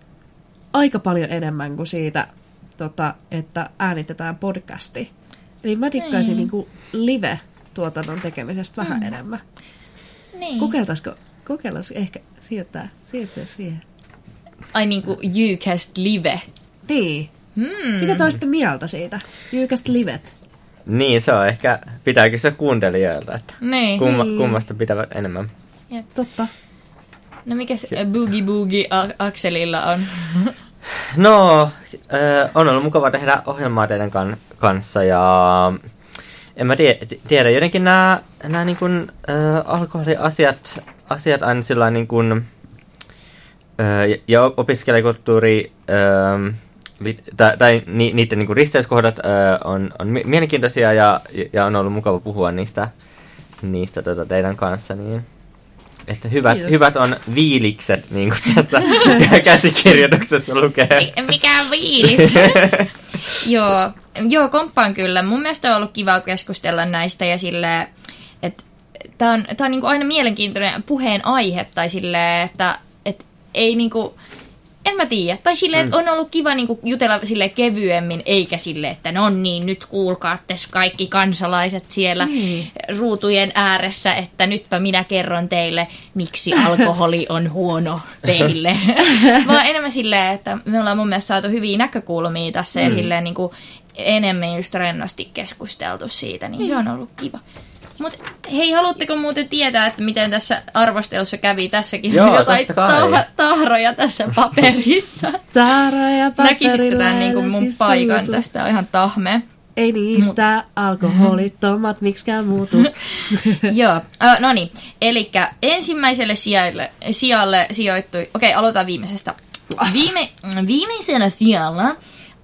aika paljon enemmän kuin siitä, tota, että äänitetään podcasti. Eli mä dikkaisin Niin. niinku live-tuotannon tekemisestä vähän Mm. enemmän. Niin. Kokeiltaisiko, kokeiltaisiko ehkä siirtää, siirtyä siihen? Ai niinku Ucast Live. Niin. Hmm. Mitä te olisitte mieltä siitä? Jyykästä livet. Niin, se on ehkä, pitääkin se kuuntelijoilta, että Niin. kumma, Niin. kummasta pitävät enemmän. Jep. Totta. No mikä se Boogie Boogie Akselilla on? [LAUGHS] No, äh, on ollut mukava tehdä ohjelmaa teidän kan- kanssa ja en mä tie- tiedä, jotenkin nämä, nämä niin kuin, äh, alkoholiasiat asiat aina sillä niin kuin, äh, ja- ja opiskelijakulttuuri äh, tai, tai ni, niiden niin kuin risteyskohdat äh, on, on mi- mielenkiintoisia ja, ja on ollut mukava puhua niistä, niistä tota, teidän kanssa. Niin. Että hyvät, Kiitos. hyvät on viilikset, niin kuin tässä [LAUGHS] käsikirjoituksessa lukee. Mikä viilis? [LAUGHS] joo, joo, komppaan kyllä. Mun mielestä on ollut kiva keskustella näistä ja silleen, että tää on, tää on niinku aina mielenkiintoinen puheen aihe tai silleen, että et ei niinku, En mä tiedä. Tai silleen, että on ollut kiva niinku jutella sille kevyemmin, eikä sille, että no niin, nyt kuulkaa tässä kaikki kansalaiset siellä Niin. ruutujen ääressä, että nytpä minä kerron teille, miksi alkoholi on huono teille. [LAUGHS] Vaan enemmän silleen, että me ollaan mun mielestä saatu hyviä näkökulmia tässä ja silleen niinku enemmän just rennosti keskusteltu siitä, niin se on ollut kiva. Mutta hei, haluatteko muuten tietää, että miten tässä arvostelussa kävi? Tässäkin Joo, on jotain tah- tahroja tässä paperissa. Taara ja [LAUGHS] Näkisitte tämän niin kuin mun paperilainen paikan sisutus. tästä on ihan tahme. Ei niistä alkoholittomat [LAUGHS] miksikään muutu. [LAUGHS] Joo, äh, no niin. Eli ensimmäiselle sijalle, sijalle sijoittui... Okei, aloitetaan viimeisestä. Viime, viimeisellä sijalla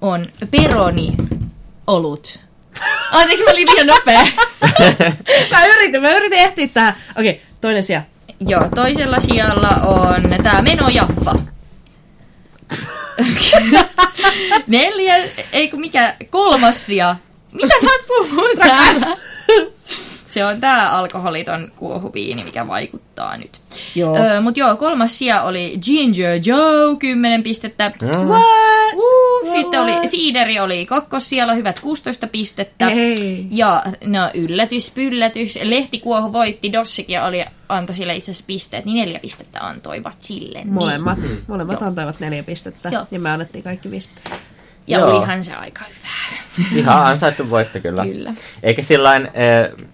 on peroni olut. [LAUGHS] Anteeksi, mä olin liian nopea. [LAUGHS] mä yritin, mä yritin ehtiä tähän. Okei, toinen sija. Joo, toisella sijalla on tää menojaffa. [LAUGHS] Neljä, ei kun mikä, kolmas sija. Mitä mä puhun täällä? Se on tää alkoholiton kuohuviini, mikä vaikuttaa nyt. Joo. Öö, mut joo, kolmas sija oli Ginger Joe, 10 pistettä. What? Uh, sitten oli Siideri oli kakkossijalla, hyvät 16 pistettä. Ei. Ja no yllätys, pyllätys. Lehtikuohu voitti, Dossikin oli, antoi sille itse asiassa pisteet, niin neljä pistettä antoivat sille. Niin. Molemmat. Molemmat Joo. antoivat neljä pistettä. Joo. Ja me annettiin kaikki viisi. Ja Joo. olihan se aika hyvä. Ihan ansaittu voitto kyllä. Kyllä. Eikä sillain äh,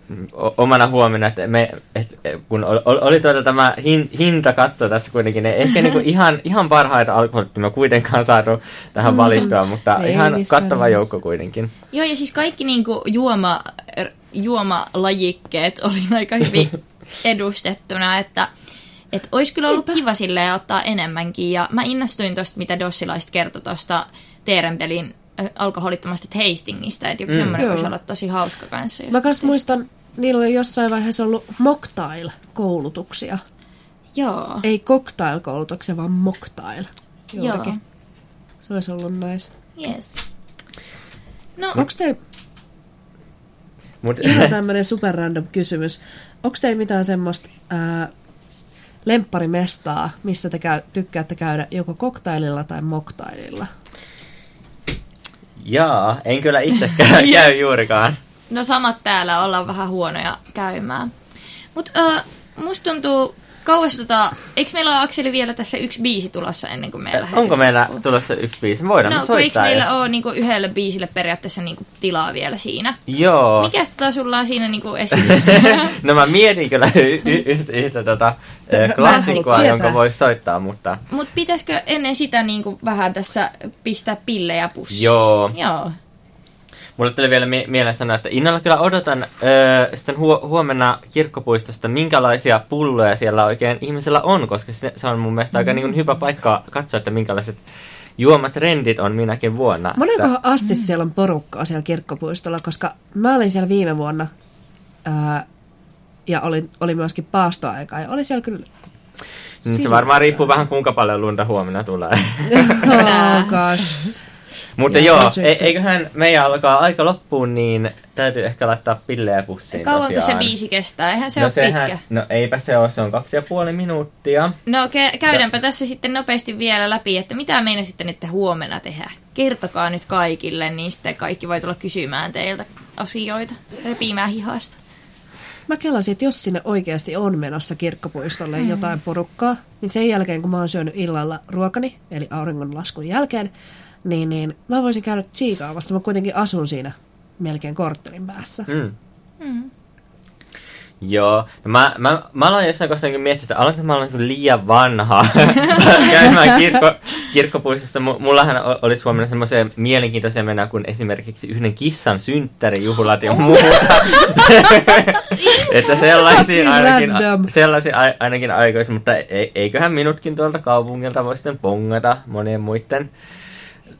omana huomiona, että me, et, kun oli, oli tuota tämä hin, hintakatto tässä kuitenkin, ne ehkä niinku [LAUGHS] ihan, ihan parhaita alkoholittomia kuitenkaan saatu tähän valittua, mutta Ei ihan kattava nimessä. joukko kuitenkin. Joo, ja siis kaikki niinku juoma, er, juomalajikkeet oli aika hyvin [LAUGHS] edustettuna, että et olisi kyllä ollut kiva silleen ottaa enemmänkin. Ja mä innostuin tosta, mitä Dossilaiset kertoi tuosta Teerenpelin äh, alkoholittomasta tastingista, että joku Mm. mm. semmoinen voisi olla tosi hauska kanssa. Mä kans muistan, niillä oli jossain vaiheessa ollut mocktail-koulutuksia. Joo. Ei cocktail-koulutuksia, vaan mocktail. Joo. Se olisi ollut nice. Yes. No, Onko teillä Mut, ihan tämmönen super random kysymys? Onko teillä mitään semmoista ää, lempparimestaa, missä te käy, tykkäätte käydä joko koktaililla tai mocktaililla? Jaa, en kyllä itse [LAUGHS] käy, juurikaan. no samat täällä ollaan vähän huonoja käymään. Mutta musta tuntuu kauas tota, eikö meillä ole Akseli vielä tässä yksi biisi tulossa ennen kuin meillä Onko meillä tulossa yksi biisi? Voidaan No, kun eikö soittaa. meillä jos- ole niinku yhdelle biisille periaatteessa niinku tilaa vielä siinä? Joo. Mikäs tota sulla on siinä niinku esillä? [LAUGHS] no mä mietin kyllä y- y- yhtä, tota, ö, klassikkoa, jonka voisi soittaa, mutta Mut pitäisikö ennen sitä niinku vähän tässä pistää pillejä pussiin? Joo. Joo. Mulle tuli vielä mie- mieleen sanoa, että innolla kyllä odotan ö, sitten huo- huomenna kirkkopuistosta, minkälaisia pulloja siellä oikein ihmisellä on, koska se, se on mun mielestä aika niin hyvä paikka katsoa, että minkälaiset juomatrendit on minäkin vuonna. Monenkohan asti siellä on porukkaa siellä kirkkopuistolla, koska mä olin siellä viime vuonna ää, ja oli, oli myöskin paastoaikaa ja oli siellä kyllä... Mm, se varmaan riippuu vähän kuinka paljon lunta huomenna tulee. [LAUGHS] Oh [LAUGHS] gosh. Mutta Joo, e- eiköhän meidän alkaa aika loppuun, niin täytyy ehkä laittaa pillejä pussiin Kauanko se tosiaan. biisi kestää? Eihän se no ole pitkä. No eipä se ole, se on kaksi ja puoli minuuttia. No ke- käydäänpä tässä sitten nopeasti vielä läpi, että mitä meina sitten nyt huomenna tehdä. Kertokaa nyt kaikille, niin sitten kaikki voi tulla kysymään teiltä asioita, repimään hihasta. Mä kelasin, että jos sinne oikeasti on menossa kirkkopuistolle Mm. jotain porukkaa, niin sen jälkeen kun mä oon syönyt illalla ruokani, eli auringonlaskun jälkeen, niin, niin mä voisin käydä tsiikaamassa. Mä kuitenkin asun siinä melkein korttelin päässä. Mm. Mm. Joo. No mä, mä, mä aloin jossain kohtaa miettiä, että alanko mä olla niin liian vanha [LAUGHS] käymään kirkko, kirkkopuistossa. M- mullahan olisi huomenna semmoisia mielenkiintoisia mennä kuin esimerkiksi yhden kissan synttärijuhlat ja muuta. [LAUGHS] että sellaisiin niin ainakin, sellaisiin ai- ainakin aikoisin, mutta eiköhän minutkin tuolta kaupungilta voi sitten pongata monien muiden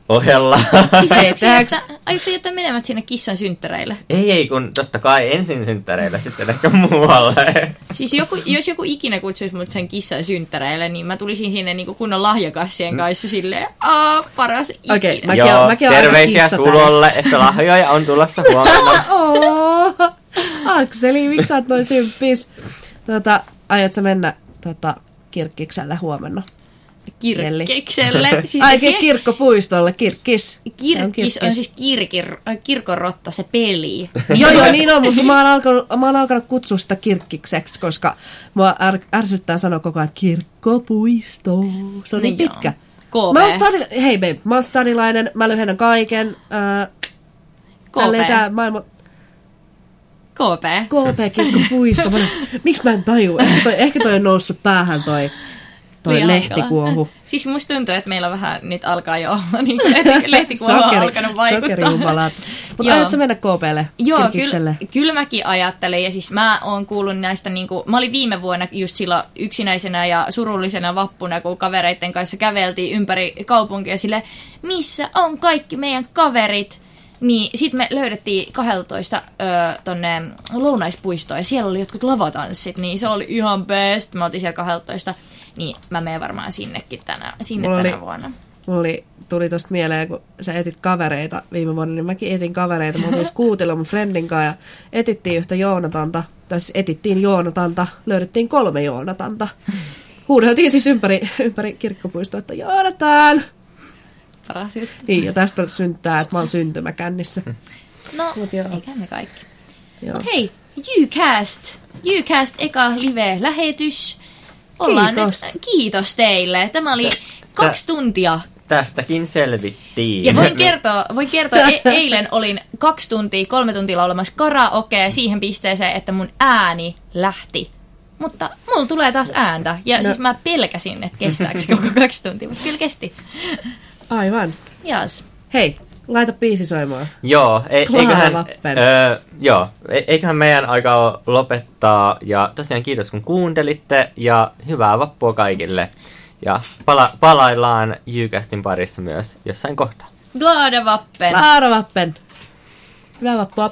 ohella. Siis [LAUGHS] aiotko jättää, menemät sinne kissan synttäreille? ei, ei, kun totta kai ensin synttäreillä, sitten ehkä muualle. Siis joku, jos joku ikinä kutsuisi mut sen kissan synttäreille, niin mä tulisin sinne niinku kunnon lahjakassien kanssa silleen, aa, paras ikinä. Okei, Mäkin oon- mäkin oon aika terveisiä. Sulolle, että lahjoja on tulossa huomenna. [LAUGHS] Oh, Akseli, miksi sä oot noin symppis? Tota, aiot sä mennä tota, kirkkikselle huomenna? Kirkkikselle. [LAUGHS] Siis Ai, fiest- kirkkopuistolle, kirkkis. Se on Kirkkis on siis kirkir, kirkonrotta, se peli. [LAUGHS] Joo, joo, niin on, mutta mä oon alkanut, mä oon alkanut kutsua sitä kirkkikseksi, koska mua är, ärsyttää sanoa koko ajan kirkkopuisto. Se on niin No joo. pitkä. KP. Mä oon stadi, hei babe, mä oon stadilainen, mä lyhennän kaiken. Äh, älleen tää maailma, KP. KP kirkkopuisto. Mä miksi mä en taju? Ehkä toi, ehkä toi on noussut päähän toi, toi Liian lehtikuohu. hankala. Siis musta tuntuu, että meillä vähän nyt alkaa jo olla niin [LAUGHS] lehtikuohu on alkanut vaikuttaa. [LAUGHS] Mutta aiotko mennä KPlle? Joo, kyllä, kyllä mäkin ajattelen. Ja siis mä oon kuullut näistä, niin kuin, mä olin viime vuonna just silloin yksinäisenä ja surullisena vappuna, kun kavereiden kanssa käveltiin ympäri kaupunkia sille, missä on kaikki meidän kaverit. Niin sit me löydettiin 12 öö, tonne lounaispuistoon ja siellä oli jotkut lavatanssit, niin se oli ihan best. Me oltiin siellä 12, niin mä menen varmaan sinnekin tänä, sinne Mulla tänä oli- vuonna. Mulla oli, tuli tosta mieleen, kun sä etit kavereita viime vuonna, niin mäkin etin kavereita. Mä oltiin skuutilla mun friendin kanssa ja etittiin yhtä Joonatanta. Tai siis etittiin Joonatanta. Löydettiin kolme Joonatanta. Huudeltiin siis ympäri, ympäri kirkkopuistoa, että Joonatan! Paras juttu. Niin, ja tästä syntyy, että mä oon syntymäkännissä. No, Mut joo. eikä me kaikki. Joo. Mut hei, Ucast. Ucast eka live-lähetys. Ollaan Kiitos. nyt, kiitos teille. Tämä oli kaksi tuntia. Tästäkin selvittiin. Ja voin [LAUGHS] kertoa, voin kertoa e- eilen olin kaksi tuntia, kolme tuntia laulamassa karaokea siihen pisteeseen, että mun ääni lähti. Mutta mulla tulee taas ääntä. Ja no. siis mä pelkäsin, että kestääkö se koko kaksi tuntia, mutta kyllä kesti. [LAUGHS] Aivan. Jas. Hei, laita biisi soimaan. Joo, e- eiköhän, Lappen. öö, joo, e- eiköhän meidän aika ole lopettaa. Ja tosiaan kiitos kun kuuntelitte ja hyvää vappua kaikille. Ja pala- palaillaan Jykästin parissa myös jossain kohtaa. Glada vappen. Laara Vappen. Hyvää vappua.